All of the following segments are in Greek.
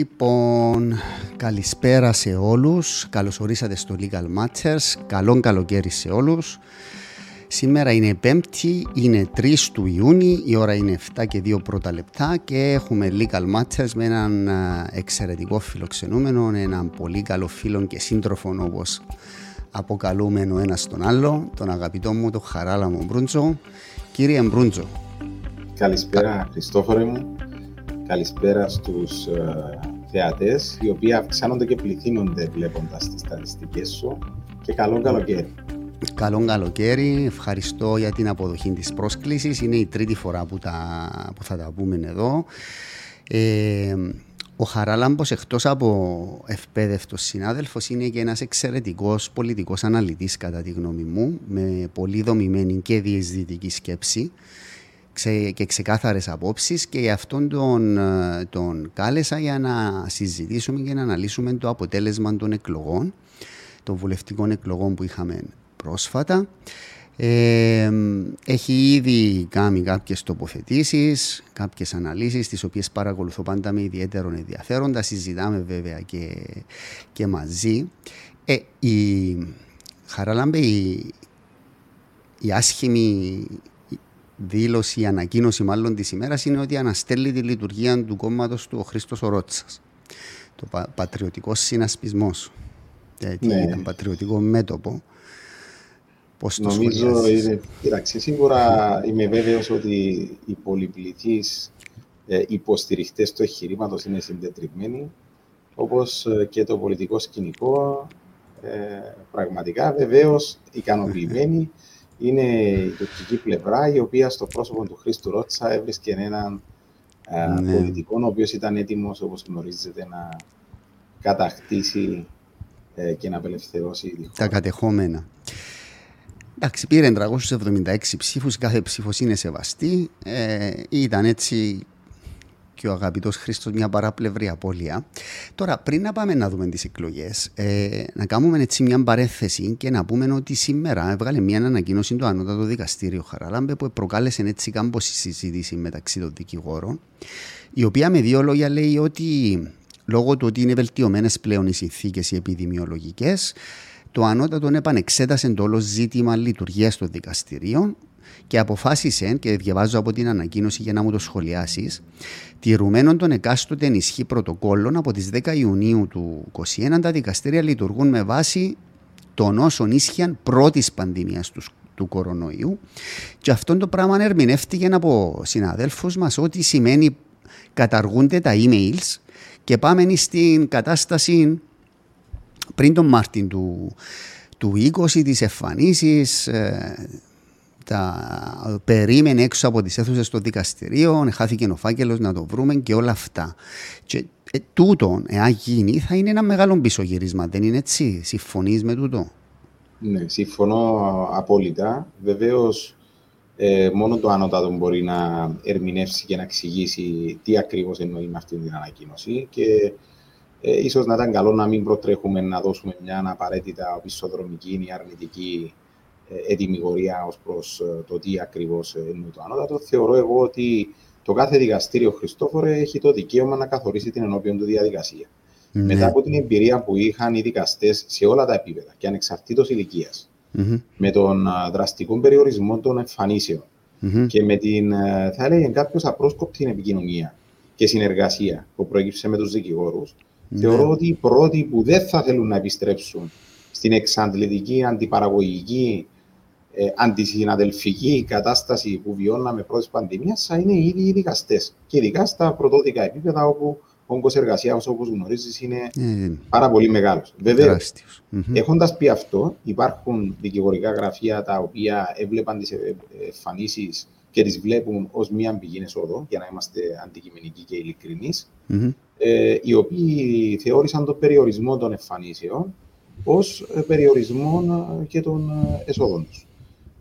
Λοιπόν, καλησπέρα σε όλους. Καλώς ορίσατε στο Legal Matters. Καλό καλοκαίρι σε όλους. Σήμερα είναι 5η, είναι 3 του Ιούνιου, η ώρα είναι 7 και 2 πρώτα λεπτά και έχουμε Legal Matters με έναν εξαιρετικό φιλοξενούμενο, έναν πολύ καλό φίλο και σύντροφο όπως αποκαλούμε ο ένας τον άλλο, τον αγαπητό μου, τον Χαράλαμο Μπρούντζο. Κύριε Μπρούντζο. Καλησπέρα Χριστόφορε μου. Καλησπέρα στους uh, θεατές, οι οποίοι αυξάνονται και πληθύνονται βλέποντας τις στατιστικές σου και καλό καλοκαίρι. Καλό καλοκαίρι, ευχαριστώ για την αποδοχή της πρόσκλησης. Είναι η τρίτη φορά που, τα, που θα τα πούμε εδώ. Ε, ο Χαράλαμπος εκτός από ευπαίδευτος συνάδελφος είναι και ένας εξαιρετικός πολιτικός αναλυτής κατά τη γνώμη μου με πολύ δομημένη και διεσδυτική σκέψη και ξεκάθαρες απόψεις και γι' αυτόν τον, τον κάλεσα για να συζητήσουμε και να αναλύσουμε το αποτέλεσμα των εκλογών των βουλευτικών εκλογών που είχαμε πρόσφατα. Ε, έχει ήδη κάνει κάποιες τοποθετήσεις, κάποιες αναλύσεις, τις οποίες παρακολουθώ πάντα με ιδιαίτερο ενδιαφέρον. Τα συζητάμε βέβαια και, και μαζί. Ε, η Χαραλάμπε, η, η άσχημη δήλωση, η ανακοίνωση μάλλον της ημέρας είναι ότι αναστέλει τη λειτουργία του κόμματος του ο Χρήστος Ορότσας. Το πα, πατριωτικό συνασπισμός. Δηλαδή, ναι. πατριωτικό μέτωπο. Πώς το Νομίζω είναι, κοιτάξτε, σίγουρα είμαι βέβαιος ότι οι πολυπληθείς ε, υποστηριχτές του εγχειρήματος είναι συντετριμμένοι, όπως ε, και το πολιτικό σκηνικό, ε, πραγματικά βεβαίως ικανοποιημένοι. Είναι η τουρκική πλευρά, η οποία στο πρόσωπο του Χρήστου Ρότσα έβρισκε έναν ε, ναι. πολιτικό, ο οποίος ήταν έτοιμος, όπως γνωρίζετε, να κατακτήσει ε, και να απελευθερώσει τη χώρα. Τα κατεχόμενα. Εντάξει, πήρε 376 ψήφους, κάθε ψήφος είναι σεβαστή. Ε, ήταν έτσι και ο αγαπητός Χρήστος μια παράπλευρη απώλεια. Τώρα, πριν να πάμε να δούμε τις εκλογές, ε, να κάνουμε έτσι μια παρέθεση και να πούμε ότι σήμερα έβγαλε μια ανακοίνωση το Ανώτατο Δικαστήριο Χαραλάμπε που προκάλεσε έτσι κάμποση συζήτηση μεταξύ των δικηγόρων, η οποία με δύο λόγια λέει ότι λόγω του ότι είναι βελτιωμένες πλέον οι συνθήκες οι επιδημιολογικές, το ανώτατο επανεξέτασε το όλο ζήτημα λειτουργίας των δικαστηρίων και αποφάσισε, και διαβάζω από την ανακοίνωση για να μου το σχολιάσεις, τηρουμένων των εκάστοτε ενισχύ πρωτοκόλλων από τις 10 Ιουνίου του 2021, τα δικαστήρια λειτουργούν με βάση των όσων ίσχυαν πρώτης πανδημίας τους, του κορονοϊού. Και αυτό το πράγμα ερμηνεύτηκε από συναδέλφους μας ότι σημαίνει καταργούνται τα emails και πάμε στην κατάσταση πριν τον Μάρτιν του, του 20 τις εμφανίσεις, ε, τα περίμενε έξω από τις αίθουσες των δικαστηρίων, χάθηκε ο φάκελος να το βρούμε και όλα αυτά. Και ε, τούτο, εάν γίνει, θα είναι ένα μεγάλο πισωγύρισμα, δεν είναι έτσι, συμφωνείς με τούτο; Ναι, συμφωνώ απόλυτα. Βεβαίως, ε, μόνο το ανώτατο μπορεί να ερμηνεύσει και να εξηγήσει τι ακριβώς εννοεί με αυτή την ανακοίνωση. Και ε, ίσως να ήταν καλό να μην προτρέχουμε να δώσουμε μια απαραίτητα οπισθοδρομική ή αρνητική ε, ετοιμιγορία ως προς ε, το τι ακριβώς είναι το ανώτατο. Θεωρώ εγώ ότι το κάθε δικαστήριο Χριστόφορε έχει το δικαίωμα να καθορίσει την ενώπιον του διαδικασία. Ναι. Μετά από την εμπειρία που είχαν οι δικαστές σε όλα τα επίπεδα και ανεξαρτήτως με τον δραστικό περιορισμό των εμφανισεων και με την, θα έλεγε κάποιος, απρόσκοπτη επικοινωνία και συνεργασία που προέκυψε με τους δικηγόρους, ναι. Θεωρώ ότι οι πρώτοι που δεν θα θέλουν να επιστρέψουν στην εξαντλητική, αντιπαραγωγική, ε, αντισυναδελφική κατάσταση που βιώναμε πρώτης πανδημίας θα είναι οι ίδιοι οι δικαστές. Και ειδικά στα πρωτότικα επίπεδα όπου ο όγκος εργασίας, όπως γνωρίζεις, είναι mm. πάρα πολύ μεγάλος. Βέβαια, mm-hmm. έχοντας πει αυτό, υπάρχουν δικηγορικά γραφεία τα οποία έβλεπαν τις εμφανίσεις και τις βλέπουν ως μία πηγή εσόδο, για να είμαστε αντικειμενικοί και ειλικρινείς ε, οι οποίοι θεώρησαν τον περιορισμό των εμφανίσεων ως ε, περιορισμό ε, και των ε, εσόδων τους.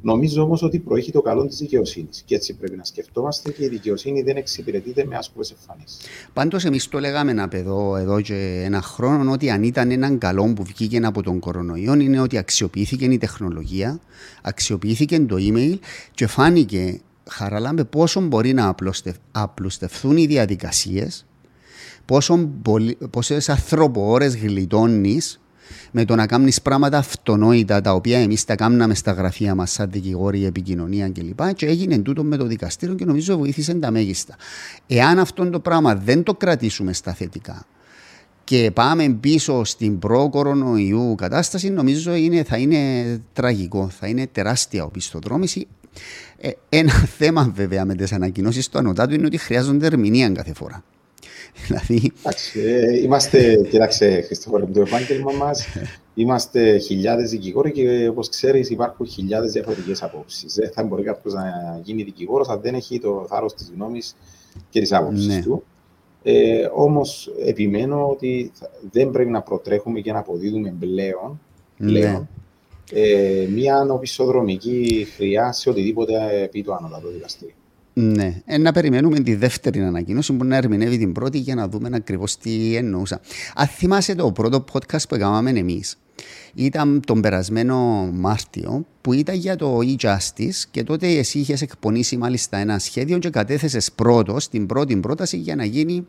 Νομίζω όμως ότι προέχει το καλό της δικαιοσύνης. Και έτσι πρέπει να σκεφτόμαστε και η δικαιοσύνη δεν εξυπηρετείται με άσκοπες εμφανίσει. Πάντως, εμείς το λέγαμε ένα παιδό εδώ και ένα χρόνο ότι αν ήταν έναν καλό που βγήκε από τον κορονοϊό, είναι ότι αξιοποιήθηκε η τεχνολογία, αξιοποιήθηκε το email και φάνηκε χαραλάμπε πόσο μπορεί να απλουστευθούν οι διαδικασίες πόσες ανθρωποώρε γλιτώνεις με το να κάνεις πράγματα αυτονόητα τα οποία εμείς τα κάναμε στα γραφεία μας, σαν δικηγόροι, επικοινωνία κλπ. Και έγινε τούτο με το δικαστήριο και νομίζω βοήθησε τα μέγιστα. Εάν αυτό το πράγμα δεν το κρατήσουμε στα θετικά και πάμε πίσω στην προ-κορονοϊού κατάσταση, νομίζω είναι, θα είναι τραγικό, θα είναι τεράστια οπισθοδρόμηση. Ε, ένα θέμα βέβαια με τις ανακοινώσεις του Ανωτάτου είναι ότι χρειάζονται ερμηνεία κάθε φορά. Δηλαδή... Ε, είμαστε, κοιτάξτε, Χριστόφορε, με το επάγγελμα μας είμαστε χιλιάδες δικηγόροι και όπως ξέρεις υπάρχουν χιλιάδες διαφορετικές απόψεις. Δεν θα μπορεί κάποιος να γίνει δικηγόρος αν δεν έχει το θάρρος της γνώμης και της άποψης ναι. του. Ε, Όμως επιμένω ότι δεν πρέπει να προτρέχουμε και να αποδίδουμε πλέον, ναι. πλέον ε, μια οπισθοδρομική χρειά σε οτιδήποτε πει το ανώτατο δικαστήριο. Ναι, ε, να περιμένουμε τη δεύτερη ανακοίνωση που να ερμηνεύει την πρώτη για να δούμε ακριβώς τι εννοούσα. Αν θυμάσαι το πρώτο podcast που έκαναμε εμείς, ήταν τον περασμένο Μάρτιο που ήταν για το e-justice και τότε εσύ είχες εκπονήσει μάλιστα ένα σχέδιο και κατέθεσες πρώτος στην πρώτη πρόταση για να γίνει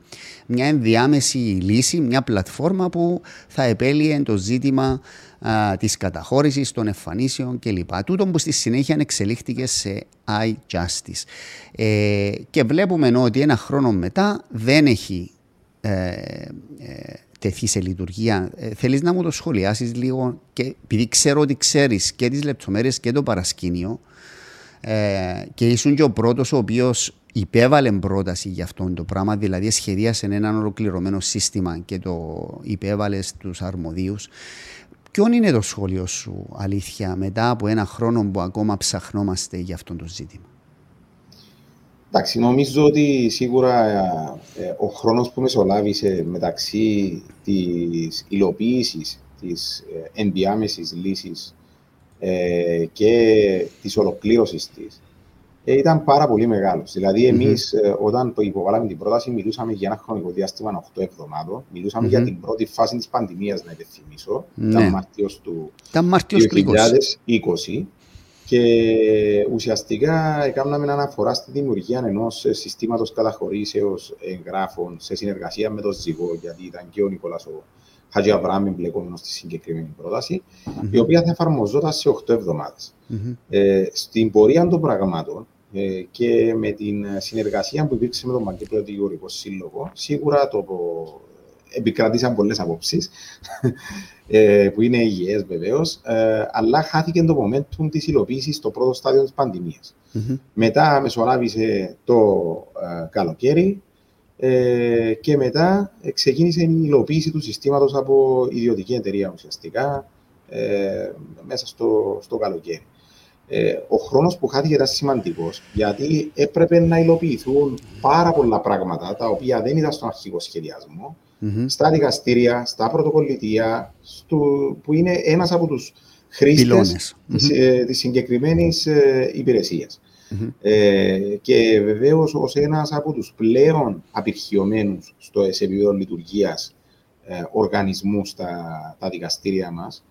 μια ενδιάμεση λύση, μια πλατφόρμα που θα επέλυε το ζήτημα της καταχώρησης των εμφανίσεων κλπ. Τούτο που στη συνέχεια εξελίχθηκε σε iJustice. Ε, και βλέπουμε ότι ένα χρόνο μετά δεν έχει ε, ε, τεθεί σε λειτουργία. Ε, θέλεις να μου το σχολιάσεις λίγο και επειδή ξέρω ότι ξέρεις και τις λεπτομέρειες και το παρασκήνιο ε, και ήσουν και ο πρώτος ο οποίος υπέβαλε πρόταση για αυτό το πράγμα, δηλαδή σχεδίασε ένα ολοκληρωμένο σύστημα και το υπέβαλε στους αρμοδίους. Ποιο είναι το σχόλιο σου, αλήθεια, μετά από ένα χρόνο που ακόμα ψαχνόμαστε για αυτό το ζήτημα; Εντάξει, νομίζω ότι σίγουρα ε, ο χρόνος που μεσολάβησε μεταξύ της υλοποίησης της ε, ενδιάμεσης λύσης ε, και της ολοκλήρωσης της ε, ήταν πάρα πολύ μεγάλος. Δηλαδή, εμείς, mm-hmm. ε, όταν υποβάλαμε την πρόταση, μιλούσαμε για ένα χρονικό διάστημα 8 εβδομάδων. Μιλούσαμε mm-hmm. για την πρώτη φάση της πανδημίας, να υπενθυμίσω. Ναι. Ήταν Μάρτιος του 2020. Και ουσιαστικά έκαναμε αναφορά στη δημιουργία ενός συστήματος καταχωρήσεως εγγράφων σε συνεργασία με τον Ζυγό, γιατί ήταν και ο Νικόλας ο Χατζη Αβραάμ εμπλεκόμενος στη συγκεκριμένη πρόταση, mm-hmm. η οποία θα εφαρμοζόταν σε 8 εβδομάδες. Mm-hmm. Ε, στην πορεία των πραγμάτων ε, και με την συνεργασία που υπήρξε με τον Μαγκέπλο Δικηγορικό Σύλλογο, σίγουρα το επικρατήσαν πολλές απόψεις, ε, που είναι υγιές βεβαίως, ε, αλλά χάθηκε το momentum της υλοποίησης στο πρώτο στάδιο της πανδημίας. Mm-hmm. Μετά μεσολάβησε το ε, καλοκαίρι ε, και μετά ξεκίνησε η υλοποίηση του συστήματος από ιδιωτική εταιρεία ουσιαστικά ε, μέσα στο, στο καλοκαίρι. Ε, ο χρόνος που χάθηκε ήταν σημαντικός, γιατί έπρεπε να υλοποιηθούν πάρα πολλά πράγματα, τα οποία δεν ήταν στον αρχικό στα δικαστήρια, στα πρωτοκολλητεία, στο, που είναι ένας από τους χρήστες της, ε, της συγκεκριμένης ε, υπηρεσίας. Ε, και βεβαίως ως ένας από τους πλέον απειρχιωμένους στο επίπεδο λειτουργίας ε, οργανισμούς στα τα δικαστήρια μας,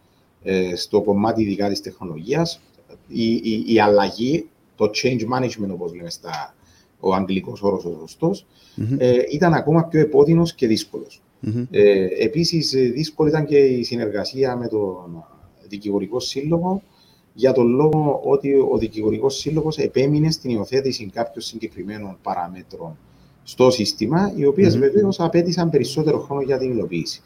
ε, στο κομμάτι ειδικά της τεχνολογίας, η, η, η, αλλαγή, το change management, όπως λέμε στα, ο αγγλικός όρος ο σωστο ε, ήταν ακόμα πιο επώδυνος και δύσκολος. Mm-hmm. Ε, Επίσης, δύσκολη ήταν και η συνεργασία με τον δικηγορικό σύλλογο, για τον λόγο ότι ο δικηγορικός σύλλογος επέμεινε στην υιοθέτηση κάποιων συγκεκριμένων παραμέτρων στο σύστημα, οι οποίες mm-hmm. βεβαίως απέτησαν περισσότερο χρόνο για την υλοποίηση.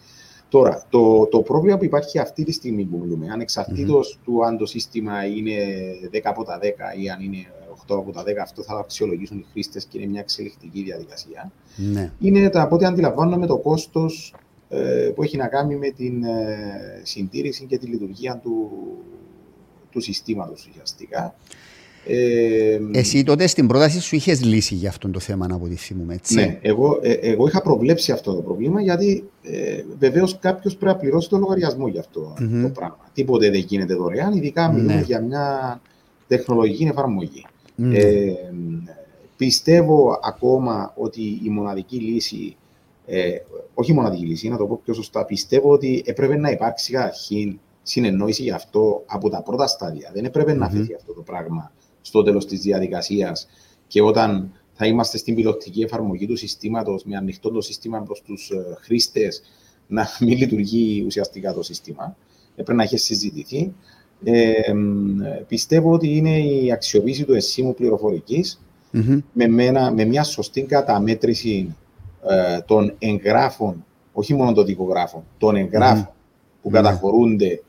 Τώρα, το, το πρόβλημα που υπάρχει αυτή τη στιγμή που μιλούμε, ανεξαρτήτω mm-hmm. του αν το σύστημα είναι 10 από τα 10 ή αν είναι 8 από τα 10, αυτό θα αξιολογήσουν οι χρήστες και είναι μια εξελικτική διαδικασία. Ναι. Είναι τα, από ό,τι αντιλαμβάνομαι το κόστος ε, που έχει να κάνει με την ε, συντήρηση και τη λειτουργία του, του συστήματος ουσιαστικά. Ε, Εσύ τότε στην πρόταση σου είχες λύσει για αυτό το θέμα, να θυμούμε, έτσι; Ναι, εγώ, ε, εγώ είχα προβλέψει αυτό το πρόβλημα γιατί ε, βεβαίως κάποιος πρέπει να πληρώσει το λογαριασμό για αυτό mm-hmm. το πράγμα. Τίποτε δεν γίνεται δωρεάν, ειδικά ναι. μιλούμε για μια τεχνολογική εφαρμογή. Mm-hmm. Ε, πιστεύω ακόμα ότι η μοναδική λύση, ε, όχι η μοναδική λύση, να το πω πιο σωστά, πιστεύω ότι έπρεπε να υπάρξει καταρχήν συνεννόηση γι' αυτό από τα πρώτα στάδια. Δεν έπρεπε mm-hmm. να αφαιθεί αυτό το πράγμα στο τέλος της διαδικασίας και όταν θα είμαστε στην πιλωτική εφαρμογή του συστήματος με ανοιχτό το σύστημα προς τους ε, χρήστες να μην λειτουργεί ουσιαστικά το σύστημα. Έπρεπε να έχει συζητηθεί. Ε, πιστεύω ότι είναι η αξιοποίηση του εσήμου με, με μια σωστή καταμέτρηση ε, των εγγράφων, όχι μόνο των δικογράφων, των εγγραφων που ναι. καταχωρούνται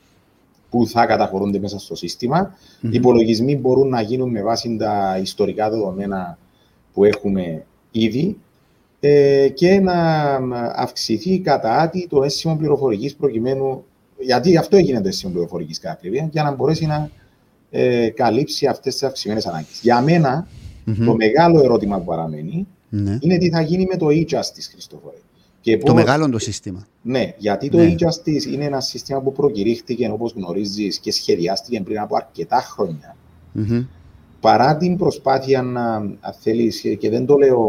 που θα καταχωρούνται μέσα στο σύστημα. Οι υπολογισμοί μπορούν να γίνουν με βάση τα ιστορικά δεδομένα που έχουμε ήδη ε, και να αυξηθεί κατά άτι το αίσθημα πληροφορικής προκειμένου. Γιατί αυτό έγινε το αίσθημα πληροφορικής κατά για να μπορέσει να ε, καλύψει αυτές τις αυξημένες ανάγκες. Για μενα το μεγάλο ερώτημα που παραμένει ναι. είναι τι θα γίνει με το e-justice, Χριστόφορε. Και το μεγάλο το σύστημα. Ναι, γιατί το ναι. e-justice είναι ένα σύστημα που προκηρύχθηκε, όπως γνωρίζεις, και σχεδιάστηκε πριν από αρκετά παρά την προσπάθεια να θέλεις, και δεν το λέω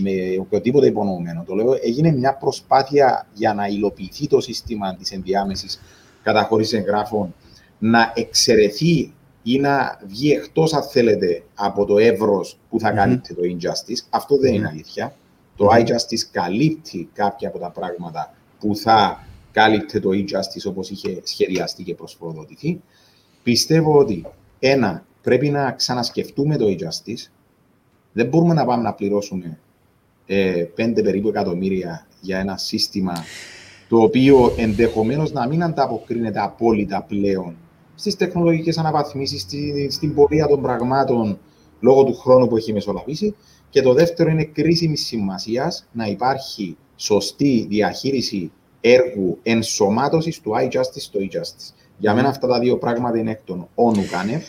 με οποιοδήποτε υπονοούμενο, το λέω, έγινε μια προσπάθεια για να υλοποιηθεί το σύστημα της ενδιάμεσης καταχώρησης εγγράφων, να εξαιρεθεί ή να βγει εκτός, αν θέλετε, από το εύρος που θα καλύπτει το injustice. Αυτό δεν είναι αλήθεια. Το iJustice καλύπτει κάποια από τα πράγματα που θα κάλυπτε το e-justice όπως είχε σχεδιαστεί και προσφοροδοτηθεί. Πιστεύω ότι ένα, πρέπει να ξανασκεφτούμε το e-justice. Δεν μπορούμε να πάμε να πληρώσουμε ε, πέντε περίπου εκατομμύρια για ένα σύστημα το οποίο ενδεχομένως να μην ανταποκρίνεται απόλυτα πλέον στις τεχνολογικές αναβαθμίσεις, στη, στην πορεία των πραγμάτων λόγω του χρόνου που έχει μεσολαβήσει. Και το δεύτερο είναι κρίσιμη σημασίας να υπάρχει σωστή διαχείριση έργου ενσωμάτωσης του iJustice στο e-justice. Για μένα αυτά τα δύο πράγματα είναι εκ των όνου κάνευ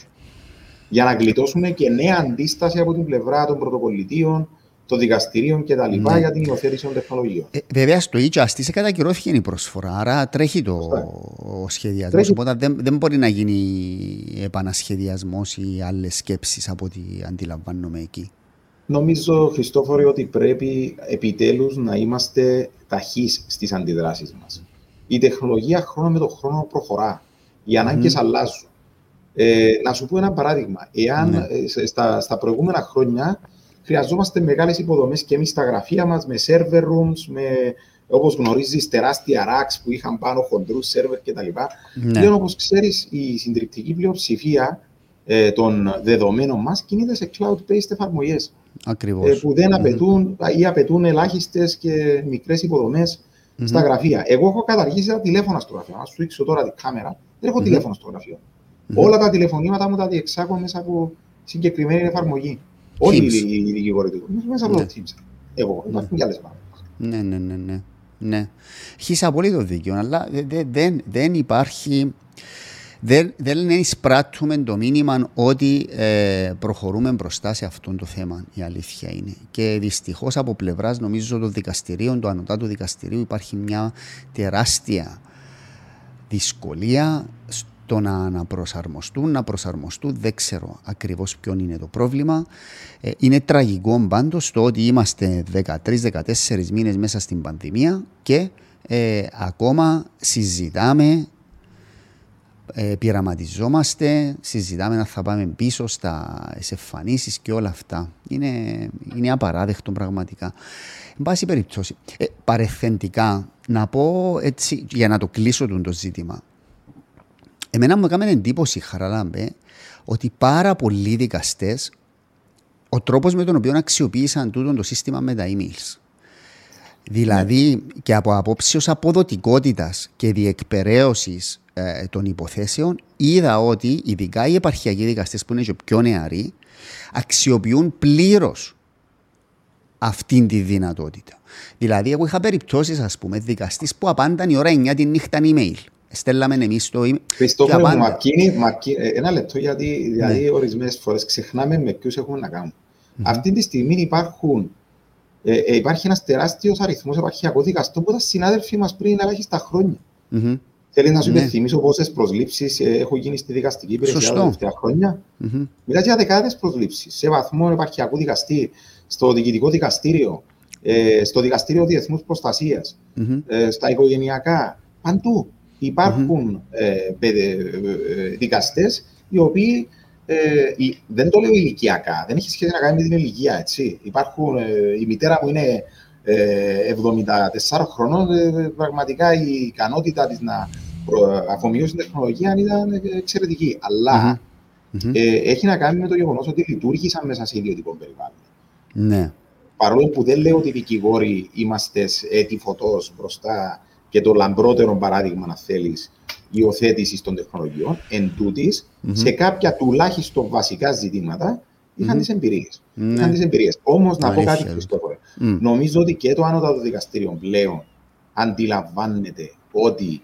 για να γλιτώσουμε και νέα αντίσταση από την πλευρά των πρωτοκολλητήων, των δικαστηρίων κτλ. Ναι. για την υιοθέτηση των τεχνολογιών. Ε, βέβαια, στο e-justice κατακυρώθηκε η προσφορά, άρα τρέχει το σχεδιασμός. Οπότε δεν, δεν μπορεί να γίνει επανασχεδιασμός ή άλλες σκέψεις από ό,τι αντιλαμβάνομαι εκεί. Νομίζω, Χριστόφορη, ότι πρέπει επιτέλους να είμαστε ταχεί στις αντιδράσεις μας. Η τεχνολογία χρόνο με τον χρόνο προχωρά. Οι ανάγκες mm. αλλάζουν. Ε, να σου πω ένα παράδειγμα. Εάν ναι. ε, στα, στα προηγούμενα χρόνια χρειαζόμαστε μεγάλες υποδομές και εμείς στα γραφεία μας με server rooms, με όπως γνωρίζεις, τεράστια racks που είχαν πάνω χοντρούς server κτλ. Ναι. Πλέον, όπως ξέρεις, η συντριπτική πλειοψηφία ε, των δεδομένων μας κινείται σε cloud-based εφαρμογές. Ε, που δεν απαιτούν mm-hmm. ή απαιτούν ελάχιστες και μικρές υποδομές mm-hmm. στα γραφεία. Εγώ έχω καταργήσει τα τηλέφωνα στο γραφείο. Α σου δείξω τώρα την κάμερα. Δεν έχω mm-hmm. τηλέφωνο στο γραφείο. Όλα τα τηλεφωνήματα μου τα διεξάγω μέσα από συγκεκριμένη εφαρμογή. Όλοι οι δικηγόροι του μέσα από το ναι. Teams. Εγώ, ναι. υπάρχουν και άλλε Ναι, ναι, ναι. ναι. ναι. Έχεις απολύτω δίκιο, αλλά δεν, δεν υπάρχει. Δεν, δεν εισπράττουμε το μήνυμα ότι ε, προχωρούμε μπροστά σε αυτό το θέμα. Η αλήθεια είναι. Και δυστυχώς από πλευράς, νομίζω, των δικαστηρίων, του ανωτάτου δικαστηρίου, υπάρχει μια τεράστια δυσκολία το να, να προσαρμοστούν, να προσαρμοστούν, δεν ξέρω ακριβώς ποιο είναι το πρόβλημα. Ε, είναι τραγικό πάντως το ότι είμαστε 13-14 μήνες μέσα στην πανδημία και ε, ακόμα συζητάμε, ε, πειραματιζόμαστε, συζητάμε να θα πάμε πίσω στα εμφανίσεις και όλα αυτά. Είναι, είναι απαράδεκτο πραγματικά. Εν πάση περιπτώσει, ε, παρεθεντικά, να πω έτσι, για να το κλείσω το ζήτημα, Εμένα μου έκανε εντύπωση, Χαραλάμπε, ότι πάρα πολλοί δικαστές, ο τρόπος με τον οποίο αξιοποίησαν τούτο το σύστημα με τα emails. Δηλαδή ναι. και από απόψεως αποδοτικότητας και διεκπαιρέωσης ε, των υποθέσεων, είδα ότι ειδικά οι επαρχιακοί δικαστές που είναι και πιο νεαροί, αξιοποιούν πλήρως αυτή τη δυνατότητα. Δηλαδή, εγώ είχα περιπτώσεις, ας πούμε, δικαστής που απάνταν η ώρα 9 τη νύχτα email στέλναμε εμείς το email. Χριστόφερ, μου μακίνει, ε, ένα λεπτό, γιατί δηλαδή, ναι. ορισμένες φορές ξεχνάμε με ποιους έχουμε να κάνουμε. Mm-hmm. Αυτή τη στιγμή υπάρχουν, ε, ε, υπάρχει ένας τεράστιος αριθμός επαρχιακών δικαστών που ήταν συνάδελφοι μας πριν ελάχιστα χρόνια. Mm-hmm. Θέλεις να σου ναι. υπενθυμίσω πόσες προσλήψεις ε, έχουν γίνει στη δικαστική υπηρεσία τα τελευταία χρόνια. Mm-hmm. Μιλά για δεκάδες προσλήψεις σε βαθμό επαρχιακού δικαστή, στο διοικητικό δικαστήριο, ε, στο δικαστήριο διεθνούς προστασίας, mm-hmm. ε, στα οικογενειακά, παντού. Υπάρχουν mm-hmm. ε, δικαστές οι οποίοι Ε, δεν το λέω ηλικιακά, δεν έχει σχέση να κάνει με την ηλικία. Έτσι. Υπάρχουν, ε, η μητέρα μου είναι ε, 74 χρονών, ε, πραγματικά η ικανότητα της να αφομοιώσει την τεχνολογία ήταν εξαιρετική. Ε, έχει να κάνει με το γεγονός ότι λειτουργήσαν μέσα σε ιδιωτικό περιβάλλον. Ναι. Παρόλο που δεν λέω ότι οι δικηγόροι είμαστε έτη φωτός μπροστά και το λαμπρότερο παράδειγμα, να θέλεις, υιοθέτηση των τεχνολογιών, εν τουτης σε κάποια τουλάχιστον βασικά ζητήματα, είχαν mm-hmm. τις εμπειρίες. Ναι. Είχαν τις εμπειρίες. Όμως, να πω κάτι, Χριστόφορε. Mm. Νομίζω ότι και το Ανώτατο Δικαστήριο πλέον αντιλαμβάνεται ότι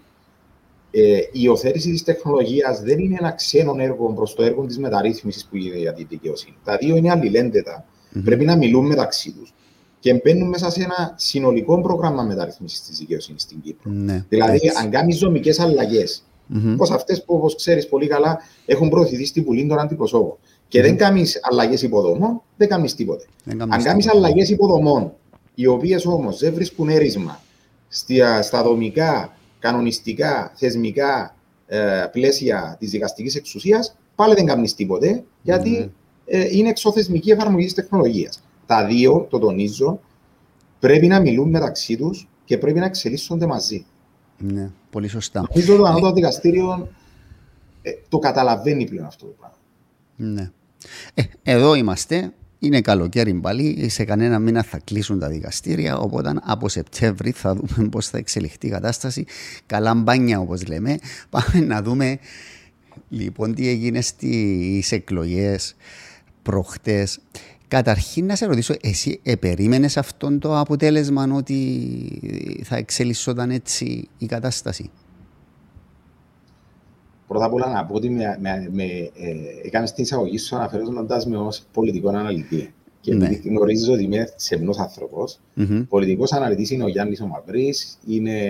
ε, η υιοθέτηση της τεχνολογίας δεν είναι ένα ξένο έργο προς το έργο της μεταρρύθμισης που γίνεται για τη δικαιοσύνη. Τα δύο είναι αλληλένδετα. Mm-hmm. Πρέπει να μιλούν μεταξύ τους και μπαίνουν μέσα σε ένα συνολικό πρόγραμμα μεταρρύθμιση της δικαιοσύνης στην Κύπρο. Ναι, δηλαδή, έτσι. αν κάνεις δομικέ αλλαγές, mm-hmm. όπως αυτές που, όπως ξέρεις πολύ καλά, έχουν προωθηθεί στη Βουλή των Αντιπροσώπων, και mm-hmm. δεν κάνεις αλλαγές υποδομών, δεν κάνεις τίποτε. αν κάνεις αλλαγές υποδομών, οι οποίες όμως δεν βρίσκουν έρισμα στα, στα δομικά, κανονιστικά, θεσμικά ε, πλαίσια της δικαστικής εξουσίας, πάλι δεν κάνεις τίποτε, γιατί mm-hmm. ε, είναι εξωθεσμική εφαρμογή της τεχνολογίας. Τα δύο, το τονίζω, πρέπει να μιλούν μεταξύ τους και πρέπει να εξελίσσονται μαζί. Ναι, πολύ σωστά. Νομίζω το ανώτατο δικαστήριο ε, το καταλαβαίνει πλέον αυτό το πράγμα. Ναι. Ε, εδώ είμαστε. Είναι καλοκαίρι πάλι. Σε κανένα μήνα θα κλείσουν τα δικαστήρια. Οπότε από Σεπτέμβρη θα δούμε πώς θα εξελιχθεί η κατάσταση. Καλά μπάνια όπως λέμε. Πάμε να δούμε λοιπόν τι έγινε στις εκλογές προχτές. Καταρχήν να σε ρωτήσω, εσύ επερίμενες αυτό το αποτέλεσμα ότι θα εξελισσόταν έτσι η κατάσταση; Πρώτα απ' όλα να πω ότι με, με, με ε, έκανες την εισαγωγή σου αναφέροντας με ω πολιτικό αναλυτή. Και ναι. γνωρίζω ότι είμαι σεμνός άνθρωπος. Mm-hmm. Πολιτικός αναλυτής είναι ο Γιάννης ο Μαυρής, είναι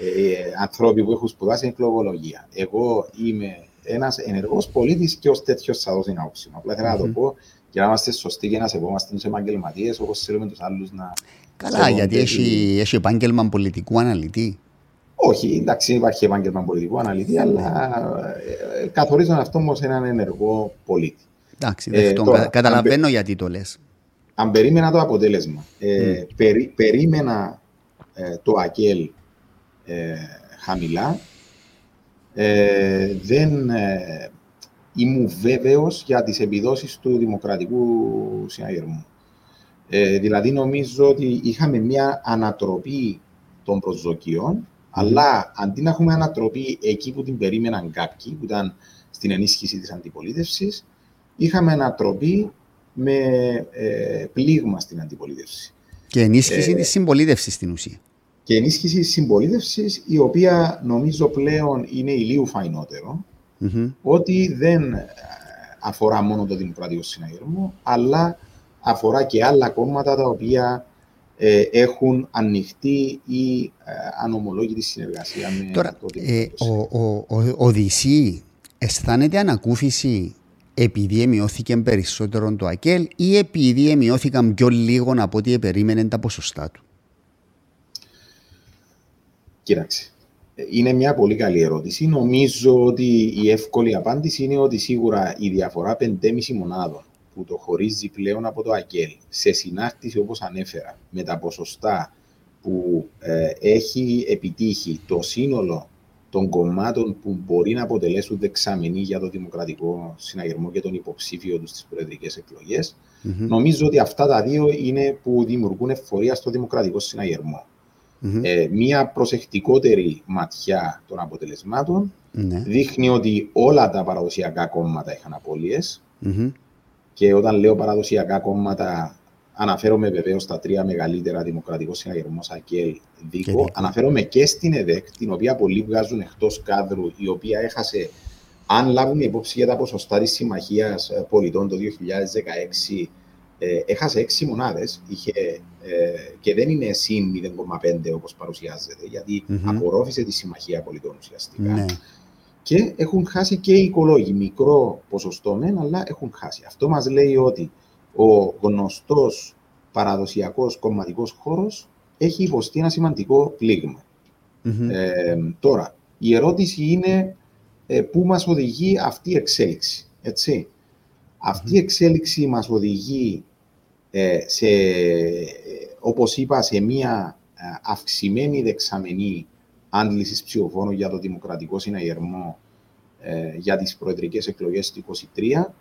ε, άνθρωποι που έχουν σπουδάσει εκλογολογία. Εγώ είμαι ένας ενεργός πολίτης και ως τέτοιος θα δώσω την άποψη μου. Απλά θέλω mm-hmm. να το πω για να είμαστε σωστοί και να σεβόμαστε τους επαγγελματίες, όπως θέλουμε τους άλλους να. Καλά, γιατί έχει, έχει επάγγελμα πολιτικού αναλυτή. Όχι, εντάξει, υπάρχει επάγγελμα πολιτικού αναλυτή, αλλά ε, καθορίζουν αυτό όμως έναν ενεργό πολίτη. Εντάξει, ε, τώρα, καταλαβαίνω αν, γιατί το λες. Αν περίμενα το αποτέλεσμα, ε, mm. περί, περίμενα ε, το ΑΚΕΛ ε, χαμηλά, ε, δεν ε, ήμουν βέβαιος για τις επιδόσεις του Δημοκρατικού Συναγερμού. Ε, δηλαδή, νομίζω ότι είχαμε μια ανατροπή των προσδοκιών, αλλά αντί να έχουμε ανατροπή εκεί που την περίμεναν κάποιοι, που ήταν στην ενίσχυση της αντιπολίτευσης, είχαμε ανατροπή με ε, πλήγμα στην αντιπολίτευση. Και ενίσχυση ε, της συμπολίτευσης στην ουσία. Και ενίσχυση της συμπολίτευσης, η οποία νομίζω πλέον είναι ηλίου φαϊνότερο, mm-hmm. ότι δεν ε, αφορά μόνο το Δημοκρατικό Συναγερμό, αλλά αφορά και άλλα κόμματα τα οποία ε, έχουν ανοιχτή ή ε, ανομολόγητη συνεργασία με Τώρα, το ε, ο, ο, ο, ο Δησί αισθάνεται ανακούφιση επειδή μειώθηκε περισσότερο το ΑΚΕΛ ή επειδή μειώθηκαν πιο λίγο από ό,τι περίμενε τα ποσοστά του; Κοίταξε είναι μια πολύ καλή ερώτηση. Νομίζω ότι η εύκολη απάντηση είναι ότι σίγουρα η διαφορά 5,5 μονάδων που το χωρίζει πλέον από το ΑΚΕΛ σε συνάρτηση όπως ανέφερα με τα ποσοστά που ε, έχει επιτύχει το σύνολο των κομμάτων που μπορεί να αποτελέσουν δεξαμενή για το δημοκρατικό συναγερμό και τον υποψήφιο τους στις προεδρικές Νομίζω ότι αυτά τα δύο είναι που δημιουργούν εφορία στο δημοκρατικό συναγερμό ε, μία προσεκτικότερη ματιά των αποτελεσματων ναι. δείχνει ότι όλα τα παραδοσιακά κόμματα είχαν και όταν λέω παραδοσιακά κόμματα αναφέρομαι βεβαίως στα τρία μεγαλύτερα δημοκρατικός συναγερμός ΑΚΕΛ Δίκο. Αναφέρομαι και στην ΕΔΕΚ, την οποία πολλοί βγάζουν εκτός κάδρου, η οποία έχασε, αν λάβουν υπόψη για τα ποσοστά της Συμμαχίας Πολιτών το 2016, ε, έχασε έξι μονάδες ε, και δεν είναι συν 0,5 όπως παρουσιάζεται, γιατί mm-hmm. απορρόφησε τη Συμμαχία Πολιτών ουσιαστικά. Ναι. Και έχουν χάσει και οι οικολόγοι. Μικρό ποσοστό μεν, αλλά έχουν χάσει. Αυτό μας λέει ότι ο γνωστός παραδοσιακός κομματικός χώρος έχει υποστεί ένα σημαντικό Ε, τώρα, η ερώτηση είναι ε, πού μας οδηγεί αυτή η εξέλιξη. Έτσι; Αυτή η εξέλιξη μας οδηγεί ε, σε, όπως είπα, σε μια ε, αυξημένη δεξαμενή άντλησης ψηφοφόρων για το Δημοκρατικό Συναγερμό ε, για τις προεδρικές εκλογές του 2023,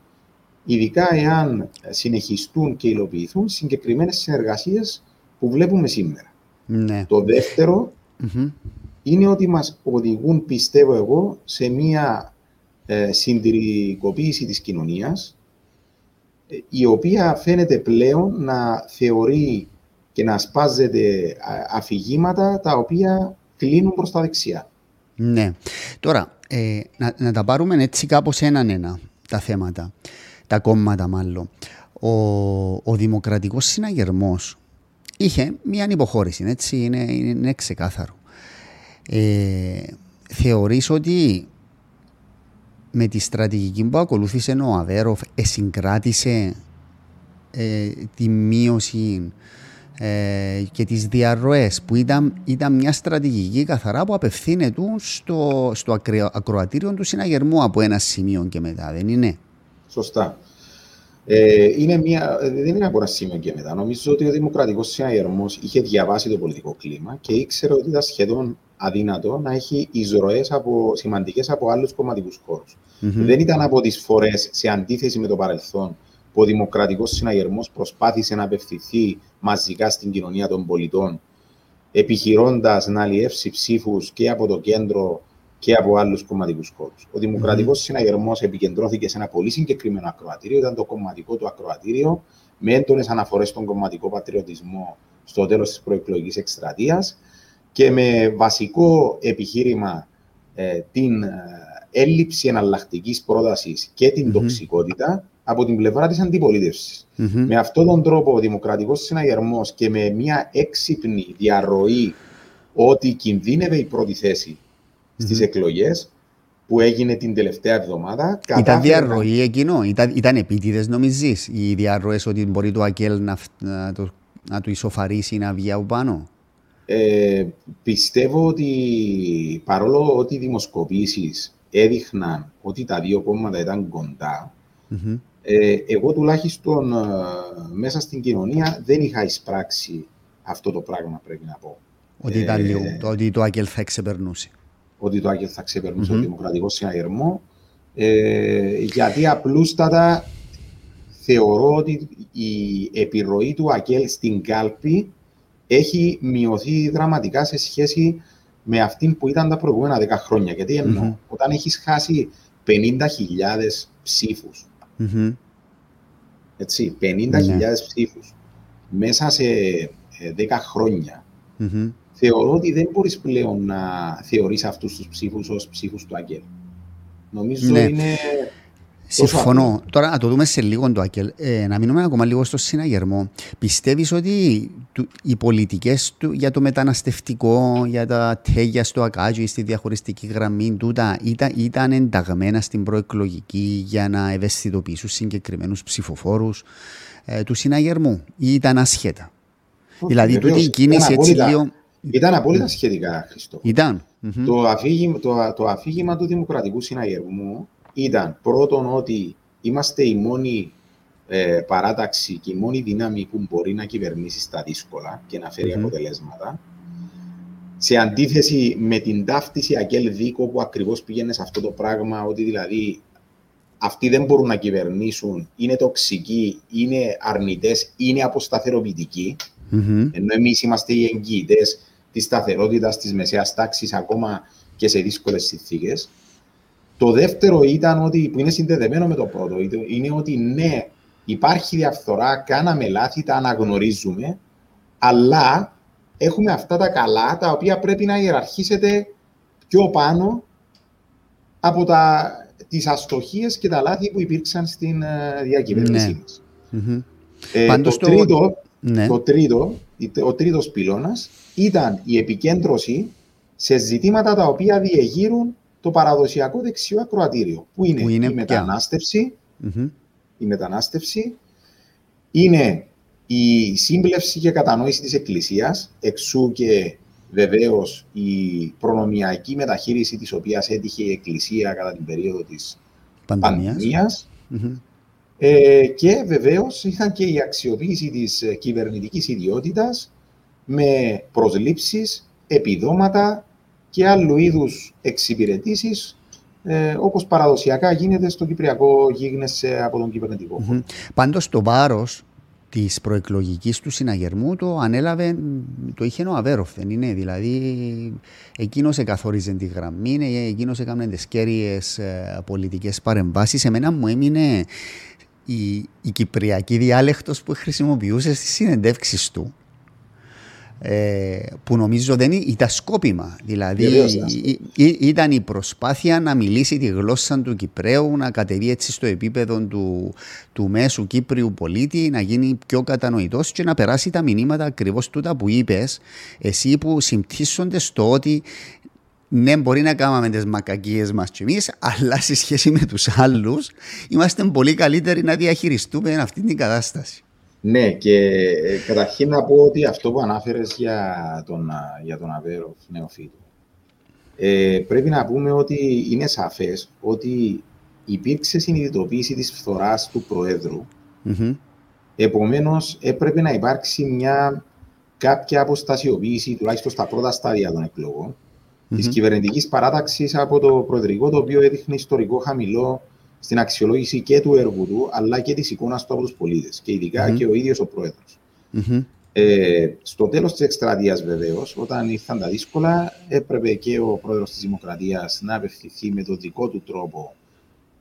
ειδικά εάν συνεχιστούν και υλοποιηθούν συγκεκριμένες συνεργασίες που βλέπουμε σήμερα. Ναι. Το δευτερο είναι ότι μας οδηγούν, πιστεύω εγώ, σε μια ε, συντηρικοποίηση της κοινωνίας, ε, η οποία φαίνεται πλέον να θεωρεί και να σπάζεται αφηγήματα τα οποία κλείνουν προς τα δεξιά. Ναι. Τώρα, ε, να, να, τα πάρουμε έτσι κάπως έναν-ένα τα θέματα, τα κόμματα μάλλον. Ο, ο δημοκρατικός συναγερμός είχε μια υποχώρηση, έτσι, είναι, είναι ξεκάθαρο. Ε, θεωρείς ότι με τη στρατηγική που ακολούθησε ο Αβέροφ εσυγκράτησε ε, τη μείωση ε, και τις διαρροές που ήταν, ήταν μια στρατηγική καθαρά που απευθύνεται στο, στο ακροατήριο του συναγερμού από ένα σημείο και μετά, δεν είναι; Σωστά. Ε, είναι μια, δεν είναι από ένα σημείο και μετά. Νομίζω ότι ο Δημοκρατικός Συναγερμός είχε διαβάσει το πολιτικό κλίμα και ήξερε ότι ήταν σχεδόν αδύνατο να έχει εισρωές σημαντικές από άλλους κομματικούς Δεν ήταν από τις φορές, σε αντίθεση με το παρελθόν, που ο Δημοκρατικός Συναγερμός προσπάθησε να απευθυνθεί μαζικά στην κοινωνία των πολιτών, επιχειρώντας να αλλιεύσει ψήφους και από το κέντρο και από άλλους κομματικούς χώρους. Ο Δημοκρατικός mm-hmm. Συναγερμός επικεντρώθηκε σε ένα πολύ συγκεκριμένο ακροατήριο, ήταν το κομματικό του ακροατήριο, με έντονες αναφορές στον κομματικό πατριωτισμό στο τέλος της προεκλογικής εκστρατείας και με βασικό επιχείρημα ε, την ε, έλλειψη εναλλακτικής πρότασης και την mm τοξικότητα από την πλευρά της αντιπολίτευσης. Με αυτόν τον τρόπο, ο Δημοκρατικός Συναγερμός και με μια έξυπνη διαρροή ότι κινδύνευε η πρώτη θέση στις εκλογές που έγινε την τελευταία εβδομάδα. Ήταν διαρροή εκείνο, ήταν, ήταν επίτηδες νομίζεις οι διαρροές ότι μπορεί το ΑΚΕΛ να, να, το, να το ισοφαρίσει να βγει από πάνω; Ε, πιστεύω ότι παρόλο ότι οι δημοσκοπήσεις έδειχναν ότι τα δύο κόμματα ήταν ε, εγώ τουλάχιστον ε, μέσα στην κοινωνία δεν είχα εισπράξει αυτό το πράγμα πρέπει να πω. Ότι, ήταν ε, λίγο, το, ότι το ΑΚΕΛ θα εξεπερνούσε ότι το Άγιο θα ξεπερνούσε mm-hmm. το Δημοκρατικό Συναγερμό. Ε, γιατί απλούστατα θεωρώ ότι η επιρροή του ΑΚΕΛ στην κάλπη έχει μειωθεί δραματικά σε σχέση με αυτή που ήταν τα προηγούμενα 10 χρόνια. Γιατί εννοώ, mm-hmm. όταν έχεις χάσει 50.000 ψήφους, mm-hmm. έτσι, 50.000 mm-hmm. ψήφους μέσα σε 10 ε, χρόνια, θεωρώ ότι δεν μπορείς πλέον να θεωρείς αυτούς τους ψήφους ως ψήφους του Αγγέλ. Νομίζω ναι. είναι. Συμφωνώ. Τώρα να το δούμε σε λίγο το Αγγέλ. Ε, να μείνουμε ακόμα λίγο στο συναγερμό. Πιστεύεις ότι οι πολιτικές του για το μεταναστευτικό, για τα τέγια στο Ακάτζι, στη διαχωριστική γραμμή, τούτα ήταν, ήταν ενταγμένα στην προεκλογική για να ευαισθητοποιήσουν συγκεκριμένους ψηφοφόρους ε, του συναγερμού ή ήταν ασχέτα; Δηλαδή, τούτη η κίνηση έτσι λίγο ήταν απόλυτα σχετικά, Χριστό. Ήταν. Το, αφήγημα, το, το αφήγημα του Δημοκρατικού Συναγερμού ήταν πρώτον ότι είμαστε η μόνη ε, παράταξη και η μόνη δύναμη που μπορεί να κυβερνήσει στα δύσκολα και να φέρει αποτελέσματα. Σε αντίθεση με την ταύτιση Ακέλ Δίκο που ακριβώς πήγαινε σε αυτό το πράγμα, ότι δηλαδή αυτοί δεν μπορούν να κυβερνήσουν, είναι τοξικοί, είναι αρνητές, είναι αποσταθεροποιητικοί, mm-hmm. ενώ εμείς είμαστε οι εγγυητές της σταθερότητας της μεσαίας τάξης ακόμα και σε δύσκολες συνθήκες. Το δεύτερο ήταν ότι, που είναι συνδεδεμένο με το πρώτο, είναι ότι ναι, υπάρχει διαφθορά, κάναμε λάθη, τα αναγνωρίζουμε, αλλά έχουμε αυτά τα καλά τα οποία πρέπει να ιεραρχήσετε πιο πάνω από τα, τις αστοχίες και τα λάθη που υπήρξαν στην uh, διακυβέρνησή ναι. μας. Mm-hmm. Ε, το, τρίτο, ναι. το τρίτο, ο τρίτος πυλώνας ήταν η επικέντρωση σε ζητήματα τα οποία διεγείρουν το παραδοσιακό δεξιό ακροατήριο. Που είναι, η μεταναστευση η μετανάστευση, είναι η σύμπλευση και κατανόηση της Εκκλησίας, εξού και βεβαίως η προνομιακή μεταχείριση της οποίας έτυχε η Εκκλησία κατά την περίοδο της πανδημίας. Ε, και βεβαίως είχαν και η αξιοποίηση της κυβερνητικής ιδιότητας με προσλήψεις, επιδόματα και άλλου είδους εξυπηρετήσεις, ε, όπως παραδοσιακά γίνεται στο Κυπριακό γίγνεσθε από τον κυβερνητικό. Mm-hmm. Πάντως το βάρος της προεκλογικής του συναγερμού το ανέλαβε, το είχε ο Αβέροφ, δεν είναι; Δηλαδή, εκείνος εκαθόριζε τη γραμμή, εκείνος έκανε τις κέρυες πολιτικές παρεμβάσεις. Εμένα μου έμεινε η, η κυπριακή διάλεκτος που χρησιμοποιούσε στις συνεντεύξεις του ε, που νομίζω δεν ήταν σκόπιμα. Δηλαδή ήταν η προσπάθεια να μιλήσει τη γλώσσα του Κυπραίου, να κατεβεί έτσι στο επίπεδο του, του μέσου Κύπριου πολίτη, να γίνει πιο κατανοητός και να περάσει τα μηνύματα ακριβώς τούτα που είπες, εσύ που συμπτύσσονται στο ότι ναι, μπορεί να κάνουμε τις μακακίες μας κι εμείς, αλλά σε σχέση με τους άλλους, είμαστε πολύ καλύτεροι να διαχειριστούμε αυτή την κατάσταση. Ναι, και ε, καταρχήν να πω ότι αυτό που ανάφερες για τον, για τον Αβέρο νεοφύτου, ε, πρέπει να πούμε ότι είναι σαφές ότι υπήρξε συνειδητοποίηση της φθοράς του Προέδρου. Mm-hmm. Επομένως, έπρεπε να υπάρξει μια κάποια αποστασιοποίηση, τουλάχιστον στα πρώτα στάδια των εκλογών, mm-hmm. της κυβερνητικής παράταξης από το Προεδρικό, το οποίο έδειχνε ιστορικό χαμηλό στην αξιολόγηση και του έργου του, αλλά και της εικόνας του από τους πολίτες και ειδικά mm-hmm. και ο ίδιος ο πρόεδρος. Mm-hmm. Ε, στο τέλος της εκστρατείας, βεβαίως, όταν ήρθαν τα δύσκολα, έπρεπε και ο πρόεδρος της Δημοκρατίας να απευθυνθεί με τον δικό του τρόπο,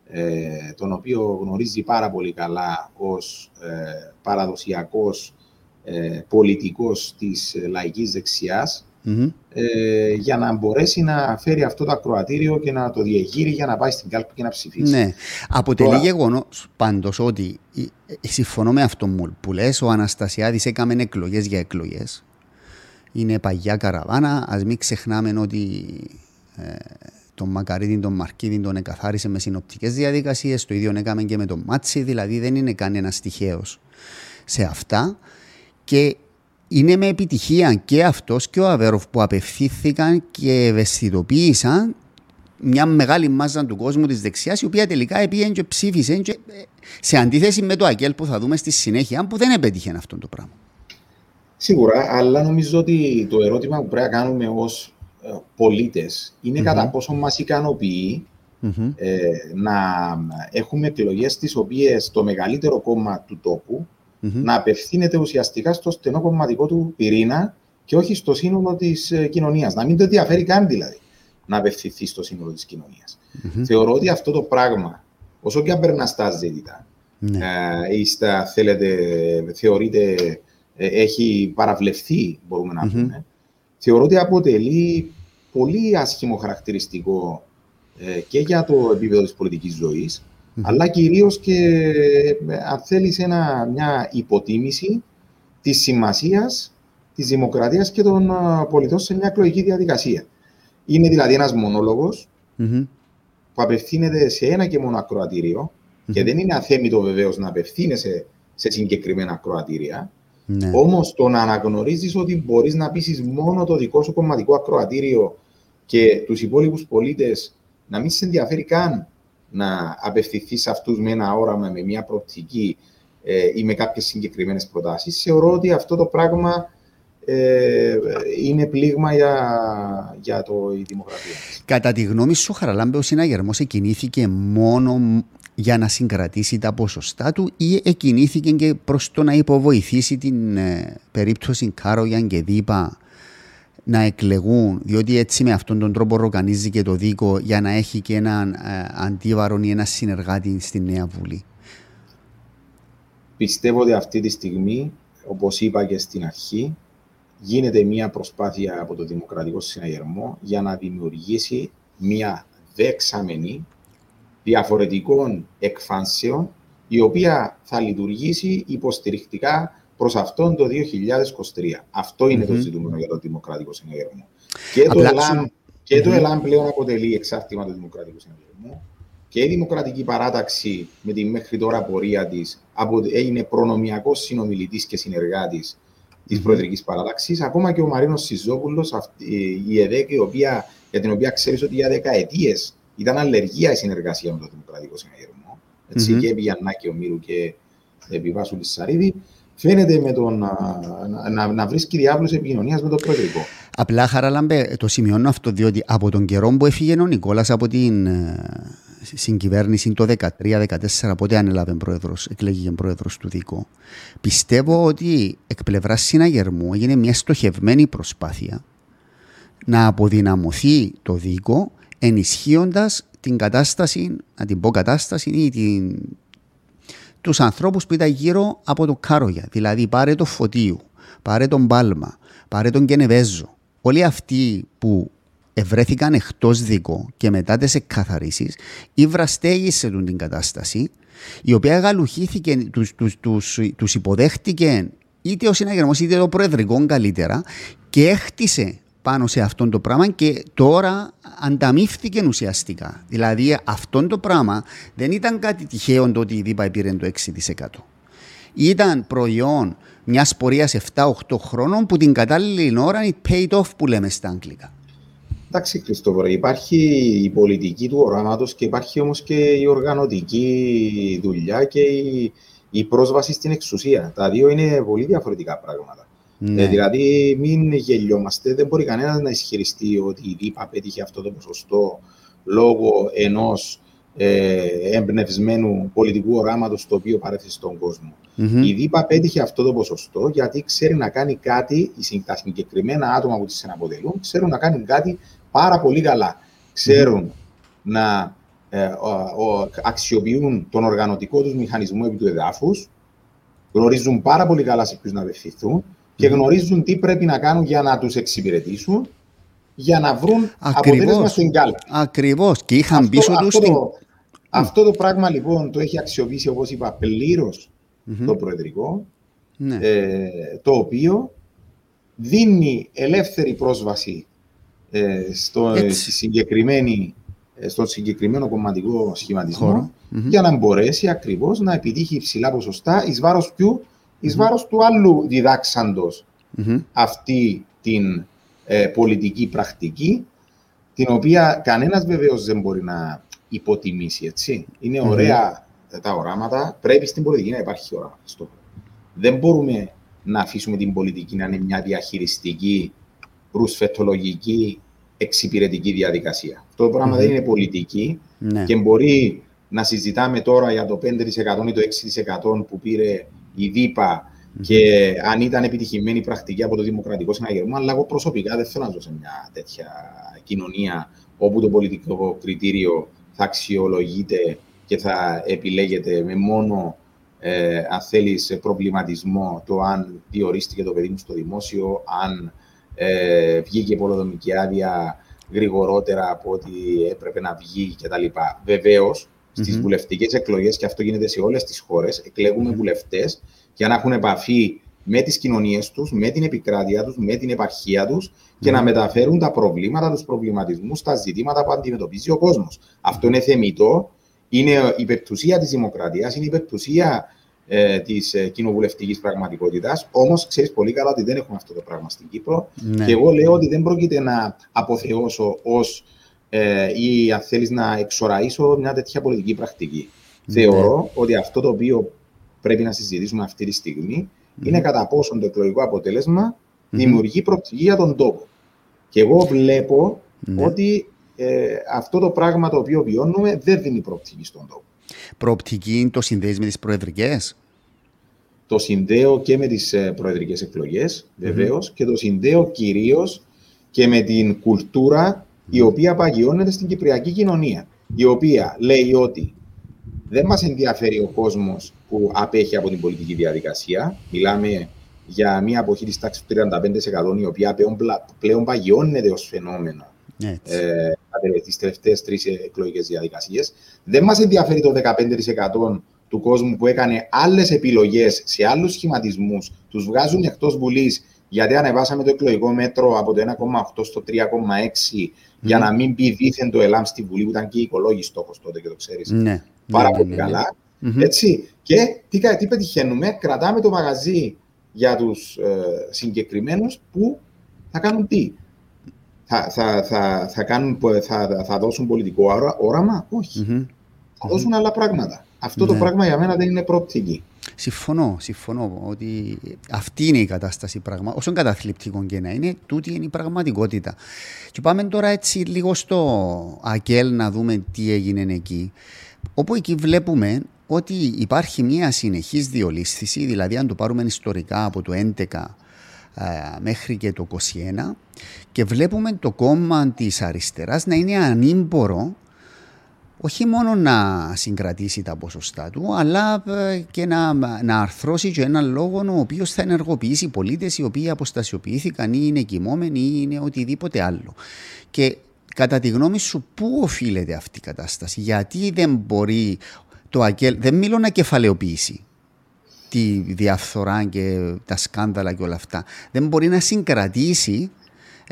ε, τον οποίο γνωρίζει πάρα πολύ καλά ως ε, παραδοσιακός ε, πολιτικός της λαϊκής δεξιάς, ε, για να μπορέσει να φέρει αυτό το ακροατήριο και να το διεγείρει για να πάει στην κάλπη και να ψηφίσει. Ναι. Αποτελεί Τώρα... γεγονός πάντως ότι ε, συμφωνώ με αυτό που λες. Ο Αναστασιάδης έκαμε εκλογές για εκλογές. Είναι παγιά καραβάνα. Α μην ξεχνάμε ότι ε, τον Μακαρίδη, τον Μαρκίδη τον εκαθάρισε με συνοπτικές διαδικασίες. Το ίδιο έκαμε και με τον Μάτσι. Δηλαδή δεν είναι κανένας τυχαίος σε αυτά. Και είναι με επιτυχία και αυτός και ο Αβέροφ που απευθύνθηκαν και ευαισθητοποίησαν μια μεγάλη μάζα του κόσμου της δεξιάς, η οποία τελικά πήγε και ψήφισε και σε αντίθεση με το ΑΚΕΛ που θα δούμε στη συνέχεια, που δεν επέτυχε αυτό το πράγμα. Σίγουρα, αλλά νομίζω ότι το ερώτημα που πρέπει να κάνουμε ως ε, πολίτες είναι mm-hmm. κατά πόσο μας ικανοποιεί mm-hmm. ε, να έχουμε εκλογέ τις οποίες το μεγαλύτερο κόμμα του τόπου mm-hmm. να απευθύνεται ουσιαστικά στο στενό κομματικό του πυρήνα και όχι στο σύνολο της ε, κοινωνίας. Να μην το ενδιαφέρει καν δηλαδή να απευθυνθεί στο σύνολο της κοινωνίας. Mm-hmm. Θεωρώ ότι αυτό το πράγμα, όσο και αν περνά στα ζήτητα, ναι. ε, ή στα, θέλετε, θεωρείται, ε, έχει παραβλεφθεί, μπορούμε να πούμε, θεωρώ ότι αποτελεί πολύ άσχημο χαρακτηριστικό ε, και για το επίπεδο της πολιτικής ζωής, αλλά κυρίως και ε, αν θέλεις μια υποτίμηση της σημασίας της δημοκρατίας και των πολιτών σε μια εκλογική διαδικασία. Είναι δηλαδή ένας που απευθύνεται σε ένα και μόνο ακροατήριο και δεν είναι αθέμητο βεβαίως να απευθύνεσαι σε συγκεκριμένα ακροατήρια. Ναι. Όμως το να αναγνωρίζεις ότι μπορείς να πείσει μόνο το δικό σου κομματικό ακροατήριο και τους υπόλοιπους πολίτες να μην σε ενδιαφέρει καν να απευθυνθείς σε αυτούς με ένα όραμα, με μια προοπτική ε, ή με κάποιες συγκεκριμένες προτάσεις. Θεωρώ ότι αυτό το πράγμα ε, είναι πλήγμα για, για το, η δημοκρατία. Κατά τη γνώμη σου, Χαραλάμπε, ο συναγερμός εκκινήθηκε μόνο για να συγκρατήσει τα ποσοστά του ή εκκινήθηκε και προς το να υποβοηθήσει την ε, περίπτωση Κάρογιαν και Δίπα; Να εκλεγούν, διότι έτσι με αυτόν τον τρόπο ροκανίζει και το δίκο για να έχει και έναν ε, αντίβαρο ή ένα συνεργάτη στη Νέα Βουλή. Πιστεύω ότι αυτή τη στιγμή, όπως είπα και στην αρχή, γίνεται μια προσπάθεια από το Δημοκρατικό Συναγερμό για να δημιουργήσει μια δεξαμενή διαφορετικών εκφάνσεων η οποία θα λειτουργήσει υποστηρικτικά προς αυτόν το 2023. Αυτό είναι mm-hmm. το ζητούμενο για το Δημοκρατικό Συνέδριο. Και, το ΕΛΑΜ, και mm-hmm. το ΕΛΑΜ πλέον αποτελεί εξάρτημα του Δημοκρατικού Συνέδριου. Και η Δημοκρατική Παράταξη με τη μέχρι τώρα πορεία της έγινε προνομιακός συνομιλητής και συνεργάτης της mm-hmm. Προεδρικής Παράταξης. Ακόμα και ο Μαρίνος Σιζόπουλος, η ΕΔΕΚ, η οποία, για την οποία ξέρεις ότι για δεκαετίες ήταν αλλεργία η συνεργασία με το Δημοκρατικό Συνέδριο. Έτσι, mm-hmm. και επί Γιαννάκη ο Μύρου και επί Βάσου Λισσαρίδη, φαίνεται με τον, να, να, να βρίσκει διάβλους επικοινωνίας με το Προεδρικό. Απλά χαράλαμπε, το σημειώνω αυτό, διότι από τον καιρό που έφυγε ο Νικόλας από την ε, συγκυβέρνηση το 2013-2014, πότε ανέλαβε πρόεδρος, εκλέγηκε πρόεδρος του ΔΙΚΟ, πιστεύω ότι εκ πλευράς συναγερμού έγινε μια στοχευμένη προσπάθεια να αποδυναμωθεί το ΔΙΚΟ ενισχύοντας την κατάσταση, να την πω κατάσταση ή την, τους ανθρώπους που ήταν γύρω από το Κάρογια. Δηλαδή πάρε το Φωτίου, πάρε τον Πάλμα, πάρε τον Κενεβέζο. Όλοι αυτοί που ευρέθηκαν εκτός δικό και μετά τις εκκαθαρίσεις ή βραστέγησε την κατάσταση η οποία γαλουχήθηκε, τους, τους, τους, τους υποδέχτηκε είτε ο συναγερμός είτε το προεδρικός καλύτερα και έχτισε πάνω σε αυτό το πράγμα και τώρα ανταμείφθηκε ουσιαστικά. Δηλαδή αυτό το πράγμα δεν ήταν κάτι τυχαίο το ότι η ΔΥΠΑ πήρε το 6%. Ήταν προϊόν μιας πορείας 7-8 χρόνων που την κατάλληλη ώρα είναι paid off που λέμε στα αγγλικά. Εντάξει, Χριστόφορο, υπάρχει η πολιτική του οράματος και υπάρχει όμως και η οργανωτική δουλειά και η, η πρόσβαση στην εξουσία. Τα δύο είναι πολύ διαφορετικά πράγματα. Ναι. Ε, δηλαδή, μην γελιόμαστε. Δεν μπορεί κανένας να ισχυριστεί ότι η ΔΥΠΑ πέτυχε αυτό το ποσοστό λόγω ενός ε, εμπνευσμένου πολιτικού οράματος το οποίο παρέθεσε στον κόσμο. Mm-hmm. Η ΔΥΠΑ πέτυχε αυτό το ποσοστό γιατί ξέρει να κάνει κάτι, τα συγκεκριμένα άτομα που τη συναποτελούν, ξέρουν να κάνουν κάτι πάρα πολύ καλά. Ξέρουν mm-hmm. να ε, ο, ο, αξιοποιούν τον οργανωτικό τους μηχανισμό επί του εδάφους, γνωρίζουν πάρα πολύ καλά σε ποιους να απευθυνθούν και γνωρίζουν τι πρέπει να κάνουν για να τους εξυπηρετήσουν για να βρουν Ακριβώς. αποτέλεσμα στην κάλπη. Ακριβώς. Και είχαν αυτό, πίσω αυτό, τους... Το, αυτό το πράγμα λοιπόν το έχει αξιοποιήσει, όπως είπα, πλήρως mm-hmm. το Προεδρικό, ναι. ε, το οποίο δίνει ελεύθερη πρόσβαση ε, στο, συγκεκριμένη, ε, στον συγκεκριμένο κομματικό για να μπορέσει ακριβώς να επιτύχει υψηλά ποσοστά εις βάρος ποιου; Εις βάρος του άλλου αυτή την ε, πολιτική πρακτική, την οποία κανένας βεβαίως δεν μπορεί να υποτιμήσει, έτσι. Είναι ωραία τα οράματα, πρέπει στην πολιτική να υπάρχει όραμα. Δεν μπορούμε να αφήσουμε την πολιτική να είναι μια διαχειριστική, ρουσφετολογική, εξυπηρετική διαδικασία. Αυτό το πραγμα δεν είναι πολιτική ναι. και μπορεί να συζητάμε τώρα για το 5% ή το 6% που πήρε η ΔΥΠΑ και αν ήταν επιτυχημένη η πρακτική από το Δημοκρατικό Συναγερμό, αλλά εγώ προσωπικά δεν θέλω να ζω σε μια τέτοια κοινωνία όπου το πολιτικό κριτήριο θα αξιολογείται και θα επιλέγεται με μόνο, ε, αν θέλεις, προβληματισμό το αν διορίστηκε το παιδί μου στο δημόσιο, αν ε, βγήκε πολυδομική άδεια γρηγορότερα από ό,τι έπρεπε να βγει κτλ. Βεβαίως, στις mm-hmm. βουλευτικές εκλογές, και αυτό γίνεται σε όλες τις χώρες, εκλέγουμε mm-hmm. βουλευτές για να έχουν επαφή με τις κοινωνίες τους, με την επικράτεια τους, με την επαρχία τους και να μεταφέρουν τα προβλήματα, τους προβληματισμούς, τα ζητήματα που αντιμετωπίζει ο κόσμος. Αυτό είναι θεμητό, είναι η υπερτουσία της δημοκρατίας, είναι η υπερτουσία ε, της ε, κοινοβουλευτικής πραγματικότητας, όμως ξέρεις πολύ καλά ότι δεν έχουμε αυτό το πράγμα στην Κύπρο ναι. και εγώ λέω ότι δεν πρόκειται να αποθεώσω ως ε, ή αν θέλεις να εξοραίσω μια τέτοια πολιτική πρακτική. Ναι. Θεωρώ ότι αυτό το οποίο πρέπει να συζητήσουμε αυτή τη στιγμή mm-hmm. είναι κατά πόσο το εκλογικό αποτέλεσμα mm-hmm. δημιουργεί προοπτική για τον τόπο. Και εγώ βλέπω ναι. ότι ε, αυτό το πράγμα το οποίο βιώνουμε δεν δίνει προοπτική στον τόπο. Προοπτική το συνδέεις με τις προεδρικές; Το συνδέω και με τις ε, προεδρικές εκλογές, βεβαίως, mm-hmm. και το συνδέω κυρίως και με την κουλτούρα η οποία παγιώνεται στην κυπριακή κοινωνία. Η οποία λέει ότι δεν μας ενδιαφέρει ο κόσμος που απέχει από την πολιτική διαδικασία. Μιλάμε για μια αποχή της τάξης του 35% η οποία πλέον, πλέον παγιώνεται ως φαινόμενο ε, τις τελευταίες τρεις εκλογικές διαδικασίες. Δεν μας ενδιαφέρει το 15% του κόσμου που έκανε άλλες επιλογές σε άλλους σχηματισμούς, τους βγάζουν εκτός Βουλής γιατί ανεβάσαμε το εκλογικό μέτρο από το 1,8 στο 3,6 για να μην μπει δίθεν το ΕΛΑΜ στη Βουλή, που ήταν και η οικολόγη στόχος τότε και το ξέρεις. Ναι. Πάρα ναι, πολύ ναι, ναι. καλά. Έτσι. Και τι, τι πετυχαίνουμε, κρατάμε το μαγαζί για τους ε, συγκεκριμένους που θα κάνουν τι; Θα, θα, θα, θα, κάνουν, θα, θα δώσουν πολιτικό όραμα, όχι. Θα δώσουν άλλα πράγματα. αυτό το Ναι. πράγμα για μένα δεν είναι προοπτική. Συμφωνώ, συμφωνώ ότι αυτή είναι η κατάσταση πράγμα. Όσο καταθλιπτικό και να είναι, τούτη είναι η πραγματικότητα. Και πάμε τώρα έτσι λίγο στο ΑΚΕΛ να δούμε τι έγινε εκεί. Όπου εκεί βλέπουμε ότι υπάρχει μια συνεχής διολίσθηση, δηλαδή αν το πάρουμε ιστορικά από το 11 ε, μέχρι και το 21 και βλέπουμε το κόμμα της αριστεράς να είναι ανήμπορο όχι μόνο να συγκρατήσει τα ποσοστά του, αλλά ε, και να, να αρθρώσει και έναν λόγο ο οποίος θα ενεργοποιήσει πολίτες οι οποίοι αποστασιοποιήθηκαν ή είναι κοιμόμενοι ή είναι οτιδήποτε άλλο. Και κατά τη γνώμη σου, πού οφείλεται αυτή η κατάσταση, γιατί δεν μπορεί το ΑΚΕΛ, δεν μιλώ να κεφαλαιοποιήσει τη διαφθορά και τα σκάνδαλα και όλα αυτά, δεν μπορεί να συγκρατήσει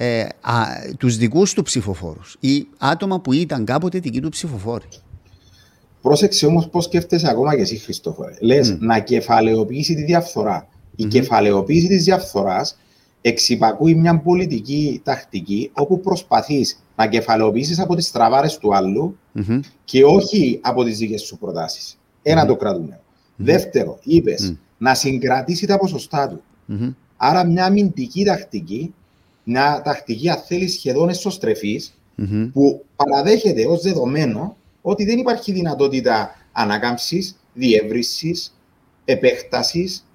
ε, α, τους δικούς του ψηφοφόρους ή άτομα που ήταν κάποτε δικοί του ψηφοφόροι. Πρόσεξε όμως πώς σκέφτεσαι ακόμα και εσύ, Χριστόφορε. Λες να κεφαλαιοποιήσει τη διαφθορά. Η κεφαλαιοποίηση της διαφθοράς εξυπακούει μια πολιτική τακτική όπου προσπαθείς να κεφαλαιοποιήσεις από τις τραβάρε του αλλου Μμμ. και όχι από τις δικές σου προτάσεις. Ένα το κρατούμε. Δεύτερο, είπες να συγκρατήσει τα ποσοστά του. Μμμ. Άρα μια αμυντική τακτική, μια τακτική αν θέλεις σχεδόν εσωστρεφής, Μμμ. που παραδέχεται ως δεδομένο ότι δεν υπάρχει δυνατότητα ανάκαμψης, διεύρυνσης, επέκτασης,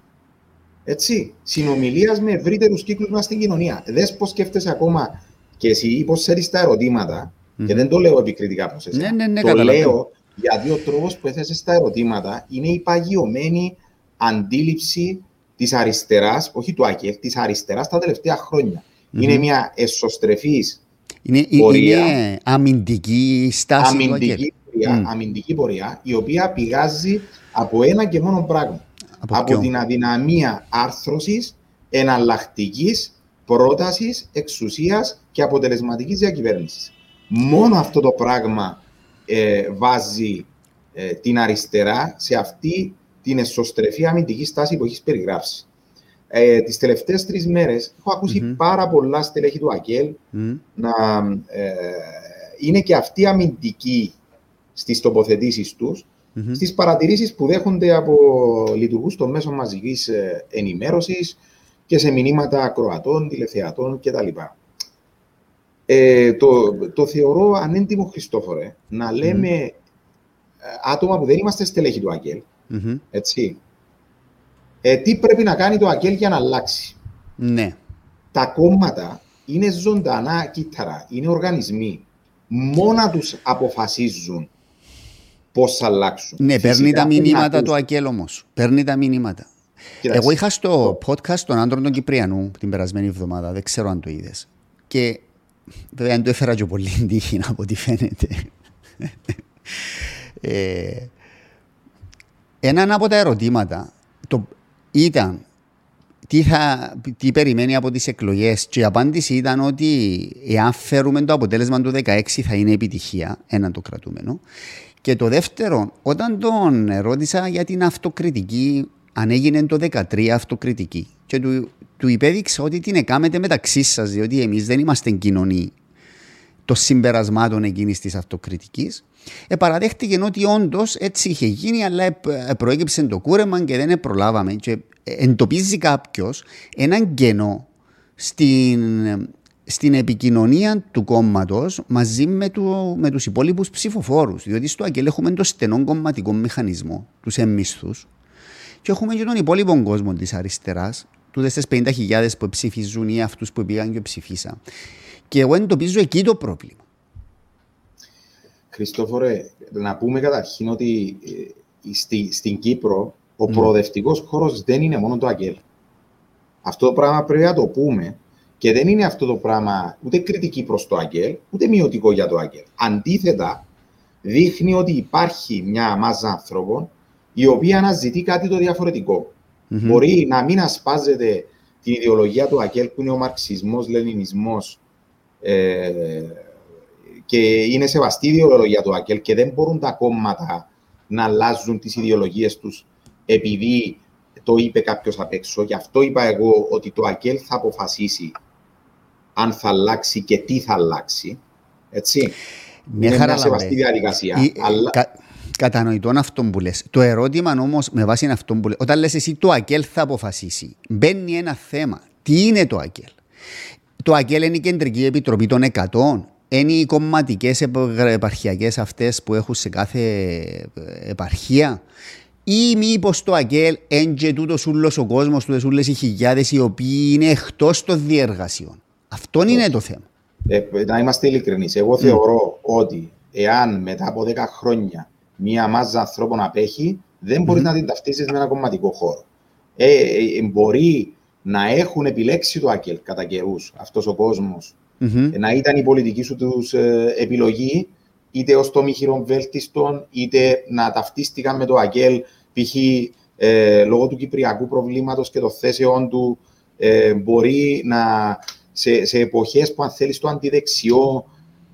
έτσι, συνομιλίας με ευρύτερους κύκλους μας στην κοινωνία. Δες πώς σκέφτεσαι ακόμα και εσύ ή πώς σέρεις τα ερωτήματα και δεν το λέω επικριτικά προς εσένα. Ναι, ναι, ναι, το καταλαβαίνω. λέω γιατί ο τρόπος που έθεσες τα ερωτήματα είναι η παγιωμένη αντίληψη της αριστεράς, όχι του ΑΚΕΦ, της αριστεράς τα τελευταία χρόνια. Είναι μια εσωστρεφής Είναι, ε- πορεία. είναι αμυντική στάση του ΑΚΕΛ. αμυντική πορεία, Μμ. αμυντική πορεία, η οποία πηγάζει από ένα και μόνο πράγμα. Από Από, ποιο; την αδυναμία άρθρωσης, εναλλακτικής πρότασης, εξουσίας και αποτελεσματικής διακυβέρνησης. Μόνο αυτό το πράγμα ε, βάζει ε, την αριστερά σε αυτή την εσωστρεφή αμυντική στάση που έχεις περιγράψει. Ε, τις τελευταίες τρεις μέρες έχω ακούσει Μμμ. πάρα πολλά στελέχη του ΑΚΕΛ Μμ. να ε, είναι και αυτοί αμυντικοί στις τοποθετήσεις τους, Μμμ. στις παρατηρήσεις που δέχονται από λειτουργούς των μέσων μαζικής ε, ενημέρωσης και σε μηνύματα ακροατών, τηλεθεατών κτλ. Ε, το, το θεωρώ ανέντιμο, Χριστόφορε, να λέμε ε, άτομα που δεν είμαστε στελέχη του ΑΚΕΛ, Μμμ. έτσι, ε, τι πρέπει να κάνει το ΑΚΕΛ για να αλλάξει; Ναι. τα κόμματα είναι ζωντανά κύτταρα, είναι οργανισμοί. Μόνα τους αποφασίζουν πώς θα αλλάξουν. Ναι, Φυσικά παίρνει τα πρέπει να μηνύματα του ακούς. ΑΚΕΛ όμως. Παίρνει τα μηνύματα. Κοίταξε, Εγώ είχα στο podcast των άντρων των Κυπριανού την περασμένη εβδομάδα, δεν ξέρω αν το είδες. Και βέβαια δεν το έφερα και πολύ τύχη από ό,τι φαίνεται. ε, έναν από τα ερωτήματα το, ήταν τι, θα, τι περιμένει από τις εκλογές και η απάντηση ήταν ότι εάν φέρουμε το αποτέλεσμα του 16 θα είναι επιτυχία, ένα το κρατούμενο. Και το δεύτερο, όταν τον ρώτησα για την αυτοκριτική, αν έγινε το 13 αυτοκριτική και του, του υπέδειξα ότι την έκαμετε μεταξύ σας, διότι εμείς δεν είμαστε κοινωνοί των συμπερασμάτων εκείνης της αυτοκριτικής. Ε, παραδέχτηκε ότι όντως έτσι είχε γίνει, αλλά ε, ε, προέκυψε το κούρεμα και δεν προλάβαμε. Και ε, εντοπίζει κάποιος έναν κενό στην, στην επικοινωνία του κόμματος μαζί με, του, με τους υπόλοιπους ψηφοφόρους. Διότι στο ΑΚΕΛ έχουμε το στενό κομματικό μηχανισμό, τους εμμίσθου, και έχουμε και τον υπόλοιπο κόσμο της αριστεράς, τούτες τις 50.000 που ψηφίζουν ή αυτούς που πήγαν και ψηφίσαν. Και εγώ εντοπίζω εκεί το πρόβλημα. Χριστόφορε, να πούμε καταρχήν ότι ε, στη, στην Κύπρο ο mm. προοδευτικός χώρος δεν είναι μόνο το ΑΚΕΛ. Αυτό το πράγμα πρέπει να το πούμε και δεν είναι αυτό το πράγμα ούτε κριτική προς το ΑΚΕΛ, ούτε μειωτικό για το ΑΚΕΛ. Αντίθετα, δείχνει ότι υπάρχει μια μάζα ανθρώπων η οποία αναζητεί κάτι το διαφορετικό. Mm-hmm. Μπορεί να μην ασπάζεται την ιδεολογία του ΑΚΕΛ που είναι ο μαρξισμός, λενινισμός ε, και είναι σεβαστή η ιδεολογία του ΑΚΕΛ και δεν μπορούν τα κόμματα να αλλάζουν τις ιδεολογίες τους επειδή το είπε κάποιος απ' έξω. Γι' αυτό είπα εγώ ότι το ΑΚΕΛ θα αποφασίσει αν θα αλλάξει και τι θα αλλάξει. Έτσι. Ναι, είναι μια χαρά, σεβαστή λαμπέ. διαδικασία. Η- αλλά... κα- Κατανοητό αυτό που λες. Το ερώτημα όμως με βάση αυτό που λες, όταν λες εσύ το ΑΚΕΛ θα αποφασίσει, μπαίνει ένα θέμα. Τι είναι το ΑΚΕΛ. Το ΑΚΕΛ είναι η Κεντρική Επιτροπή των 100. Είναι οι κομματικές επαρχιακές αυτές που έχουν σε κάθε επαρχία; Ή μήπως το ΑΚΕΛ έντζε τούτος ούλος ο κόσμος, τούτες ούλες οι χιλιάδες οι οποίοι είναι εκτός των διεργασιών; Αυτό είναι το θέμα. Ε, να είμαστε ειλικρινείς. Εγώ θεωρώ ότι εάν μετά από 10 χρόνια μία μάζα ανθρώπων απέχει, δεν μπορείς να την ταυτίσει με ένα κομματικό χώρο. Ε, ε, μπορεί να έχουν επιλέξει το ΑΚΕΛ κατά καιρούς αυτός ο κοσμο να ήταν η πολιτική σου τους, ε, επιλογή, είτε ως το μη βέλτιστον, είτε να ταυτίστηκαν με το ΑΚΕΛ, π.χ. Ε, λόγω του κυπριακού προβλήματος και των θέσεών του, ε, μπορεί να σε, σε εποχές που αν θέλεις το αντιδεξιό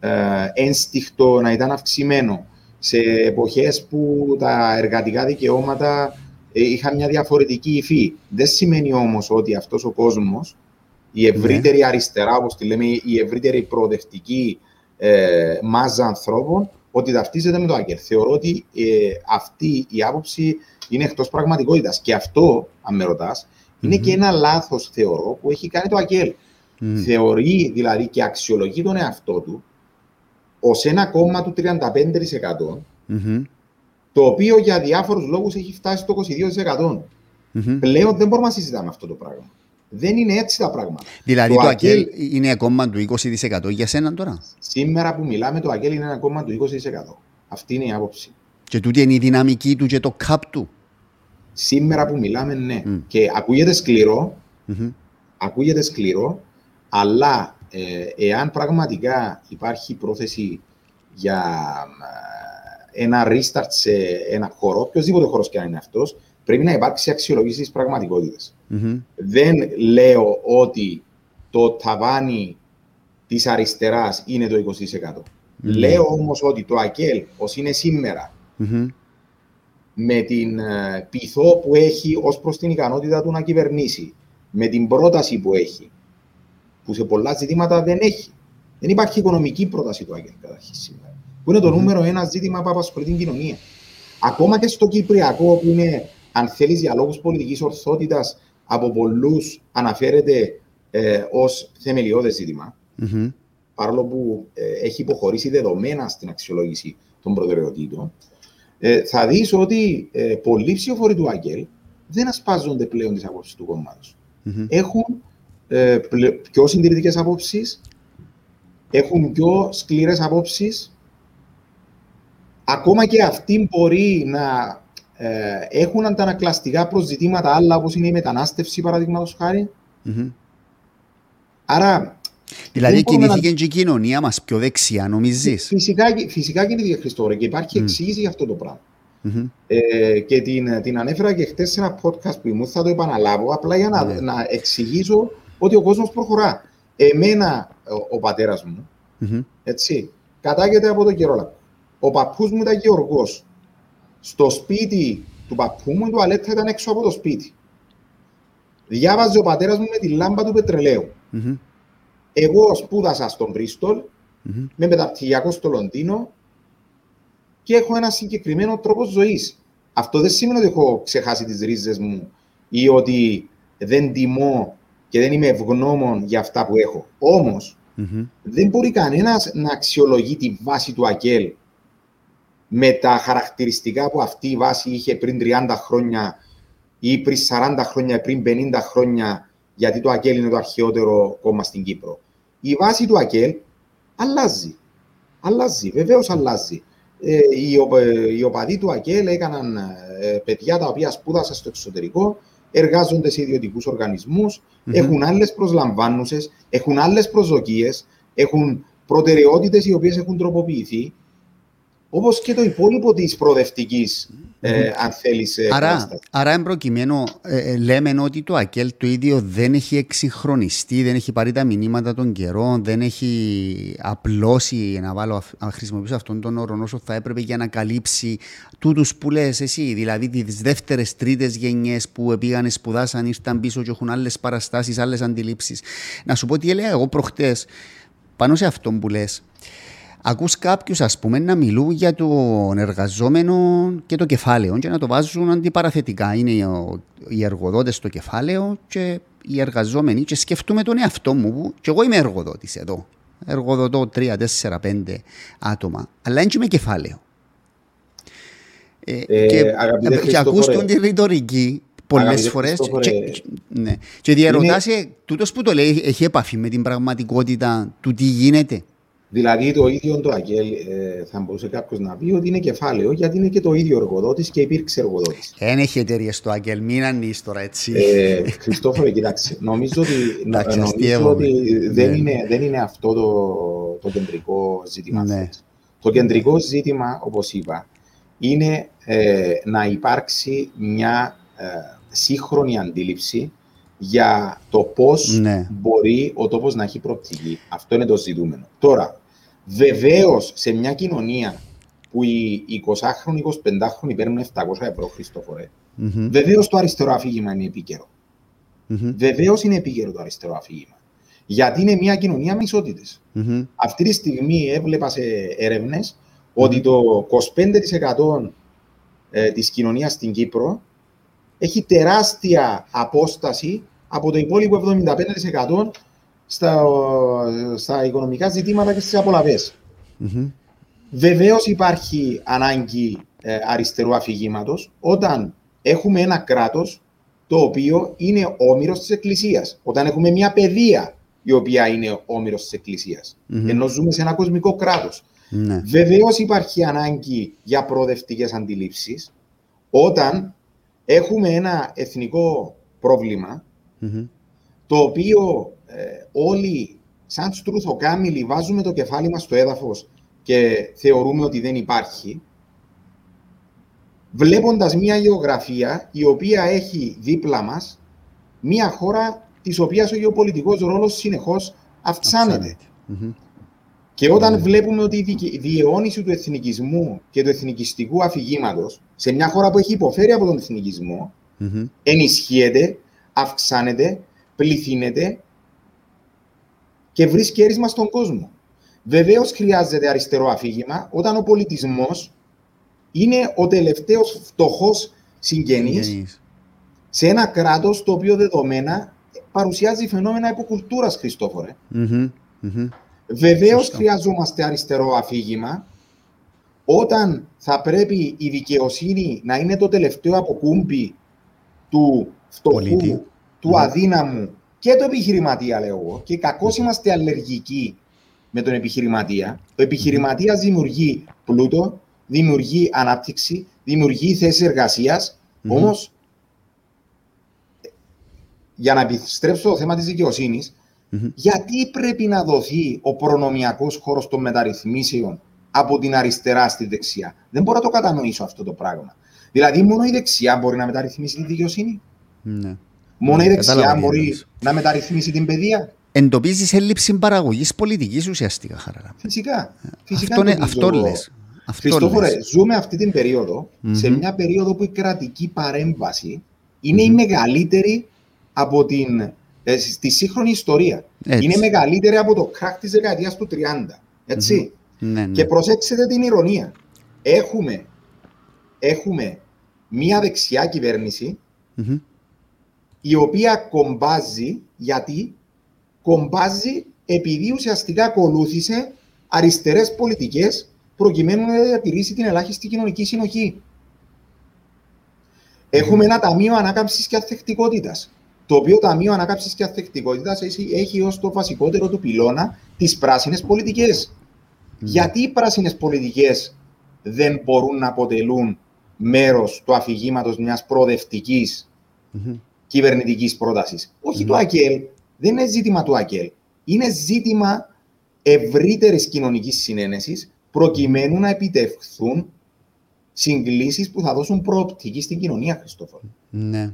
ε, ένστιχτο να ήταν αυξημένο, σε εποχές που τα εργατικά δικαιώματα ε, είχαν μια διαφορετική υφή. Δεν σημαίνει όμως ότι αυτός ο κόσμος, η ευρύτερη ναι. αριστερά, όπως τη λέμε, η ευρύτερη προοδευτική ε, μάζα ανθρώπων, ότι ταυτίζεται με το Άγκερ. Θεωρώ ότι ε, αυτή η άποψη είναι εκτός πραγματικότητας. Και αυτό, αν με ρωτας είναι και ένα λάθος, θεωρώ, που έχει κάνει το ΑΚΕΛ. Θεωρεί δηλαδή και αξιολογεί τον εαυτό του ως ένα κόμμα του 35%, το οποίο για διάφορους λόγους έχει φτάσει στο 22%. Πλέον δεν μπορούμε να συζητάμε αυτό το πράγμα. Δεν είναι έτσι τα πράγματα. Δηλαδή το, το ΑΚΕΛ είναι κόμμα του 20% για σένα τώρα; Σήμερα που μιλάμε, το ΑΚΕΛ είναι ένα κόμμα του 20%. Αυτή είναι η άποψη. Και τούτη είναι η δυναμική του και το καπ του. Σήμερα που μιλάμε, ναι. Και ακούγεται σκληρό, ακούγεται σκληρό, αλλά ε, εάν πραγματικά υπάρχει πρόθεση για ε, ένα restart σε ένα χώρο, οποιοδήποτε χώρος και αν είναι αυτός, πρέπει να υπάρξει αξιολόγηση της πραγματικότητας. Δεν λέω ότι το ταβάνι της αριστεράς είναι το 20%. Λέω όμως ότι το ΑΚΕΛ, ως είναι με την ε, πειθό που έχει ως προς την ικανότητα του να κυβερνήσει, με την πρόταση που έχει, που σε πολλά ζητήματα δεν έχει. Δεν υπάρχει οικονομική πρόταση του Άγγελ καταρχήν σήμερα. Που είναι το νούμερο ένα ζήτημα που απασχολεί την κοινωνία. Ακόμα και στο Κυπριακό, που είναι, αν θέλεις, για λόγους πολιτικής ορθότητας, από πολλούς αναφέρεται ε, ως θεμελιώδες παρόλο που ε, έχει υποχωρήσει δεδομένα στην αξιολόγηση των προτεραιοτήτων, ε, θα δεις ότι ε, πολλοί ψηφοφοροί του Άγγελ δεν ασπάζονται πλέον τις απόψεις του κομματο Έχουν ε, πιο συντηρητικές απόψεις, έχουν πιο σκληρές απόψεις. Ακόμα και αυτοί μπορεί να ε, έχουν αντανακλαστικά προσζητήματα άλλα, όπως είναι η μετανάστευση, παραδείγματος Άρα. Δηλαδή κινήθηκε να... και η κοινωνία μας πιο δεξιά, νομίζεις; Φυσικά, φυσικά κινήθηκε Χριστόρα και υπάρχει mm. εξήγηση για αυτό το πράγμα. Mm-hmm. Ε, και την, την ανέφερα και χτες σε ένα podcast που ήμουν, θα το επαναλάβω, απλά για να, mm. να εξηγήσω ότι ο κόσμος προχωρά. Εμένα, ο, ο πατέρας μου, mm-hmm. έτσι, κατάγεται από τον Κερόλα. Ο παππούς μου ήταν γεωργός. Στο σπίτι του παππού μου η τουαλέτα ήταν έξω από το σπίτι. Διάβαζε ο πατέρας μου με τη λάμπα του πετρελαίου. Mm-hmm. Εγώ σπούδασα στον Μπρίστολ, mm-hmm. με μεταπτυχιακό στο Λονδίνο και έχω ένα συγκεκριμένο τρόπο ζωής. Αυτό δεν σημαίνει ότι έχω ξεχάσει τις ρίζες μου ή ότι δεν τιμώ και δεν είμαι ευγνώμων για αυτά που έχω. Όμως, mm-hmm. δεν μπορεί κανένας να αξιολογεί τη βάση του ΑΚΕΛ με τα χαρακτηριστικά που αυτή η βάση είχε πριν 30 χρόνια ή πριν 40 χρόνια ή πριν 50 χρόνια, γιατί το ΑΚΕΛ είναι το αρχαιότερο κόμμα στην Κύπρο. Η βάση του ΑΚΕΛ αλλάζει. Αλλάζει, βεβαίως αλλάζει. Ε, οι, οι οπαδοί του ΑΚΕΛ έκαναν ε, παιδιά τα οποία σπούδασαν στο εξωτερικό, εργάζονται σε ιδιωτικούς έχουν άλλες προσλαμβάνουσες, έχουν άλλες προσδοκίες, έχουν προτεραιότητες οι οποίες έχουν τροποποιηθεί. Όπως και το υπόλοιπο της προοδευτικής, ε, αν θέλεις. Ε, άρα, άρα, εν προκειμένου, ε, ε, λέμε ότι το ΑΚΕΛ το ίδιο δεν έχει εξυγχρονιστεί, δεν έχει πάρει τα μηνύματα των καιρών, δεν έχει απλώσει, να, βάλω, να χρησιμοποιήσω αυτόν τον όρο όσο θα έπρεπε για να καλύψει τούτους που λες εσύ. Δηλαδή τις δεύτερες, τρίτες γενιές που πήγαν, σπουδάσαν, ήρθαν πίσω και έχουν άλλες παραστάσεις, άλλες αντιλήψεις. Να σου πω τι έλεγα εγώ προχτές πάνω σε αυτό που λες ακούς κάποιους ας πούμε να μιλούν για τον εργαζόμενο και το κεφάλαιο και να το βάζουν αντιπαραθετικά. Είναι ο, οι εργοδότες στο κεφάλαιο και οι εργαζόμενοι και σκεφτούμε τον εαυτό μου που και εγώ είμαι εργοδότης εδώ. Εργοδοτώ 3, 4, 5 άτομα. Αλλά δεν είμαι κεφάλαιο. Ε, Ε, και, αγαπητέ και ακούς Χριστόφορε. τον τη ρητορική πολλές Αγαπητέ φορές Χριστόφορε, και, ναι. και διαρωτάσαι, τούτος που το λέει έχει επαφή με την πραγματικότητα του τι γίνεται; Δηλαδή το ίδιο το ΑΚΕΛ ε, θα μπορούσε κάποιος να πει ότι είναι κεφάλαιο γιατί είναι και το ίδιο εργοδότης και υπήρξε εργοδότης. Δεν έχει εταιρείες στο Άγγελ, μην ανοίξει τώρα έτσι. Ε, Χριστόφορε, κοιτάξτε, νομίζω ότι, Εντάξει, νομίζω αστείευομαι. ότι δεν, Ναι. είναι, δεν είναι αυτό το, το κεντρικό ζήτημα. Ναι. αυτές. Το κεντρικό ζήτημα, όπως είπα, είναι ε, να υπάρξει μια ε, σύγχρονη αντίληψη για το πώς Ναι. μπορεί ο τόπος να έχει προοπτική. Αυτό είναι το ζητούμενο. Τώρα, βεβαίως, σε μια κοινωνία που οι 20χρονοι, 25χρονοι παίρνουν 700 ευρώ, Χριστόφορε, Μμμ, Βεβαίως το αριστερό αφήγημα είναι επίκαιρο. μμμ, Βεβαίως είναι επίκαιρο το αριστερό αφήγημα. Γιατί είναι μια κοινωνία με ισότητες. μμμ. Αυτή τη στιγμή έβλεπα σε έρευνες ότι το 25% ε, της κοινωνίας στην Κύπρο έχει τεράστια απόσταση από το υπόλοιπο 75% στα, στα οικονομικά ζητήματα και στις απολαβές. Μμμ. Βεβαίως υπάρχει ανάγκη ε, αριστερού αφηγήματος όταν έχουμε ένα κράτος το οποίο είναι όμοιρος της Εκκλησίας. Όταν έχουμε μια παιδεία η οποία είναι όμοιρος της εκκλησίας. Μμμ. Ενώ ζούμε σε ένα κοσμικό κράτος. Ναι. Βεβαίως υπάρχει ανάγκη για προοδευτικές αντιλήψεις όταν έχουμε ένα εθνικό πρόβλημα Μμμ. Το οποίο ε, όλοι σαν στρουθοκάμιλοι βάζουμε το κεφάλι μας στο έδαφος και θεωρούμε ότι δεν υπάρχει, βλέποντας μια γεωγραφία η οποία έχει δίπλα μας μια χώρα της οποίας ο γεωπολιτικός ρόλος συνεχώς αυξάνεται. Μμμ. Και όταν Ναι. βλέπουμε ότι η δικαι- διαιώνιση του εθνικισμού και του εθνικιστικού αφηγήματος σε μια χώρα που έχει υποφέρει από τον εθνικισμό Μμμ. ενισχύεται, αυξάνεται, πληθύνεται και βρίσκει έρισμα στον κόσμο. Βεβαίως χρειάζεται αριστερό αφήγημα όταν ο πολιτισμός είναι ο τελευταίος φτωχός συγγενής Συγγενείς. σε ένα κράτος το οποίο δεδομένα παρουσιάζει φαινόμενα υποκουλτούρας, Χριστόφορε. Μμμ. Μμμ. Βεβαίως Σωστά. χρειαζόμαστε αριστερό αφήγημα όταν θα πρέπει η δικαιοσύνη να είναι το τελευταίο αποκούμπι του φτωχού, Πολίτη. Του Μμμ. αδύναμου και του επιχειρηματία, λέω εγώ. Και κακώς είμαστε αλλεργικοί με τον επιχειρηματία. Ο επιχειρηματίας δημιουργεί πλούτο, δημιουργεί ανάπτυξη, δημιουργεί θέσεις εργασίας, Μμμ. όμως για να επιστρέψω στο θέμα της δικαιοσύνης, Μμμ. γιατί πρέπει να δοθεί ο προνομιακός χώρος των μεταρρυθμίσεων από την αριστερά στη δεξιά; Δεν μπορώ να το κατανοήσω αυτό το πράγμα. Δηλαδή, μόνο η δεξιά μπορεί να μεταρρυθμίσει τη δικαιοσύνη; Ναι. Μόνο η Ναι, δεξιά κατάλαβα τι μπορεί εννοείς. να μεταρρυθμίσει την παιδεία. Εντοπίζεις έλλειψη παραγωγής πολιτικής ουσιαστικά, χαρά. Φυσικά. Φυσικά Αυτό, είναι, εντοπίζω αυτό εγώ. λες. Αυτό Χριστόφορε, λες. ζούμε αυτή την περίοδο, σε Μμμ. μια περίοδο που η κρατική παρέμβαση είναι η Μμμ. μεγαλύτερη από την, ε, στη σύγχρονη ιστορία. Έτσι. Είναι μεγαλύτερη από το κράκ της δεκαετίας του 30. Έτσι. Ναι, ναι. Και προσέξτε την ηρωνία. Έχουμε, έχουμε μία δεξιά κυβέρνηση Μμμ. Η οποία κομπάζει, γιατί κομπάζει επειδή ουσιαστικά ακολούθησε αριστερές πολιτικές προκειμένου να διατηρήσει την ελάχιστη κοινωνική συνοχή. Έχουμε ένα ταμείο ανάκαμψης και αθεκτικότητας, το οποίο ταμείο ανάκαμψης και αθεκτικότητας έχει, έχει ως το βασικότερο του πυλώνα τις πράσινες πολιτικές. Γιατί οι πράσινες πολιτικές δεν μπορούν να αποτελούν μέρος του αφηγήματος μιας προοδευτικής Μμμ. Κυβερνητικής πρότασης. Όχι Μμμ. το ΑΚΕΛ, δεν είναι ζήτημα του ΑΚΕΛ. Είναι ζήτημα ευρύτερης κοινωνικής συνένεσης προκειμένου να επιτευχθούν συγκλήσεις που θα δώσουν προοπτική στην κοινωνία, Χριστόφορο. Ναι.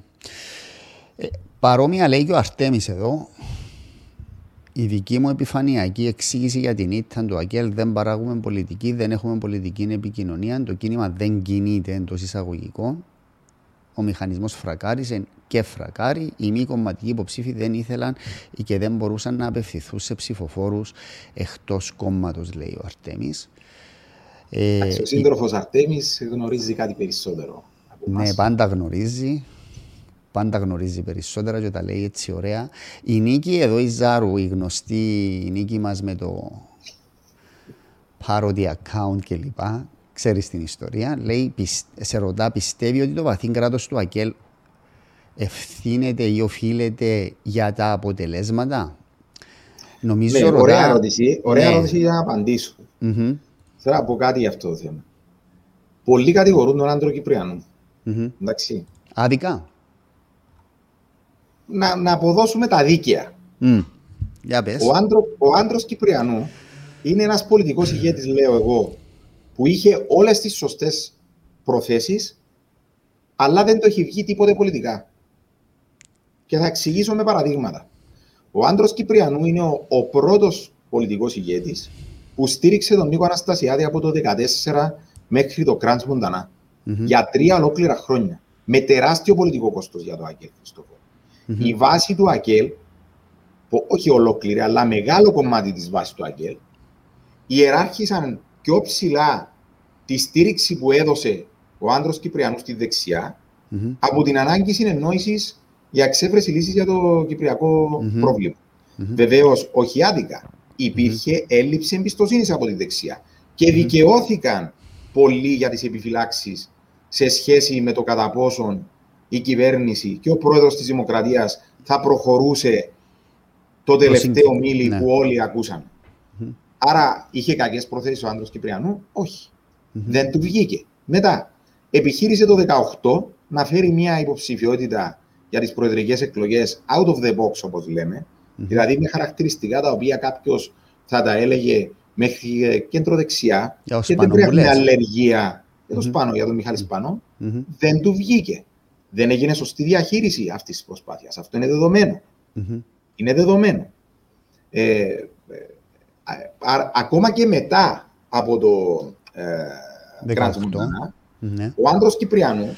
Ε, παρόμοια λέει και ο Αρτέμις εδώ, η δική μου επιφανειακή εξήγηση για την ήττα του ΑΚΕΛ δεν παράγουμε πολιτική, δεν έχουμε πολιτική επικοινωνία, το κίνημα δεν κινείται εντός εισαγωγικών. Ο μηχανισμός φρακάρισε, και φρακάρει. Οι μη κομματικοί υποψήφοι δεν ήθελαν ή και δεν μπορούσαν να απευθυνθούν σε ψηφοφόρους εκτός κόμματος, λέει ο Αρτέμις. Ε, ο σύντροφος Αρτέμις γνωρίζει κάτι περισσότερο. ναι, πάντα γνωρίζει. Πάντα γνωρίζει περισσότερα και τα λέει έτσι ωραία. Η νίκη εδώ η Ζάρου, η γνωστή η νίκη μας με το parody account κλπ. Ξέρεις την ιστορία. Λέει, σε ρωτά, πιστεύει ότι το βαθύ κράτος του ΑΚΕΛ ευθύνεται ή οφείλεται για τα αποτελέσματα; Νομίζω ναι, ρωτά... Ωραία ερώτηση, ωραία ναι. ερώτηση για να απαντήσω. Mm-hmm. Θέλω να πω κάτι για αυτό το θέμα. Πολλοί κατηγορούν τον άντρο Κυπριανού. Mm-hmm. Εντάξει. Άδικα. Να, να αποδώσουμε τα δίκαια. Mm. Για πες. Ο, άντρο, ο άντρος Κυπριανού είναι ένας πολιτικός ηγέτης, λέω εγώ, που είχε όλες τις σωστές προθέσεις, αλλά δεν το έχει βγει τίποτε πολιτικά. Και θα εξηγήσω με παραδείγματα. Ο άντρος Κυπριανού είναι ο, ο πρώτος πολιτικός ηγέτης που στήριξε τον Νίκο Αναστασιάδη από το 2014 μέχρι το Κράντ Μοντανά. Mm-hmm. Για τρία ολόκληρα χρόνια. Με τεράστιο πολιτικό κόστος για το ΑΚΕΛ. Mm-hmm. Η βάση του ΑΚΕΛ, που όχι ολόκληρη, αλλά μεγάλο κομμάτι της βάσης του ΑΚΕΛ, ιεράρχησαν πιο ψηλά τη στήριξη που έδωσε ο άντρος Κυπριανού στη δεξιά mm-hmm. από την ανάγκη συνεννόησης για εξέφραση λύσης για το κυπριακό mm-hmm. πρόβλημα. Mm-hmm. Βεβαίως, όχι άδικα. Υπήρχε mm-hmm. έλλειψη εμπιστοσύνης από τη δεξιά. Και δικαιώθηκαν πολλοί για τις επιφυλάξεις σε σχέση με το κατά πόσον η κυβέρνηση και ο πρόεδρος της Δημοκρατίας θα προχωρούσε το τελευταίο μίλη ναι. που όλοι ακούσαν. Άρα είχε κακές προθέσεις ο άντρος Κυπριανού; Όχι. Δεν του βγήκε. Μετά, επιχείρησε το 18 να φέρει μια υποψηφιότητα για τις προεδρικές εκλογές out of the box, όπως λέμε. Δηλαδή με χαρακτηριστικά τα οποία κάποιος θα τα έλεγε μέχρι ε, κέντρο-δεξιά και δεν πρέπει να αλλεργία για το Σπάνο, για τον Μιχάλη Σπάνο. Δεν του βγήκε. Δεν έγινε σωστή διαχείριση αυτής της προσπάθειας. Αυτό είναι δεδομένο. Είναι δεδομένο. Ε, ε, ακόμα και μετά από το ε, ναι. ο άντρος Κυπριανού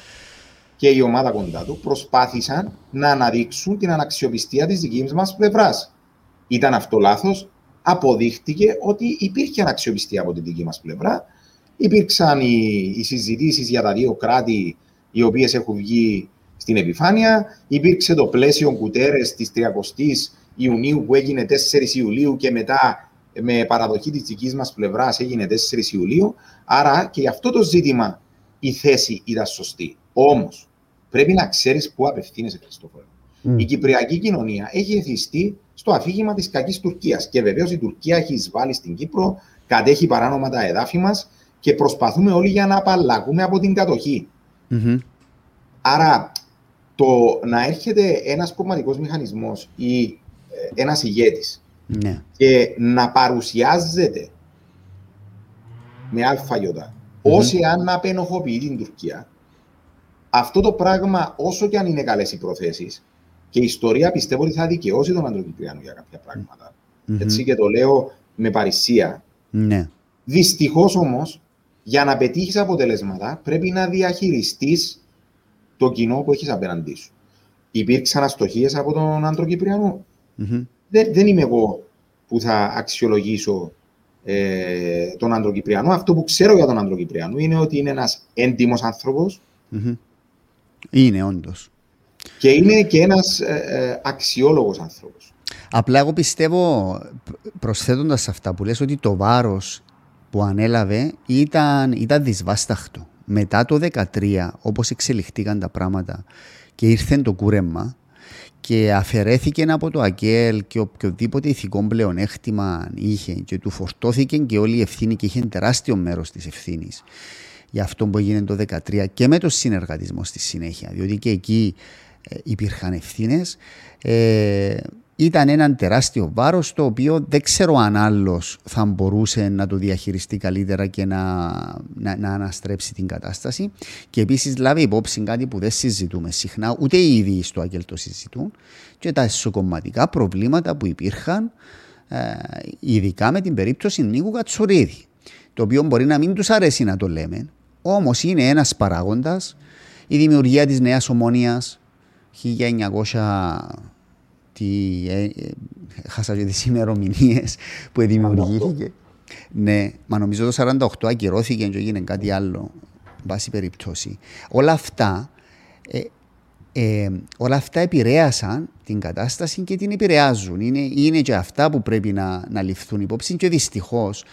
και η ομάδα κοντά του προσπάθησαν να αναδείξουν την αναξιοπιστία της δικής μας πλευράς. Ήταν αυτό λάθος; Αποδείχτηκε ότι υπήρχε αναξιοπιστία από την δική μας πλευρά. Υπήρξαν οι, οι συζητήσεις για τα δύο κράτη οι οποίες έχουν βγει στην επιφάνεια. Υπήρξε το πλαίσιο κουτέρες της 30 Ιουνίου που έγινε 4 Ιουλίου και μετά με παραδοχή της δικής μας πλευράς έγινε 4 Ιουλίου. Άρα και για αυτό το ζήτημα η θέση ήταν σωστή. Όμως, πρέπει να ξέρεις πού απευθύνεσαι, Χριστόφορο. Mm. Η κυπριακή κοινωνία έχει εθιστεί στο αφήγημα της κακής Τουρκίας. Και βεβαίως η Τουρκία έχει εισβάλει στην Κύπρο, κατέχει παράνομα τα εδάφη μας και προσπαθούμε όλοι για να απαλλαγούμε από την κατοχή. Mm-hmm. Άρα, το να έρχεται ένας κομματικός μηχανισμός ή ε, ένας ηγέτης ναι. και να παρουσιάζεται με αλφαγιώτα mm-hmm. ω εάν να απενοχοποιεί την Τουρκία, αυτό το πράγμα, όσο και αν είναι καλές οι προθέσεις, και η ιστορία πιστεύω ότι θα δικαιώσει τον Αντροκυπριανό για κάποια πράγματα. Mm-hmm. Έτσι και το λέω με παρησία. Ναι. Δυστυχώς όμως, για να πετύχεις αποτελέσματα, πρέπει να διαχειριστείς το κοινό που έχεις απέναντί σου. Υπήρξαν αστοχίες από τον Αντροκυπριανό. Mm-hmm. Δεν, δεν είμαι εγώ που θα αξιολογήσω ε, τον Αντροκυπριανό. Αυτό που ξέρω για τον Αντροκυπριανό είναι ότι είναι ένας έντιμος άνθρωπος. Mm-hmm. Είναι όντως. Και είναι και ένας ε, ε, αξιόλογος άνθρωπος. Απλά εγώ πιστεύω, προσθέτοντας αυτά που λες, ότι το βάρος που ανέλαβε ήταν, ήταν δυσβάσταχτο. Μετά το 2013, όπως εξελιχθήκαν τα πράγματα και ήρθε το κούρεμα και αφαιρέθηκε από το ΑΚΕΛ και οποιοδήποτε ηθικό πλεονέκτημα είχε και του φορτώθηκε και όλη η ευθύνη και είχε τεράστιο μέρος της ευθύνης για αυτό που έγινε το 2013 και με το συνεργατισμό στη συνέχεια, διότι και εκεί ε, υπήρχαν ευθύνες. Ε, ήταν ένα τεράστιο βάρος το οποίο δεν ξέρω αν άλλος θα μπορούσε να το διαχειριστεί καλύτερα και να, να, να αναστρέψει την κατάσταση. Και επίσης λάβει υπόψη κάτι που δεν συζητούμε συχνά, ούτε οι ίδιοι στο Αγγέλ το συζητούν, και τα ισοκομματικά προβλήματα που υπήρχαν, ε, ειδικά με την περίπτωση Νίκου Κατσουρίδη. Το οποίο μπορεί να μην τους αρέσει να το λέμε, Όμως είναι ένας παράγοντας η δημιουργία της νέας ομόνοια 1900 τι, ε, ε, χάσα και τις ημερομηνίες που δημιουργήθηκε. Ναι, μα νομίζω το 48 ακυρώθηκε και έγινε κάτι άλλο, βάση περιπτώσει. Όλα αυτά, ε, ε, όλα αυτά επηρέασαν την κατάσταση και την επηρεάζουν. Είναι, είναι και αυτά που πρέπει να, να ληφθούν υπόψη και δυστυχώς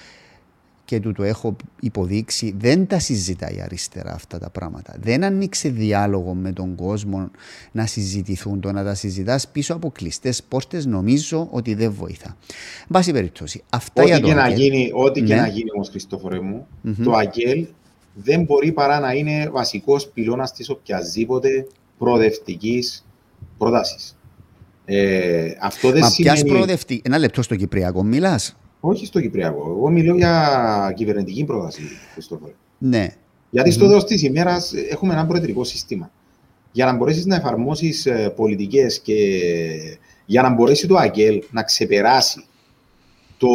και του το έχω υποδείξει, δεν τα συζητάει η αριστερά αυτά τα πράγματα. Δεν ανοίξει διάλογο με τον κόσμο να συζητηθούν. Το να τα συζητάς πίσω από κλειστές πόρτες νομίζω ότι δεν βοηθά. Μπάση περιπτώσει. Αυτά ό,τι για και, να γίνει, ό,τι ναι. και να γίνει όμως, Χριστόφορε μου, mm-hmm. το ΑΚΕΛ δεν μπορεί παρά να είναι βασικός πυλώνας της οποιασδήποτε προοδευτικής πρόταση. Ε, αυτό δεν Μα σημαίνει... ποια προοδευτική. Ένα λεπτό στο Κυπριακό μιλάς; Όχι στο Κυπριακό. Εγώ μιλώ για κυβερνητική πρόταση, Χριστόφορε. Ναι. Γιατί mm-hmm. στο τέλο της ημέρας έχουμε ένα προεδρικό σύστημα. Για να μπορέσεις να εφαρμόσεις ε, πολιτικές και για να μπορέσει το ΑΚΕΛ να ξεπεράσει το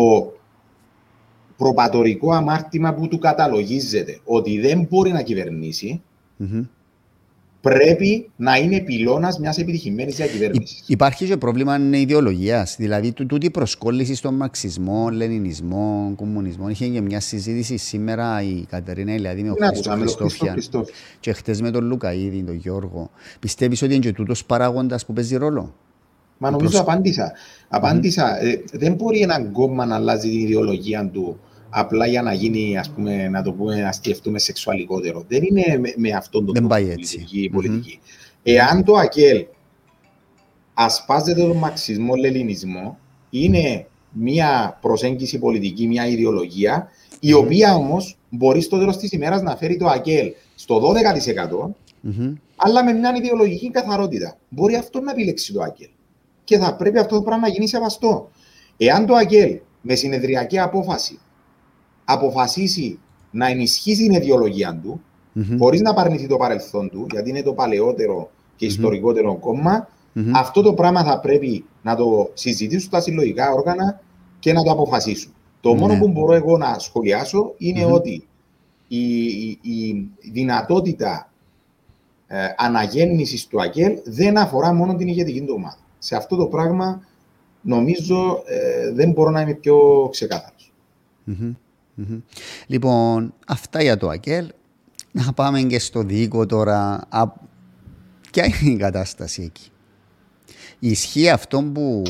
προπατορικό αμάρτημα που του καταλογίζεται ότι δεν μπορεί να κυβερνήσει, mm-hmm πρέπει να είναι πυλώνας μιας επιτυχημένης διακυβέρνησης. Υπάρχει και πρόβλημα ιδεολογίας. Δηλαδή, τούτη προσκόλληση στον μαξισμό, λενινισμό, κομμουνισμό. Είχε και μια συζήτηση σήμερα η Κατερίνα Ηλιαδή με τον Χριστόφια. Και χτες με τον Λουκαίδη, τον Γιώργο. Πιστεύεις ότι είναι και τούτος παράγοντας που παίζει ρόλο; Μα νομίζω προσ... απάντησα. απάντησα. Mm. Ε, δεν μπορεί ένα κόμμα να αλλάζει την ιδεολογία του απλά για να γίνει, ας πούμε, να το πούμε, να σκεφτούμε σεξουαλικότερο. Δεν είναι με, με αυτόν τον τρόπο πολιτική. πολιτική. Mm-hmm. Εάν το ΑΚΕΛ ασπάζεται τον μαξισμό, λελινισμό, είναι μια προσέγγιση πολιτική, μια ιδεολογία, η mm-hmm. οποία όμως μπορεί στο τέλος της ημέρας να φέρει το ΑΚΕΛ στο 12%, mm-hmm. αλλά με μια ιδεολογική καθαρότητα. Μπορεί αυτό να επιλέξει το ΑΚΕΛ. Και θα πρέπει αυτό το πράγμα να γίνει σεβαστό. Εάν το ΑΚΕΛ με συνεδριακή απόφαση αποφασίσει να ενισχύσει την ιδεολογία του, mm-hmm. χωρίς να παρνηθεί το παρελθόν του, γιατί είναι το παλαιότερο και ιστορικότερο mm-hmm. κόμμα, mm-hmm. αυτό το πράγμα θα πρέπει να το συζητήσουν τα συλλογικά όργανα και να το αποφασίσουν. Το μόνο που μπορώ εγώ να σχολιάσω είναι ότι η, η, η δυνατότητα ε, αναγέννησης του ΑΚΕΛ δεν αφορά μόνο την ηγετική του ομάδα. Σε αυτό το πράγμα νομίζω ε, δεν μπορώ να είμαι πιο ξεκάθαρος. Mm-hmm. Λοιπόν, αυτά για το ΑΚΕΛ. Να πάμε και στο δίκο τώρα. Α, ποια είναι η κατάσταση εκεί; Ισχύει αυτό που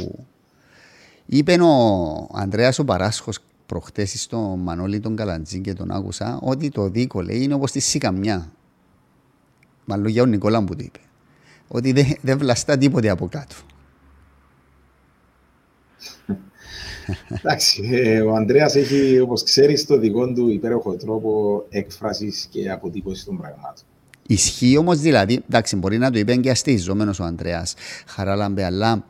είπε ο Ανδρέας ο Παράσχος προχτές στο Μανώλη τον Καλαντζή και τον άκουσα ότι το δίκο λέει είναι όπως τη σικαμιά. Μάλλον για ο Νικόλα που το είπε. Ότι δεν, δεν βλαστά τίποτε από κάτω. Εντάξει, ε, ο Ανδρέας έχει, όπως ξέρεις, το δικό του υπέροχο τρόπο έκφρασης και αποτύπωσης των πραγμάτων. Ισχύει όμως δηλαδή, εντάξει, μπορεί να το είπε και αστίζομενο ο Ανδρέας Χαράλαμπε, αλλά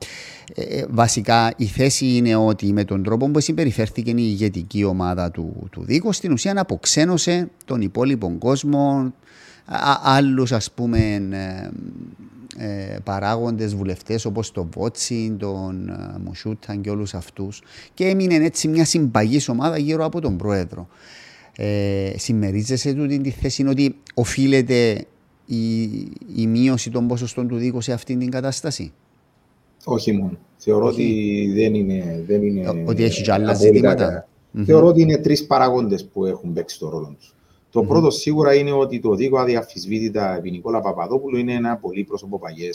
ε, ε, βασικά η θέση είναι ότι με τον τρόπο που συμπεριφέρθηκε η ηγετική ομάδα του, του Δίκο, στην ουσία αποξένωσε τον υπόλοιπο κόσμο, άλλους ας πούμε ε, παράγοντες βουλευτές όπως τον Βότσι, τον ε, Μουσούταν και όλους αυτούς και έμεινε έτσι μια συμπαγής ομάδα γύρω από τον Πρόεδρο. Ε, συμμερίζεσαι του τη θέση ότι οφείλεται η, η μείωση των ποσοστών του δίκου σε αυτήν την κατάσταση; Όχι μόνο. Θεωρώ ότι δεν είναι. Δεν είναι ότι έχει και άλλα ζητήματα. Θεωρώ ότι είναι τρεις παράγοντες που έχουν παίξει το ρόλο τους. Το mm-hmm. πρώτο σίγουρα είναι ότι το δίκο αδιαφυσβήτητα επί Νικόλα Παπαδόπουλου είναι ένα πολύ πρόσωποπαγέ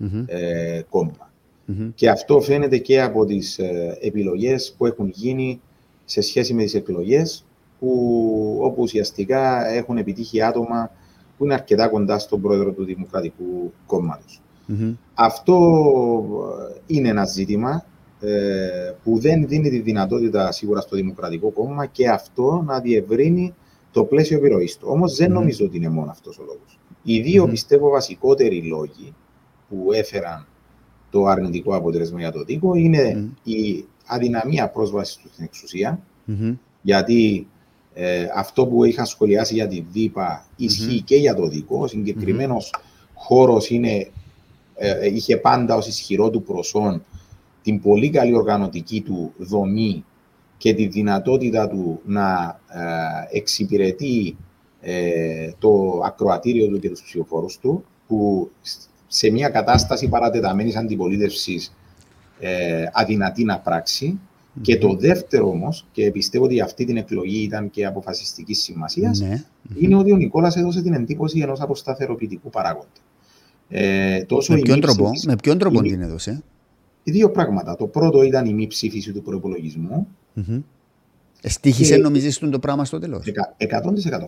mm-hmm. ε, κόμμα. Mm-hmm. Και αυτό φαίνεται και από τις ε, επιλογές που έχουν γίνει σε σχέση με τις εκλογές, όπου ουσιαστικά έχουν επιτύχει άτομα που είναι αρκετά κοντά στον πρόεδρο του Δημοκρατικού Κόμματος. Αυτό ε, είναι ένα ζήτημα ε, που δεν δίνει τη δυνατότητα σίγουρα στο Δημοκρατικό Κόμμα και αυτό να διευρύνει το πλαίσιο επιρροής του. Όμως δεν νομίζω ότι είναι μόνο αυτός ο λόγος. Οι δύο mm-hmm. πιστεύω βασικότεροι λόγοι που έφεραν το αρνητικό αποτέλεσμα για το δίκο είναι η αδυναμία πρόσβασης του στην εξουσία. Γιατί ε, αυτό που είχα σχολιάσει για τη ΔΥΠΑ ισχύει και για το δίκο. Ο συγκεκριμένος χώρος ε, είχε πάντα ως ισχυρό του προσόν την πολύ καλή οργανωτική του δομή και τη δυνατότητα του να ε, εξυπηρετεί ε, το ακροατήριο του και τους ψηφοφόρους του, που σε μια κατάσταση παρατεταμένης αντιπολίτευσης ε, αδυνατή να πράξει. Και το δεύτερο όμως, και πιστεύω ότι αυτή την εκλογή ήταν και αποφασιστική σημασίας, ναι. είναι ότι ο Νικόλας έδωσε την εντύπωση ενός αποσταθεροποιητικού παράγοντα. Ε, τόσο με, ποιον τρόπο, με ποιον τρόπο την έδωσε; Δύο πράγματα. Το πρώτο ήταν η μη ψήφιση του προπολογισμού. Mm-hmm. Στήχησε, και... νομίζεις, το πράγμα στο τέλος; 100%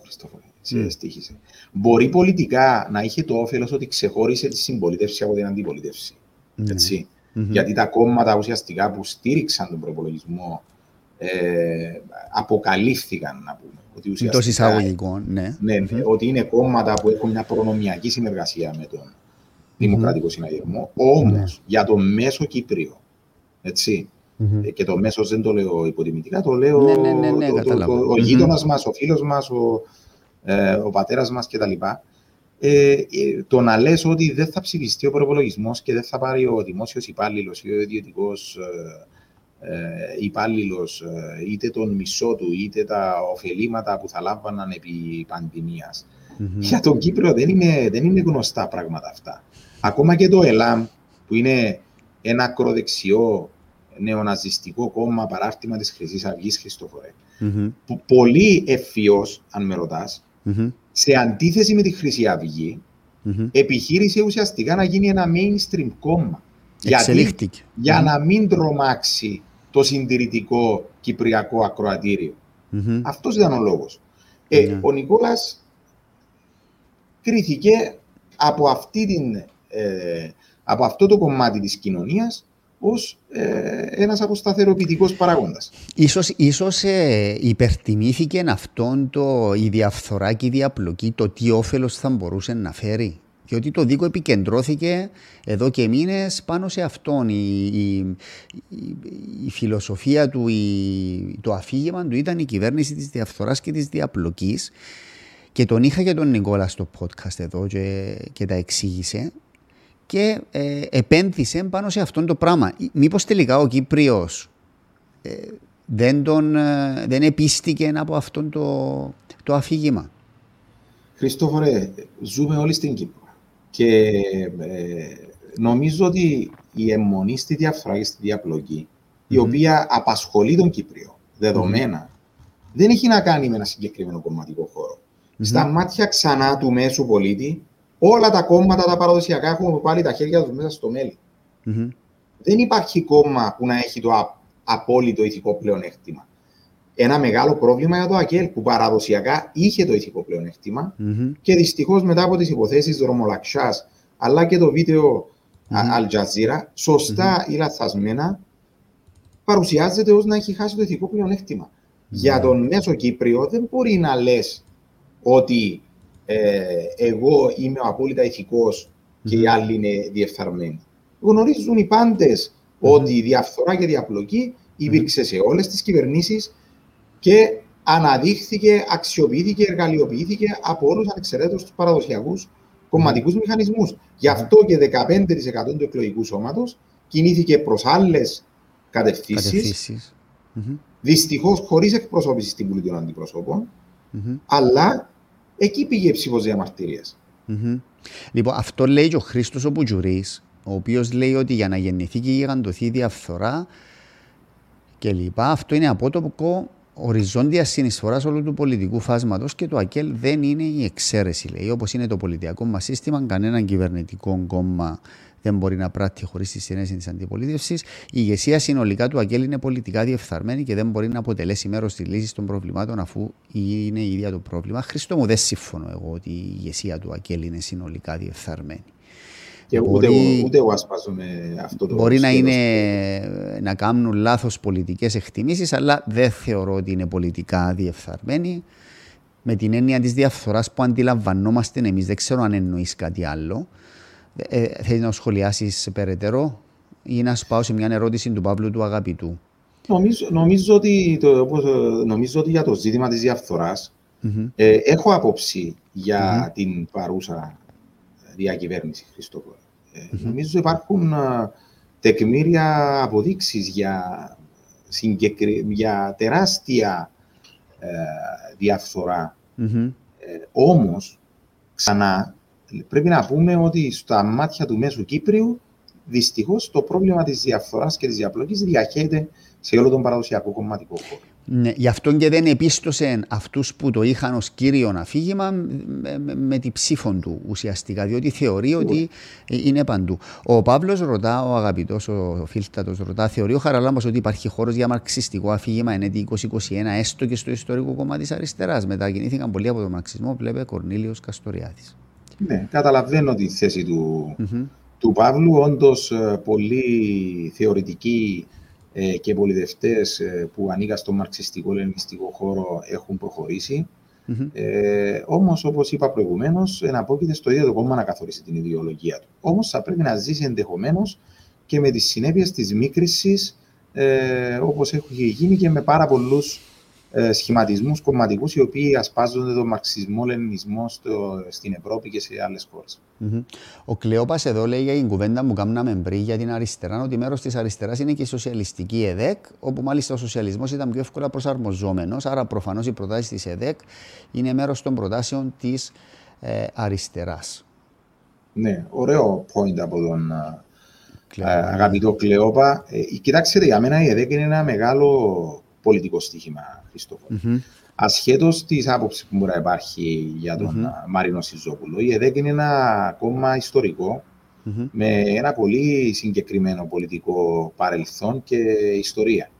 Χριστόφορο. Mm. Στήχησε. Μπορεί πολιτικά να είχε το όφελος ότι ξεχώρισε τη συμπολίτευση από την αντιπολίτευση. Mm. Έτσι. Mm-hmm. Γιατί τα κόμματα ουσιαστικά που στήριξαν τον προπολογισμό ε, αποκαλύφθηκαν, να πούμε. Ότι ουσιαστικά, εισαγωγικό, ναι. ναι mm-hmm. Ότι είναι κόμματα που έχουν μια προνομιακή συνεργασία με τον Δημοκρατικός mm-hmm. Συναγερμό. Όμως, ναι. για το μέσο Κύπριο, έτσι, mm-hmm. και το μέσος δεν το λέω υποτιμητικά, το λέω ναι, ναι, ναι, ναι, το, το, το, ο γείτονας mm-hmm. μας, ο φίλος μας, ο, ε, ο πατέρας μας κτλ ε, ε, το να λες ότι δεν θα ψηφιστεί ο προπολογισμός και δεν θα πάρει ο δημόσιος υπάλληλος ή ο ιδιωτικός ε, ε, υπάλληλος ε, είτε τον μισό του είτε τα ωφελήματα που θα λάμβαναν επί πανδημίας. Mm-hmm. Για τον Κύπρο δεν είναι, δεν είναι γνωστά πράγματα αυτά. Ακόμα και το ΕΛΑΜ που είναι ένα ακροδεξιό νεοναζιστικό κόμμα παράρτημα της Χρυσής Αυγής Χριστοφορέ. Mm-hmm. Που πολύ ευφυός, αν με ρωτάς, mm-hmm σε αντίθεση με τη Χρυσή Αυγή, mm-hmm. επιχείρησε ουσιαστικά να γίνει ένα mainstream κόμμα. Γιατί, για mm-hmm. να μην τρομάξει το συντηρητικό κυπριακό ακροατήριο. Mm-hmm. Αυτός ήταν ο λόγος. Ε, ναι. ο Νικόλας κρίθηκε από, αυτή την, ε, από αυτό το κομμάτι της κοινωνίας ως ε, ένας αποσταθεροποιητικός παράγοντας. Ίσως, ίσως ε, υπερτιμήθηκε αυτόν το, η διαφθορά και η διαπλοκή, το τι όφελος θα μπορούσε να φέρει. Διότι το δίκο επικεντρώθηκε εδώ και μήνες πάνω σε αυτόν. Η, η, η, φιλοσοφία του, το αφήγημα του ήταν η κυβέρνηση της διαφθοράς και της διαπλοκής. Και τον είχα και τον Νικόλα στο podcast εδώ και, και τα εξήγησε και ε, επένδυσε πάνω σε αυτό το πράγμα. Μήπως τελικά ο Κύπριος ε, δεν, τον, ε, δεν επίστηκε από αυτό το, το αφήγημα; Χριστόφορε, ζούμε όλοι στην Κύπρο. Και ε, νομίζω ότι η αιμονή στη διαφθορά και στη διαπλοκή, mm-hmm. η οποία απασχολεί τον Κύπριο δεδομένα, mm-hmm. δεν έχει να κάνει με ένα συγκεκριμένο κομματικό χώρο. Mm-hmm. Στα μάτια ξανά του μέσου πολίτη, Όλα τα κόμματα τα παραδοσιακά έχουν πάλι τα χέρια τους μέσα στο μελι mm-hmm. Δεν υπάρχει κόμμα που να έχει το απόλυτο ηθικό πλεονέκτημα. Ένα μεγάλο πρόβλημα για το ΑΚΕΛ που παραδοσιακά είχε το ηθικό πλεονέκτημα mm-hmm. και δυστυχώς μετά από τις υποθέσεις Ρωμολαξιά αλλά και το βίντεο mm-hmm. Al Jazeera, σωστά ή λαθασμένα, παρουσιάζεται ως να έχει χάσει το ηθικό πλεονέκτημα. Για τον Μέσο Κύπριο δεν μπορεί να λες ότι ε, εγώ είμαι ο απόλυτα ηθικός και οι άλλοι είναι διεφθαρμένοι. Γνωρίζουν οι πάντες ότι η διαφθορά και η διαπλοκή υπήρξε σε όλες τις κυβερνήσεις και αναδείχθηκε, αξιοποιήθηκε, εργαλειοποιήθηκε από όλους ανεξαιρέτως τους παραδοσιακούς κομματικούς μηχανισμούς. Γι' αυτό και 15% του εκλογικού σώματος κινήθηκε προς άλλες κατευθύνσεις. Δυστυχώς χωρίς εκπροσώπηση στην Βουλή των αντιπροσωπων αλλά Εκεί πήγε η ψήφος διαμαρτυρία. Mm-hmm. Λοιπόν, αυτό λέει και ο Χρήστος ο Πουτζουρή, ο οποίος λέει ότι για να γεννηθεί και γιγαντωθεί η διαφθορά κλπ. Αυτό είναι απότοπο οριζόντια συνεισφοράς όλου του πολιτικού φάσματος και το ΑΚΕΛ δεν είναι η εξαίρεση. Λέει, όπως είναι το πολιτικό μας σύστημα, κανένα κυβερνητικό κόμμα δεν μπορεί να πράττει χωρίς τη συνένεση της αντιπολίτευσης. Η ηγεσία συνολικά του ΑΚΕΛ είναι πολιτικά διεφθαρμένη και δεν μπορεί να αποτελέσει μέρος της λύσης των προβλημάτων αφού είναι η ίδια το πρόβλημα. Χρήστο μου, δεν συμφωνώ εγώ ότι η ηγεσία του ΑΚΕΛ είναι συνολικά διεφθαρμένη. Και μπορεί, ούτε, ούτε εγώ ασπάζομαι αυτό το Μπορεί να, είναι, να κάνουν λάθος πολιτικές εκτιμήσεις, αλλά δεν θεωρώ ότι είναι πολιτικά διεφθαρμένη. Με την έννοια της διαφθοράς που αντιλαμβανόμαστε εμείς, δεν ξέρω αν εννοείς κάτι άλλο. Ε, θέλεις να σχολιάσεις περαιτέρω ή να πάω σε μια ερώτηση του Παύλου του αγαπητού; Νομίζω, νομίζω, ότι, το, νομίζω ότι για το ζήτημα της διαφθοράς mm-hmm. ε, έχω άποψη για mm-hmm. την παρούσα διακυβέρνηση Χριστόφορο. Ε, mm-hmm. Νομίζω υπάρχουν ε, τεκμήρια αποδείξεις για, συγκεκρι... για τεράστια ε, διαφθορά. Ε, όμως, ξανά, πρέπει να πούμε ότι στα μάτια του Μέσου Κύπριου δυστυχώς το πρόβλημα της διαφθοράς και της διαπλοκής διαχέεται σε όλο τον παραδοσιακό κομματικό χώρο. Ναι, γι' αυτό και δεν επίστωσε αυτούς που το είχαν ως κύριο αφήγημα με, με, με τη ψήφο του ουσιαστικά, διότι θεωρεί ότι είναι παντού. Ο Παύλος ρωτά, ο αγαπητός, ο Φίλτατος ρωτά, θεωρεί ο Χαραλάμπος ότι υπάρχει χώρος για μαρξιστικό αφήγημα εν 2021, έστω και στο ιστορικό κομμάτι της αριστεράς. Μετακινήθηκαν πολλοί από τον μαρξισμό, βλέπει Κορνίλιος Καστοριάδης. Ναι, καταλαβαίνω τη θέση του, mm-hmm. του Παύλου. Όντως, ε, πολύ θεωρητική ε, και πολιτευτές ε, που ανήκαν στον μαρξιστικό ελληνιστικό χώρο έχουν προχωρήσει. Mm-hmm. Ε, Όμως, όπως είπα προηγουμένως, εναπόκειται στο ίδιο το κόμμα να καθορίσει την ιδεολογία του. Όμως, θα πρέπει να ζήσει ενδεχομένως και με τις συνέπειες της μίκρηση, ε, όπως έχει γίνει και με πάρα πολλούς ε, σχηματισμούς κομματικούς οι οποίοι ασπάζονται τον μαρξισμό-λενινισμό στην Ευρώπη και σε άλλες χώρες. Mm-hmm. Ο Κλεόπας εδώ λέει για την κουβέντα που κάναμε πριν για την αριστερά, ότι μέρος της αριστεράς είναι και η σοσιαλιστική ΕΔΕΚ, όπου μάλιστα ο σοσιαλισμός ήταν πιο εύκολα προσαρμοζόμενος. Άρα, προφανώς οι προτάσεις της ΕΔΕΚ είναι μέρος των προτάσεων της ε, αριστεράς. Ναι, ωραίο point από τον ε, αγαπητό Κλεόπα. Ε, κοιτάξτε, για μένα η ΕΔΕΚ είναι ένα μεγάλο πολιτικό στοίχημα, Χριστόφορο. Mm-hmm. Ασχέτως της άποψης που μπορεί να υπάρχει για τον mm-hmm. Μαρίνο Σιζόπουλο, η ΕΔΕΚ είναι ένα κόμμα ιστορικό mm-hmm. με ένα πολύ συγκεκριμένο πολιτικό παρελθόν και ιστορία.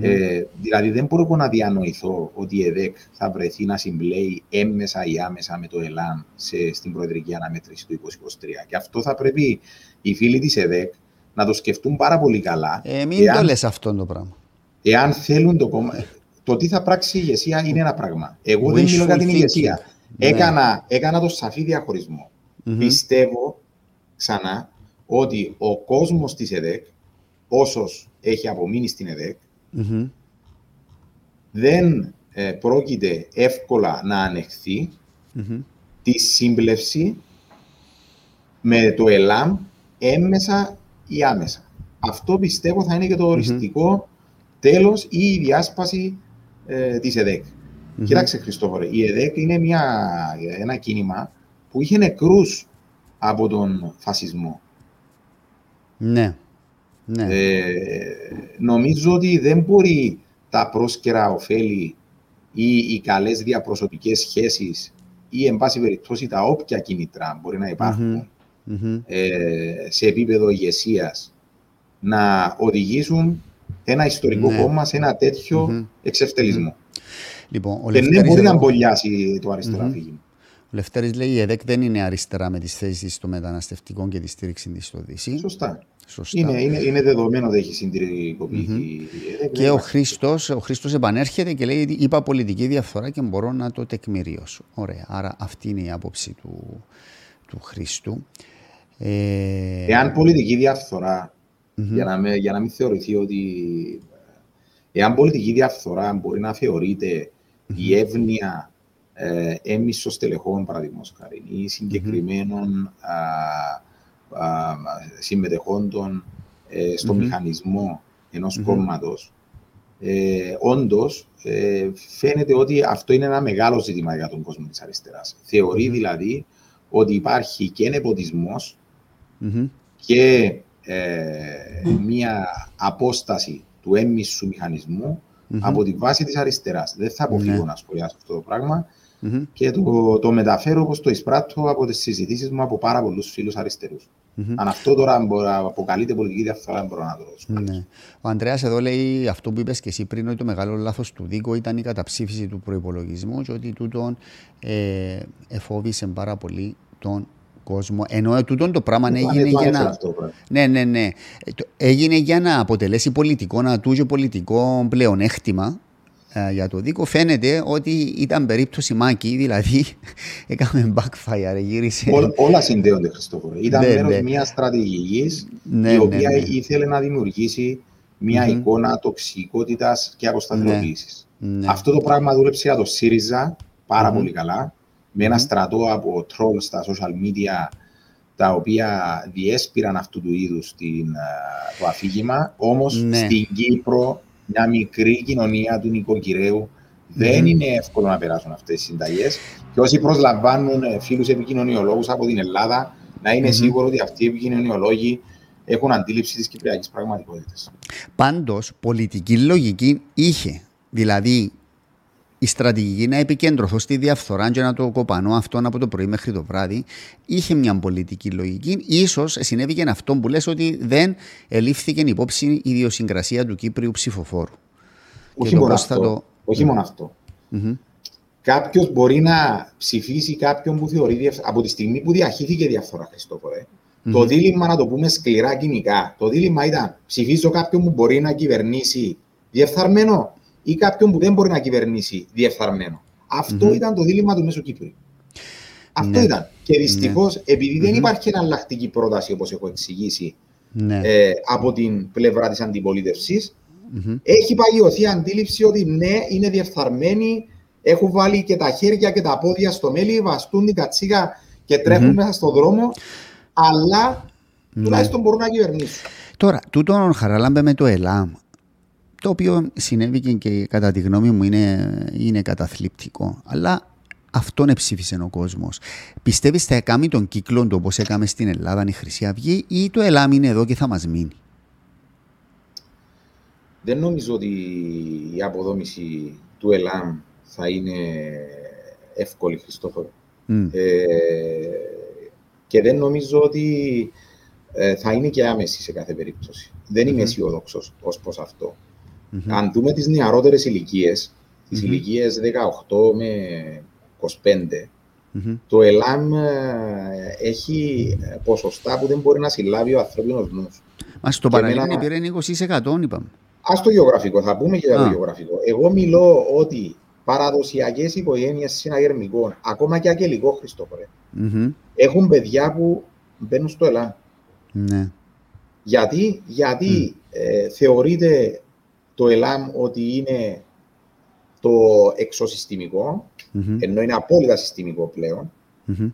Ε, δηλαδή, δεν μπορώ να διανοηθώ ότι η ΕΔΕΚ θα βρεθεί να συμπλέει έμμεσα ή άμεσα με το ΕΛΑΝ σε, στην προεδρική αναμέτρηση του 2023. Και αυτό θα πρέπει οι φίλοι της ΕΔΕΚ να το σκεφτούν πάρα πολύ καλά. Ε, μην εάν... το λες αυτό το πράγμα. Εάν θέλουν το κόμμα. Το τι θα πράξει η ηγεσία είναι ένα πράγμα. Εγώ δεν μιλώ για την ηγεσία. Ναι. Έκανα, έκανα το σαφή διαχωρισμό. Mm-hmm. Πιστεύω ξανά ότι ο κόσμος της ΕΔΕΚ, όσος έχει απομείνει στην ΕΔΕΚ, mm-hmm. δεν ε, πρόκειται εύκολα να ανεχθεί mm-hmm. τη σύμπλευση με το ΕΛΑΜ έμμεσα ή άμεσα. Αυτό πιστεύω θα είναι και το οριστικό τέλος ή η διάσπαση ε, της ΕΔΕΚ. Mm-hmm. Κοιτάξτε, Χριστόφορε, η ΕΔΕΚ είναι μια, ένα κίνημα που είχε νεκρούς από τον φασισμό. Ναι. ναι. Ε, νομίζω ότι δεν μπορεί τα πρόσκαιρα ωφέλη ή οι καλές διαπροσωπικές σχέσεις ή, εν πάση περιπτώσει, τα όποια κίνητρα μπορεί να υπάρχουν mm-hmm. ε, σε επίπεδο ηγεσίας να οδηγήσουν ένα ιστορικό ναι. κόμμα σε ένα τέτοιο mm-hmm. εξευτελισμό. Λοιπόν, ο και ναι, μπορεί να μπολιάσει το αριστερά mm-hmm. φύγημα. Ο Λευτέρης λέει η ΕΔΕΚ δεν είναι αριστερά με τις θέσεις στο μεταναστευτικό και τη στήριξη της στο Δύση. Σωστά. Σωστά. Είναι, είναι, είναι δεδομένο ότι έχει συντηρητικοποιηθεί mm-hmm. Και ο Χρήστος, ο Χρήστος επανέρχεται και λέει είπα πολιτική διαφθορά και μπορώ να το τεκμηρίωσω. Ωραία. Άρα αυτή είναι η άποψη του, του Χρήστου. Ε... Εάν πολιτική διαφθορά Mm-hmm. Για, να με, για να μην θεωρηθεί ότι εάν πολιτική διαφθορά μπορεί να θεωρείται mm-hmm. η εύνοια ε, έμισος στελεχών, παραδείγματος χάρη, ή συγκεκριμένων mm-hmm. α, α, συμμετεχόντων ε, στο μηχανισμό ενός mm-hmm. κόμματος. Ε, Όντως, ε, φαίνεται ότι αυτό είναι ένα μεγάλο ζήτημα για τον κόσμο της αριστεράς. Θεωρεί δηλαδή ότι υπάρχει και νεποτισμός και ε, μία απόσταση του έμμυσου μηχανισμού mm-hmm. από τη βάση της αριστεράς. Δεν θα αποφύγω mm-hmm. να σχολιάσω αυτό το πράγμα mm-hmm. και το, το μεταφέρω όπως το εισπράττω από τις συζητήσεις μου από πάρα πολλούς φίλους αριστερούς. Mm-hmm. Αν αυτό τώρα μπορεί να αποκαλείται πολιτική διαφθορά, δεν μπορώ να το σχολιάσω. Ναι. Ο Ανδρέας εδώ λέει αυτό που είπες και εσύ πριν, ότι το μεγάλο λάθος του Δίκο ήταν η καταψήφιση του προπολογισμού και ότι τούτον ε, εφόβησε πάρα πολύ τον κόσμο. Ενώ τούτο το πράγμα έγινε για να. ναι, ναι, ναι. Έγινε για να αποτελέσει πολιτικό, να τούγει πολιτικό πλεονέκτημα ε, για το δίκο. Φαίνεται ότι ήταν περίπτωση μάκη, δηλαδή έκαμε backfire, γύρισε. Ό, όλα συνδέονται, Χριστόφορο. Ήταν ναι, μέρος ναι. μιας στρατηγικής ναι, η οποία ναι, ναι. ήθελε να δημιουργήσει μια mm-hmm. εικόνα τοξικότητας και αποσταθεροποίησης. Ναι. Αυτό το πράγμα δούλεψε για το ΣΥΡΙΖΑ πάρα mm-hmm. πολύ καλά με ένα στρατό από τρόλ στα social media τα οποία διέσπηραν αυτού του είδους ε, το αφήγημα. Όμως ναι. στην Κύπρο, μια μικρή κοινωνία του νοικοκυρέου Δεν είναι εύκολο να περάσουν αυτές τις συνταγές. Και όσοι προσλαμβάνουν φίλους επικοινωνιολόγους από την Ελλάδα, να είναι σίγουροι ότι αυτοί οι επικοινωνιολόγοι έχουν αντίληψη της κυπριακής πραγματικότητας. Πάντως, πολιτική λογική είχε. Δηλαδή, η στρατηγική να επικεντρωθώ στη διαφθορά και να το κοπανώ αυτόν από το πρωί μέχρι το βράδυ είχε μια πολιτική λογική. σω συνέβη και αυτό που λες ότι δεν ελήφθηκε υπόψη η ιδιοσυγκρασία του Κύπριου ψηφοφόρου. Όχι μόνο αυτό. Το... Όχι μόνο αυτό. Mm-hmm. Κάποιος μπορεί να ψηφίσει κάποιον που θεωρεί από τη στιγμή που διαχύθηκε διαφθορά, Χριστόφορε. Mm-hmm. Το δίλημα, να το πούμε σκληρά κοινικά, το δίλημα ήταν ψηφίζω κάποιον που μπορεί να κυβερνήσει διεφθαρμένο; Ή κάποιον που δεν μπορεί να κυβερνήσει διεφθαρμένο. Αυτό mm-hmm. ήταν το δίλημα του Μέσου Κύπρου. Αυτό ναι. ήταν. Και δυστυχώς, ναι. επειδή mm-hmm. δεν υπάρχει εναλλακτική πρόταση, όπως έχω εξηγήσει, ναι. ε, από την πλευρά της αντιπολίτευσης, mm-hmm. έχει παγιωθεί αντίληψη ότι ναι, είναι διεφθαρμένοι, έχουν βάλει και τα χέρια και τα πόδια στο μέλι, βαστούν την κατσίκα και τρέχουν μέσα στον δρόμο, αλλά ναι. τουλάχιστον μπορούν να κυβερνήσουν. Τώρα, τούτον χαραλάμπε με το ΕΛΑΜ, το οποίο συνέβη και κατά τη γνώμη μου είναι, είναι καταθλιπτικό. Αλλά αυτόν εψήφισε ο κόσμος. Πιστεύεις θα κάνει τον κύκλο του όπω έκαμε στην Ελλάδα η Χρυσή Αυγή ή το ΕΛΑΜ είναι εδώ και θα μας μείνει. Δεν νομίζω ότι η αποδόμηση του ΕΛΑΜ θα είναι εύκολη, Χριστόφορο. Ε, και δεν νομίζω ότι ε, θα είναι και άμεση σε κάθε περίπτωση. Δεν είμαι αισιόδοξος ως προς αυτό. Mm-hmm. Αν δούμε τις νεαρότερες ηλικίες, τις mm-hmm. ηλικίες 18 με 25, το ΕΛΑΜ ε, έχει ποσοστά που δεν μπορεί να συλλάβει ο ανθρώπινος νους. Μα στο παραλίμνη πήρε 20% είπαμε. Α το γεωγραφικό, θα πούμε και για το γεωγραφικό. Εγώ μιλώ ότι παραδοσιακές οικογένειες συναγερμικών, ακόμα και αγγελικό Χριστόφορε, mm-hmm. έχουν παιδιά που μπαίνουν στο ΕΛΑΜ. Ναι. Γιατί, γιατί mm. ε, θεωρείται το ΕΛΑΜ ότι είναι το εξωσυστημικό, mm-hmm. ενώ είναι απόλυτα συστημικό πλέον. Mm-hmm.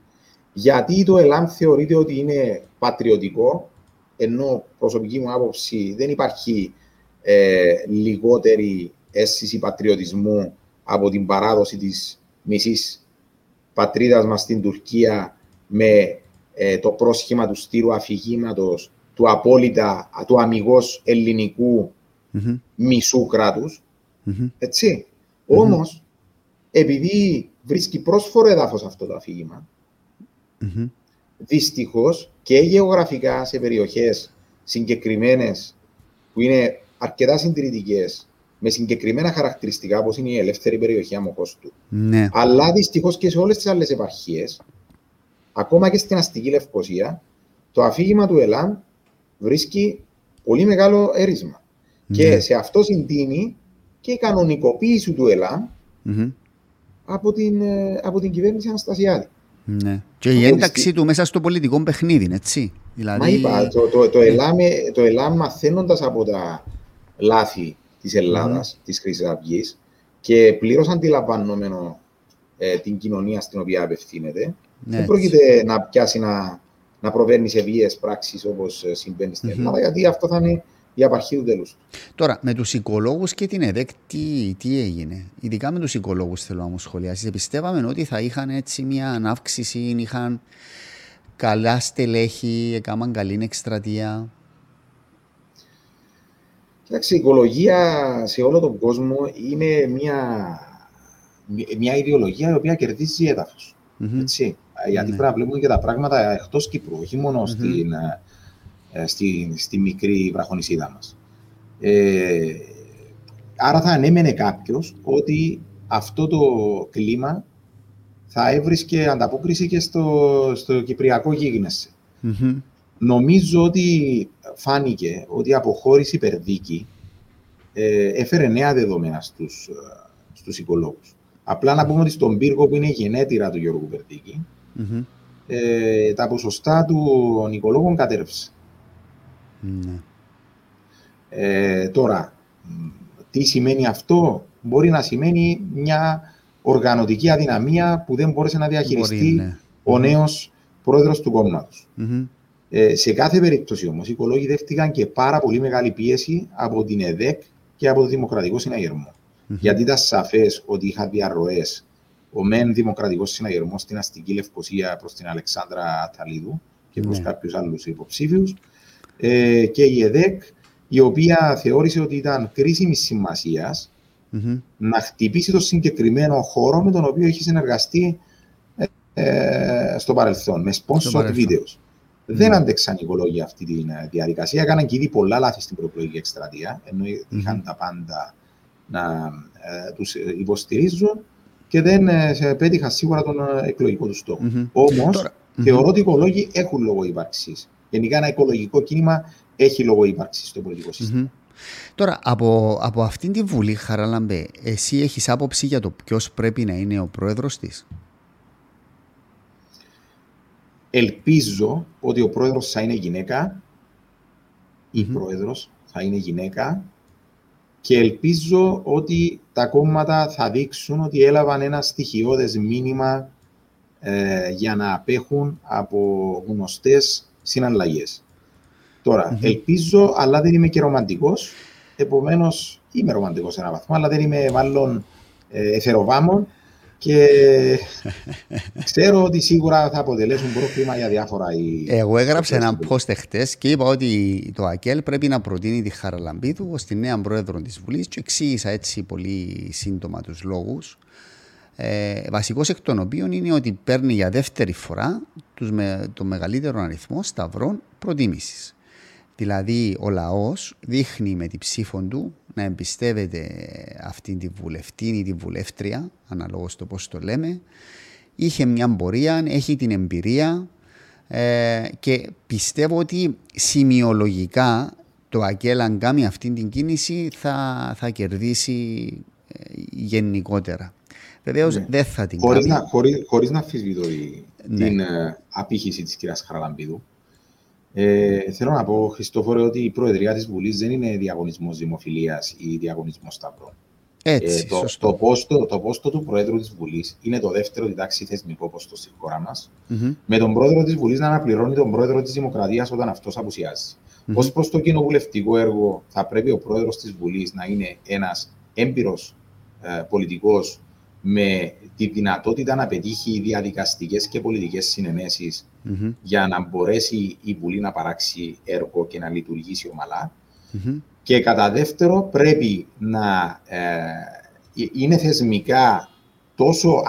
Γιατί το ΕΛΑΜ θεωρείται ότι είναι πατριωτικό, ενώ προσωπική μου άποψη δεν υπάρχει ε, λιγότερη αίσθηση πατριωτισμού από την παράδοση της μισής πατρίδας μας στην Τουρκία με ε, το πρόσχημα του στήρου αφηγήματος του απόλυτα, του αμυγός ελληνικού mm-hmm. μισού κράτους. Mm-hmm. Έτσι. Mm-hmm. Όμως, επειδή βρίσκει πρόσφορο έδαφος αυτό το αφήγημα, mm-hmm. δυστυχώς και γεωγραφικά σε περιοχές συγκεκριμένες που είναι αρκετά συντηρητικές με συγκεκριμένα χαρακτηριστικά όπως είναι η ελεύθερη περιοχή Αμοχώστου. Ναι. Αλλά δυστυχώς και σε όλες τις άλλες επαρχίες, ακόμα και στην αστική Λευκοσία, το αφήγημα του ΕΛΑΜ βρίσκει πολύ μεγάλο έρισμα. Ναι. Και σε αυτό συντείνει και η κανονικοποίηση του ΕΛΑΜ mm-hmm. από, την, ε, από την κυβέρνηση Αναστασιάδη. Ναι. Και η ένταξή του μέσα στο πολιτικό παιχνίδι, έτσι. Δηλαδή... Μα είπα, το, το, το, ΕΛΑΜ, το ΕΛΑΜ μαθαίνοντας από τα λάθη της Ελλάδας, mm. της Χρυσής Αυγής, και πλήρως αντιλαμβανόμενο ε, την κοινωνία στην οποία απευθύνεται, ναι, δεν πρόκειται να πιάσει να, να προβαίνει σε βίαιες πράξεις όπως ε, συμβαίνει στην mm-hmm. Ελλάδα, γιατί αυτό θα είναι η απαρχή του τέλου. Τώρα, με τους οικολόγους και την ΕΔΕΚ, τι, τι έγινε; Ειδικά με τους οικολόγους, θέλω να μου σχολιάσεις. Πιστεύαμε ότι θα είχαν έτσι μια ανάυξηση, είχαν καλά στελέχη, έκαναν καλή εκστρατεία; Εντάξει, η οικολογία σε όλο τον κόσμο είναι μια, μια ιδεολογία η οποία κερδίζει έδαφος. Mm-hmm. Έτσι. Mm-hmm. Γιατί πρέπει να βλέπουμε και τα πράγματα εκτός Κύπρου, όχι μόνο mm-hmm. στην, ε, στη, στη μικρή βραχονισίδα μας. Ε, άρα θα ανέμενε κάποιος ότι αυτό το κλίμα θα έβρισκε ανταπόκριση και στο, στο κυπριακό γίγνεσθε. Mm-hmm. Νομίζω ότι φάνηκε ότι η αποχώρηση υπερδίκη ε, έφερε νέα δεδομένα στους, ε, στους οικολόγους. Απλά να πούμε ότι στον πύργο που είναι η γενέτειρα του Γιώργου Περδίκη, mm-hmm. ε, τα ποσοστά των οικολόγων κατέρευσε. Mm-hmm. Ε, τώρα, τι σημαίνει αυτό, μπορεί να σημαίνει μια οργανωτική αδυναμία που δεν μπόρεσε να διαχειριστεί μπορεί, ναι. ο νέος πρόεδρος του κόμματος. Mm-hmm. Ε, σε κάθε περίπτωση όμως, οι οικολόγοι δέχτηκαν και πάρα πολύ μεγάλη πίεση από την ΕΔΕΚ και από το Δημοκρατικό Συναγερμό. Γιατί ήταν σαφές ότι είχα διαρροές ο μεν δημοκρατικός συναγερμός στην αστική Λευκοσία προς την Αλεξάνδρα Αταλίδου και προς ναι. κάποιους άλλους υποψήφιους. Ε, και η ΕΔΕΚ, η οποία θεώρησε ότι ήταν κρίσιμη σημασίας να χτυπήσει το συγκεκριμένο χώρο με τον οποίο έχει συνεργαστεί ε, ε στο παρελθόν, με sponsor βίντεο. Δεν άντεξαν οι οικολόγοι αυτή τη ε, διαδικασία. Έκαναν και ήδη πολλά λάθη στην προεκλογική εκστρατεία, ενώ είχαν τα πάντα να ε, τους υποστηρίζουν και δεν ε, πέτυχαν σίγουρα τον ε, εκλογικό τους στόχο. Mm-hmm. Όμως, θεωρώ ότι οι οικολόγοι έχουν λόγο ύπαρξης. Γενικά, ένα οικολογικό κίνημα έχει λόγο ύπαρξης στο πολιτικό σύστημα. Τώρα, από, από αυτήν τη Βουλή, Χαράλαμπε, εσύ έχεις άποψη για το ποιος πρέπει να είναι ο πρόεδρος της; Ελπίζω ότι ο πρόεδρος θα είναι γυναίκα, η πρόεδρος θα είναι γυναίκα και ελπίζω ότι τα κόμματα θα δείξουν ότι έλαβαν ένα στοιχειώδες μήνυμα ε, για να απέχουν από γνωστές συναλλαγές. Τώρα, ελπίζω, αλλά δεν είμαι και ρομαντικός, επομένως είμαι ρομαντικός σε έναν βαθμό, αλλά δεν είμαι μάλλον ε, εθεροβάμων και ξέρω ότι σίγουρα θα αποτελέσουν πρόβλημα για διάφορα. Εγώ έγραψα ένα post χτε και είπα ότι το ΑΚΕΛ πρέπει να προτείνει τη Χαραλαμπίδου ως τη νέα πρόεδρο της Βουλής και εξήγησα έτσι πολύ σύντομα τους λόγους. Ε, βασικός εκ των οποίων είναι ότι παίρνει για δεύτερη φορά τους με, το μεγαλύτερο αριθμό σταυρών προτίμησης. Δηλαδή ο λαός δείχνει με τη ψήφο του να εμπιστεύεται αυτή τη βουλευτή ή τη βουλεύτρια, αναλόγως το πώς το λέμε. Είχε μια πορεία, έχει την εμπειρία ε, και πιστεύω ότι σημειολογικά το ΑΚΕΛ αν κάνει αυτή την κίνηση θα, θα κερδίσει ε, γενικότερα. Βεβαίω ναι. δεν θα την χωρίς κάνει. Να, χωρίς, χωρίς να αφισβητώ ναι. την ε, απήχηση της κυρίας Χαραλαμπίδου. Ε, θέλω να πω, Χριστόφορε, ότι η Προεδρία της Βουλής δεν είναι διαγωνισμός δημοφιλίας ή διαγωνισμός σταυρών. Έτσι, ε, το, το, πόστο, το πόστο του Προέδρου της Βουλής είναι το δεύτερο διδάξει θεσμικό πόστο στη χώρα μας. Mm-hmm. Με τον Πρόεδρο της Βουλής να αναπληρώνει τον Πρόεδρο της Δημοκρατίας όταν αυτός απουσιάζει. Mm-hmm. Ω προς το κοινοβουλευτικό έργο, θα πρέπει ο Πρόεδρος της Βουλής να είναι ένας έμπειρος ε, πολιτικός με τη δυνατότητα να πετύχει διαδικαστικές και πολιτικές για να μπορέσει η Βουλή να παράξει έργο και να λειτουργήσει Και κατά δεύτερο, πρέπει να ε, ε, είναι θεσμικά τόσο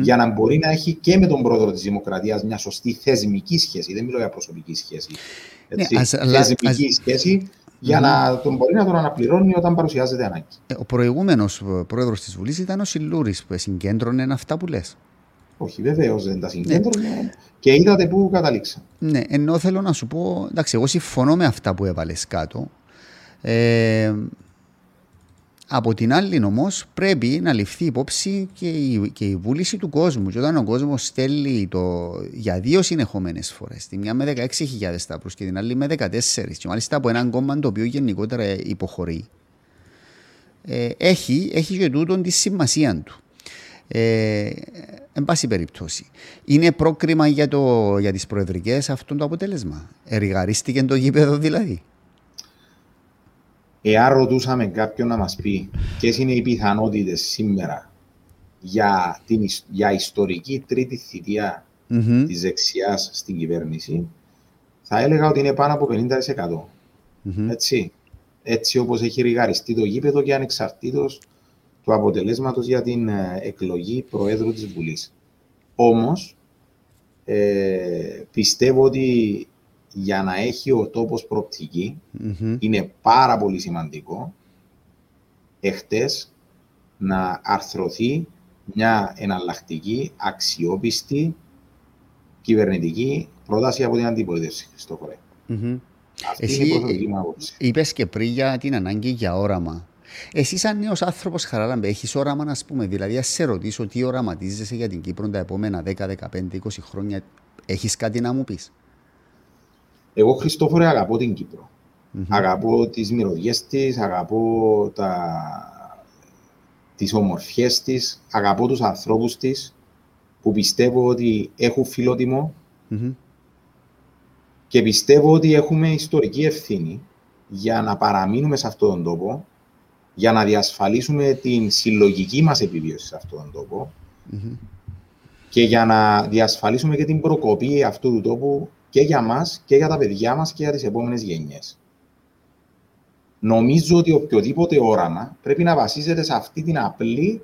για να μπορεί να έχει και με τον πρόεδρο της Δημοκρατίας μια σωστή θεσμική σχέση. Δεν μιλώ για προσωπική σχέση. Ναι, Έτσι, ναι, θεσμική σχέση για να τον μπορεί να τον αναπληρώνει όταν παρουσιάζεται ανάγκη. Ε, ο προηγούμενος πρόεδρος της Βουλής ήταν ο Σιλούρης που συγκέντρωνε αυτά που λες. Όχι, βεβαίως δεν τα συγκέντρωνε ναι. και είδατε πού καταλήξα. Ναι, ενώ θέλω να σου πω, εντάξει, εγώ συμφωνώ με αυτά που έβαλες κάτω. Ε, από την άλλη όμως πρέπει να ληφθεί υπόψη και η, και η βούληση του κόσμου. Και όταν ο κόσμος στέλνει το, για δύο συνεχόμενες φορές, τη μια με 16.000 σταυρού και την άλλη με 14, και μάλιστα από έναν κόμμα το οποίο γενικότερα υποχωρεί, ε, έχει, έχει και τούτον τη σημασία του. Ε, εν πάση περιπτώσει. Είναι πρόκριμα για, το, για τις προεδρικές αυτό το αποτέλεσμα; Ερηγαρίστηκε το γήπεδο δηλαδή; Εάν ρωτούσαμε κάποιον να μας πει ποιες είναι οι πιθανότητες σήμερα για, την, για ιστορική τρίτη θητεία mm-hmm. της δεξιάς στην κυβέρνηση, θα έλεγα ότι είναι πάνω από 50%. Mm-hmm. Έτσι. Έτσι όπως έχει ρηγαριστεί το γήπεδο και ανεξαρτήτως του αποτελέσματος για την ε, εκλογή Προέδρου της Βουλής. Όμως, ε, πιστεύω ότι για να έχει ο τόπος είναι πάρα πολύ σημαντικό εχθές να αρθρωθεί μια εναλλακτική, αξιόπιστη κυβερνητική πρόταση από την αντιπολίτευση, Χριστόφορε. Mm-hmm. Αυτή Εσύ είναι η είπες και πριν για την ανάγκη για όραμα. Εσύ, σαν νέος άνθρωπος, Χαράλαμπε, έχεις όραμα, να πούμε. Δηλαδή, ας σε ρωτήσω τι οραματίζεσαι για την Κύπρο τα επόμενα 10, 15, 20 χρόνια, έχεις κάτι να μου πεις; Εγώ, Χριστόφορε, αγαπώ την Κύπρο. Mm-hmm. Αγαπώ τις μυρωδιές της, αγαπώ τα... τις ομορφιές της, αγαπώ τους ανθρώπους της που πιστεύω ότι έχουν φιλότιμο mm-hmm. και πιστεύω ότι έχουμε ιστορική ευθύνη για να παραμείνουμε σε αυτόν τον τόπο για να διασφαλίσουμε την συλλογική μας επιβίωση σε αυτόν τον τοπο και για να διασφαλίσουμε και την προκοπή αυτού του τόπου και για μας και για τα παιδιά μας και για τις επόμενες γενιές. Νομίζω ότι οποιοδήποτε όραμα πρέπει να βασίζεται σε αυτή την απλή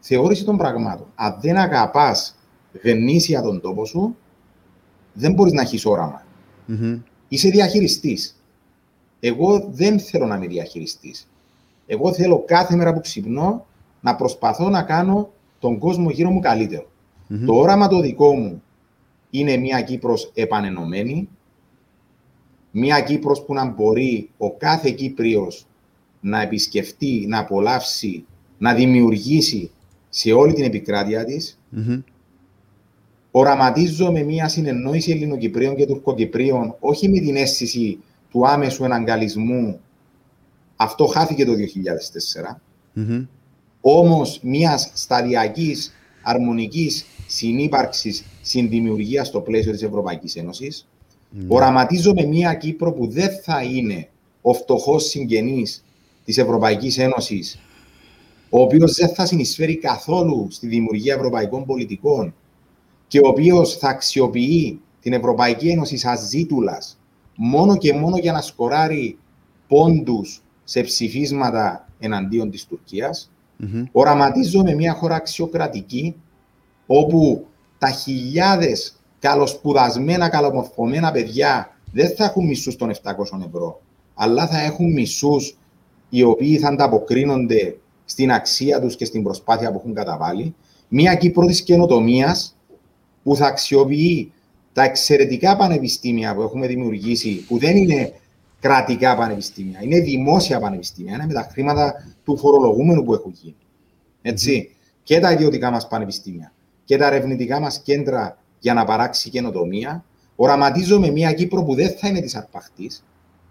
θεώρηση των πραγμάτων. Αν δεν αγαπάς γνήσια τον τόπο σου, δεν μπορείς να έχεις όραμα. Είσαι διαχειριστής. Εγώ δεν θέλω να είμαι διαχειριστής. Εγώ θέλω κάθε μέρα που ξυπνώ να προσπαθώ να κάνω τον κόσμο γύρω μου καλυτερο Το όραμα το δικό μου είναι μια Κύπρος επανενωμένη, μια Κύπρος που να μπορεί ο κάθε Κύπριος να επισκεφτεί, να απολαύσει, να δημιουργήσει σε όλη την επικράτεια της. Mm-hmm. Οραματίζω με μια συνεννόηση Ελληνοκυπρίων και Τουρκοκυπρίων, όχι με την αίσθηση του άμεσου εναγκαλισμού. Αυτό χάθηκε το 2004. Mm-hmm. Όμως μιας σταδιακής, αρμονικής συνύπαρξης, συνδημιουργίας στο πλαίσιο της Ευρωπαϊκής Ένωσης. Mm-hmm. Οραματίζω με μια Κύπρο που δεν θα είναι ο φτωχός συγγενής της Ευρωπαϊκής Ένωσης ο οποίος δεν θα συνεισφέρει καθόλου στη δημιουργία ευρωπαϊκών πολιτικών και ο οποίος θα αξιοποιεί την Ευρωπαϊκή Ένωση σαν ζήτουλας μόνο και μόνο για να σκοράρει πόντους σε ψηφίσματα εναντίον της Τουρκίας. Mm-hmm. Οραματίζω με μια χώρα αξιοκρατική όπου τα χιλιάδες καλοσπουδασμένα, καλομορφωμένα παιδιά δεν θα έχουν μισούς των 700 ευρώ, αλλά θα έχουν μισούς οι οποίοι θα ανταποκρίνονται στην αξία τους και στην προσπάθεια που έχουν καταβάλει. Μία Κύπρο της καινοτομίας που θα αξιοποιεί τα εξαιρετικά πανεπιστήμια που έχουμε δημιουργήσει, που δεν είναι κρατικά πανεπιστήμια, είναι δημόσια πανεπιστήμια, είναι με τα χρήματα του φορολογούμενου που έχουν γίνει. Έτσι. Και τα ιδιωτικά μας πανεπιστήμια και τα ερευνητικά μας κέντρα για να παράξει καινοτομία. Οραματίζομαι μια Κύπρο που δεν θα είναι της αρπαχτής,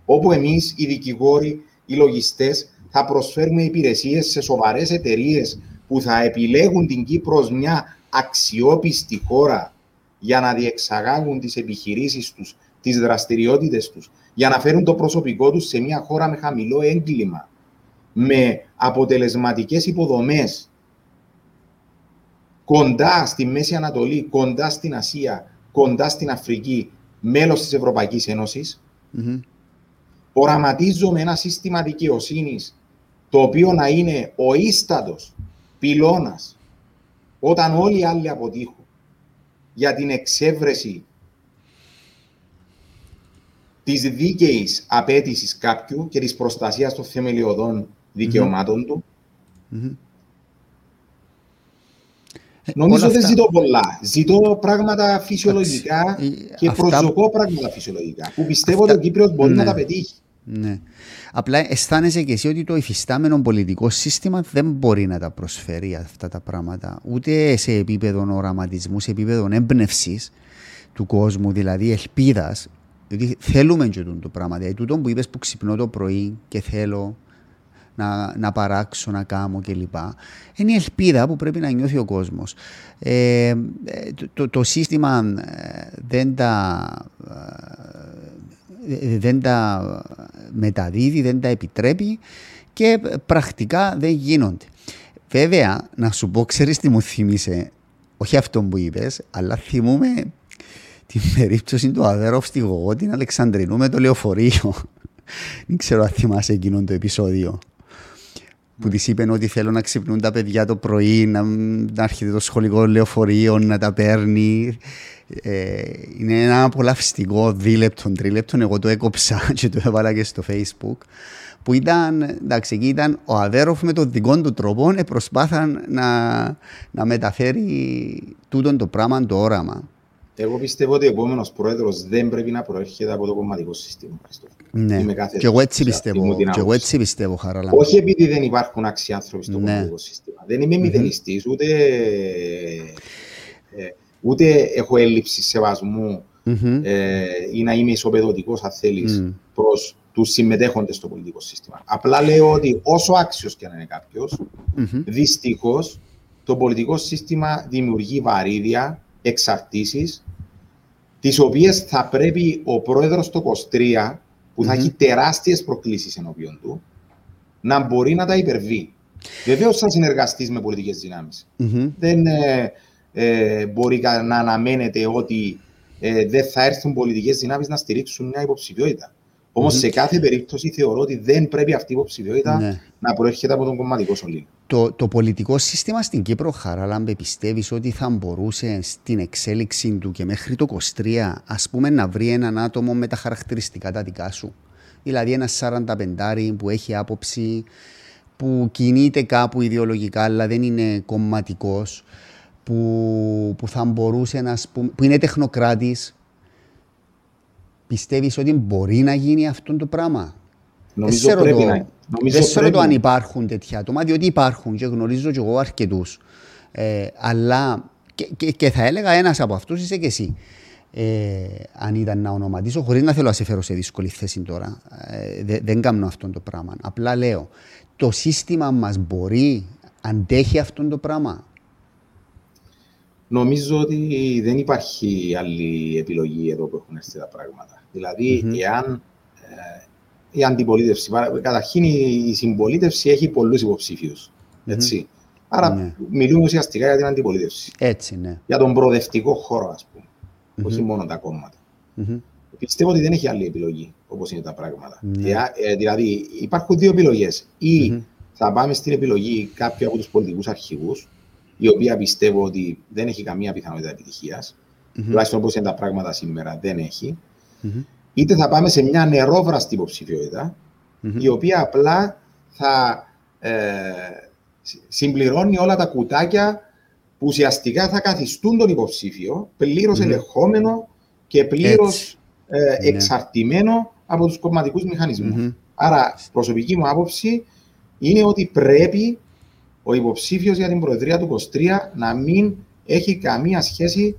όπου εμείς οι δικηγόροι, οι λογιστές, θα προσφέρουμε υπηρεσίες σε σοβαρές εταιρείες που θα επιλέγουν την Κύπρο ως μια αξιόπιστη χώρα για να διεξαγάγουν τις επιχειρήσεις τους, τις δραστηριότητες τους, για να φέρουν το προσωπικό τους σε μια χώρα με χαμηλό έγκλημα, με αποτελεσματικές υποδομές, κοντά στη Μέση Ανατολή, κοντά στην Ασία, κοντά στην Αφρική, μέλος της Ευρωπαϊκής Ένωσης. Mm-hmm. Οραματίζομαι ένα σύστημα δικαιοσύνης το οποίο να είναι ο ίστατος πυλώνας όταν όλοι οι άλλοι αποτύχουν για την εξέβρεση της δίκαιης απέτησης κάποιου και της προστασίας των θεμελιωδών δικαιωμάτων του. Mm-hmm. Νομίζω δεν ζητώ πολλά. Ζητώ πράγματα φυσιολογικά και αυτά... προσδοκώ πράγματα φυσιολογικά που πιστεύω ότι ο Κύπριος μπορεί να ναι. τα πετύχει. Ναι. Απλά αισθάνεσαι και εσύ ότι το υφιστάμενο πολιτικό σύστημα δεν μπορεί να τα προσφέρει αυτά τα πράγματα. Ούτε σε επίπεδο οραματισμού, σε επίπεδο έμπνευσης του κόσμου, δηλαδή ελπίδας. Διότι θέλουμε και το πράγμα. Δηλαδή, τούτο που είπες που ξυπνώ το πρωί και θέλω να, να παράξω, να κάνω κλπ. Είναι η ελπίδα που πρέπει να νιώθει ο κόσμος. Ε, ε, το, το, σύστημα ε, δεν τα δεν τα μεταδίδει, δεν τα επιτρέπει και πρακτικά δεν γίνονται. Βέβαια, να σου πω, ξέρεις τι μου θύμισε, όχι αυτό που είπες, αλλά θυμούμε την περίπτωση του Αβέροφ στη Γογό, την Αλεξανδρινού με το λεωφορείο. Δεν ξέρω αν θυμάσαι εκείνο το επεισόδιο. Που της είπε ότι θέλω να ξυπνούν τα παιδιά το πρωί, να, να έρχεται το σχολικό λεωφορείο, να τα παίρνει. Ε, είναι ένα απολαυστικό δίλεπτο, τρίλεπτο. Εγώ το έκοψα και το έβαλα και στο facebook. Που ήταν, εντάξει, εκεί ήταν ο Αβέροφ με τον δικό του τρόπο προσπάθαν να, να μεταφέρει τούτο το πράγμα, το όραμα. Εγώ πιστεύω ότι ο επόμενος πρόεδρος δεν πρέπει να προέρχεται από το κομματικό σύστημα. Ναι, και εγώ έτσι πιστεύω. Και εγώ έτσι πιστεύω, Χαραλά. Όχι επειδή δεν υπάρχουν αξιάνθρωποι στο ναι. κομματικό σύστημα. Δεν είμαι μηδενιστής, ούτε ε, ούτε έχω έλλειψη σεβασμού mm-hmm. ε, ή να είμαι ισοπεδωτικός, αν θέλεις, mm. προς τους συμμετέχοντες στο πολιτικό σύστημα. Απλά λέω ότι όσο άξιος και να είναι κάποιος, mm-hmm. δυστυχώς το πολιτικό σύστημα δημιουργεί βαρύδια, εξαρτήσεις, τις οποίες θα πρέπει ο πρόεδρος το 23, που θα έχει τεράστιες προκλήσεις ενώπιον του, να μπορεί να τα υπερβεί. Βεβαίως θα συνεργαστείς με πολιτικές Δεν ε, ε, μπορεί να αναμένεται ότι ε, δεν θα έρθουν πολιτικές δυνάμεις να στηρίξουν μια υποψηφιότητα. Όμως mm-hmm. σε κάθε περίπτωση θεωρώ ότι δεν πρέπει αυτή η υποψηφιότητα ναι. να προέρχεται από τον κομματικό σωλήνα. Το, το πολιτικό σύστημα στην Κύπρο, Χαράλαμπε, πιστεύεις ότι θα μπορούσε στην εξέλιξη του και μέχρι το 23 ας πούμε να βρει έναν άτομο με τα χαρακτηριστικά τα δικά σου; Δηλαδή ένα 45 που έχει άποψη, που κινείται κάπου ιδεολογικά αλλά δεν είναι κομματικός, που, που θα μπορούσε να πούμε, που είναι τεχνοκράτης, Πιστεύεις ότι μπορεί να γίνει αυτό το πράγμα; Νομίζω δεν πρέπει το, να νομίζω Δεν ξέρω το αν υπάρχουν τέτοια άτομα, διότι υπάρχουν και γνωρίζω και εγώ αρκετούς. Ε, αλλά και, και, και, θα έλεγα ένας από αυτούς είσαι και εσύ. Ε, αν ήταν να ονοματίσω, χωρίς να θέλω να σε φέρω σε δύσκολη θέση τώρα. Ε, δε, δεν κάνω αυτό το πράγμα. Απλά λέω, το σύστημα μας μπορεί, αντέχει αυτό το πράγμα; Νομίζω ότι δεν υπάρχει άλλη επιλογή εδώ που έχουν έρθει τα πράγματα. Δηλαδή, mm-hmm. εάν ε, η αντιπολίτευση, καταρχήν η συμπολίτευση έχει πολλούς υποψήφιους. Έτσι. Mm-hmm. Άρα ναι. μιλούμε ουσιαστικά για την αντιπολίτευση. Έτσι, ναι. Για τον προοδευτικό χώρο, ας πούμε. Mm-hmm. Όχι μόνο τα κόμματα. Mm-hmm. Πιστεύω ότι δεν έχει άλλη επιλογή όπως είναι τα πράγματα. Ναι. Ε, δηλαδή, υπάρχουν δύο επιλογές. Ή θα πάμε στην επιλογή κάποιου από τους πολιτικούς αρχηγούς, η οποία πιστεύω ότι δεν έχει καμία πιθανότητα επιτυχίας. Mm-hmm. Τουλάχιστον όπως είναι τα πράγματα σήμερα, δεν έχει. Mm-hmm. Είτε θα πάμε σε μια νερόβραστη υποψηφιότητα, mm-hmm. η οποία απλά θα ε, συμπληρώνει όλα τα κουτάκια που ουσιαστικά θα καθιστούν τον υποψήφιο πλήρως mm-hmm. ελεγχόμενο και πλήρως ε, ναι. εξαρτημένο από τους κομματικούς μηχανισμούς. Άρα, προσωπική μου άποψη είναι ότι πρέπει ο υποψήφιος για την Προεδρία του 23 να μην έχει καμία σχέση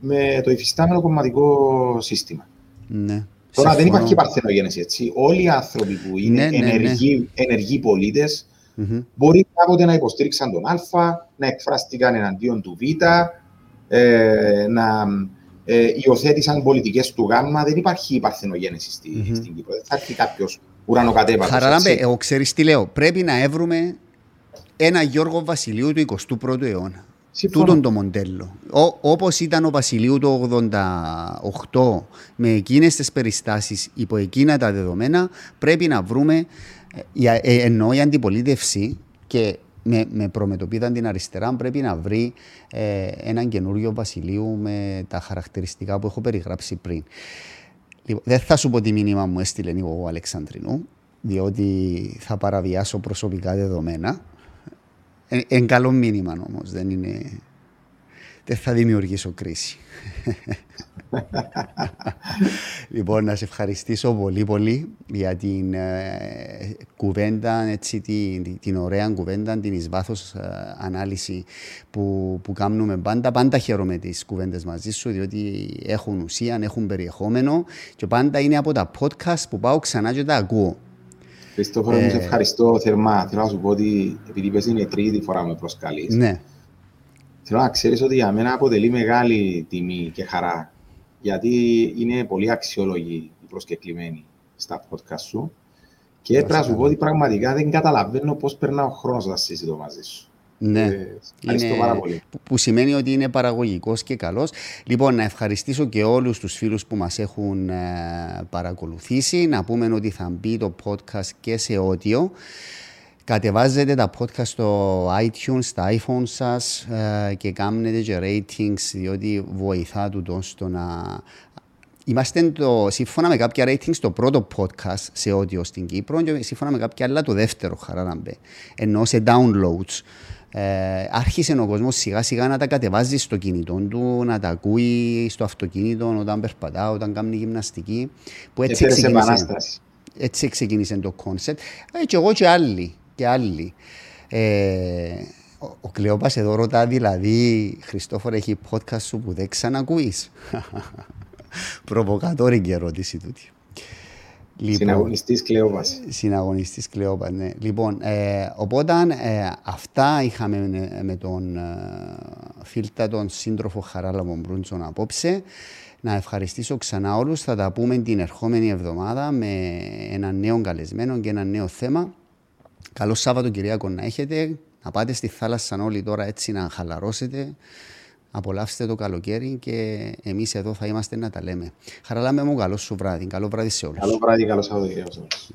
με το υφιστάμενο κομματικό σύστημα. Ναι. Τώρα δεν υπάρχει παρθενογένεση, έτσι. Όλοι οι άνθρωποι που είναι ναι, ναι, ναι. ενεργοί, ενεργοί πολίτες mm-hmm. μπορεί κάποτε να υποστήριξαν τον Α, να εκφράστηκαν εναντίον του Β, ε, να ε, υιοθέτησαν πολιτικές του Γ. Δεν υπάρχει παρθενογένεση στη, mm-hmm. στην Κύπρο. Δεν θα έρθει κάποιος ουρανοκατέβατος. Χαραλάμπε, εγώ ξέρεις τι λέω. Πρέπει να έβρουμε ένα Γιώργο Βασιλείου του 21ου αιώνα. Τούτον το μοντέλο. Όπως ήταν ο Βασιλείου του 88 με εκείνες τις περιστάσεις υπό εκείνα τα δεδομένα, πρέπει να βρούμε. Ε, ε, ενώ η αντιπολίτευση και με, με προμετωπίδα την αριστερά πρέπει να βρει ε, έναν καινούριο Βασιλείου με τα χαρακτηριστικά που έχω περιγράψει πριν. Λοιπόν, δεν θα σου πω τι μήνυμα μου έστειλε ο Αλεξανδρινού, διότι θα παραβιάσω προσωπικά δεδομένα. Είναι καλό μήνυμα όμως. Δεν, είναι... δεν θα δημιουργήσω κρίση. λοιπόν, να σε ευχαριστήσω πολύ πολύ για την ε, κουβέντα, έτσι, την, την ωραία κουβέντα, την εις βάθος ε, ανάλυση που, που κάνουμε πάντα. Πάντα χαίρομαι τις κουβέντες μαζί σου, διότι έχουν ουσία, έχουν περιεχόμενο και πάντα είναι από τα podcast που πάω ξανά και τα ακούω. Χριστόφορο, ε... μου σε ευχαριστώ θερμά. Θέλω να σου πω ότι επειδή πες είναι η τρίτη φορά με προσκαλείς. Ναι. Θέλω να ξέρεις ότι για μένα αποτελεί μεγάλη τιμή και χαρά. Γιατί είναι πολύ αξιόλογοι οι προσκεκλημένοι στα podcast σου. Και πρέπει να σου πω ότι πραγματικά δεν καταλαβαίνω πώς περνά ο χρόνος να συζητώ μαζί σου. Ναι, ε, είναι, πάρα πολύ. Που, σημαίνει ότι είναι παραγωγικός και καλός. Λοιπόν, να ευχαριστήσω και όλους τους φίλους που μας έχουν ε, παρακολουθήσει. Να πούμε ότι θα μπει το podcast και σε audio. Κατεβάζετε τα podcast στο iTunes, στα iPhone σας ε, και κάνετε και ratings διότι βοηθά του στο να... Είμαστε το, σύμφωνα με κάποια ratings το πρώτο podcast σε audio στην Κύπρο και σύμφωνα με κάποια άλλα το δεύτερο χαρά να μπει. Ενώ σε downloads. Ε, άρχισε ο κόσμος σιγά σιγά να τα κατεβάζει στο κινητό του, να τα ακούει στο αυτοκίνητο όταν περπατά, όταν κάνει γυμναστική. Που έτσι, ξεκίνησε, έτσι ξεκίνησε το concept. Ε, και εγώ και άλλοι. Και άλλοι. Ε, ο, ο Κλεόπας εδώ ρωτά δηλαδή, Χριστόφορο έχει podcast σου που δεν ξανακούεις; Προβοκατόρικη ερώτηση τούτη. Λοιπόν, συναγωνιστής Κλεόπας. Συναγωνιστής Κλεόπας, ναι. Λοιπόν, ε, οπότε ε, αυτά είχαμε με, τον ε, φίλτατον σύντροφο Χαράλαμπο Προύντζον απόψε. Να ευχαριστήσω ξανά όλους. Θα τα πούμε την ερχόμενη εβδομάδα με ένα νέο καλεσμένο και ένα νέο θέμα. Καλό Σάββατο να έχετε. Να πάτε στη θάλασσα όλοι τώρα έτσι να χαλαρώσετε. Απολαύστε το καλοκαίρι και εμείς εδώ θα είμαστε να τα λέμε. Χαραλάμε μου καλό σου βράδυ. Καλό βράδυ σε όλους. Καλό βράδυ, καλό Σαββατοκύριακο σε όλους.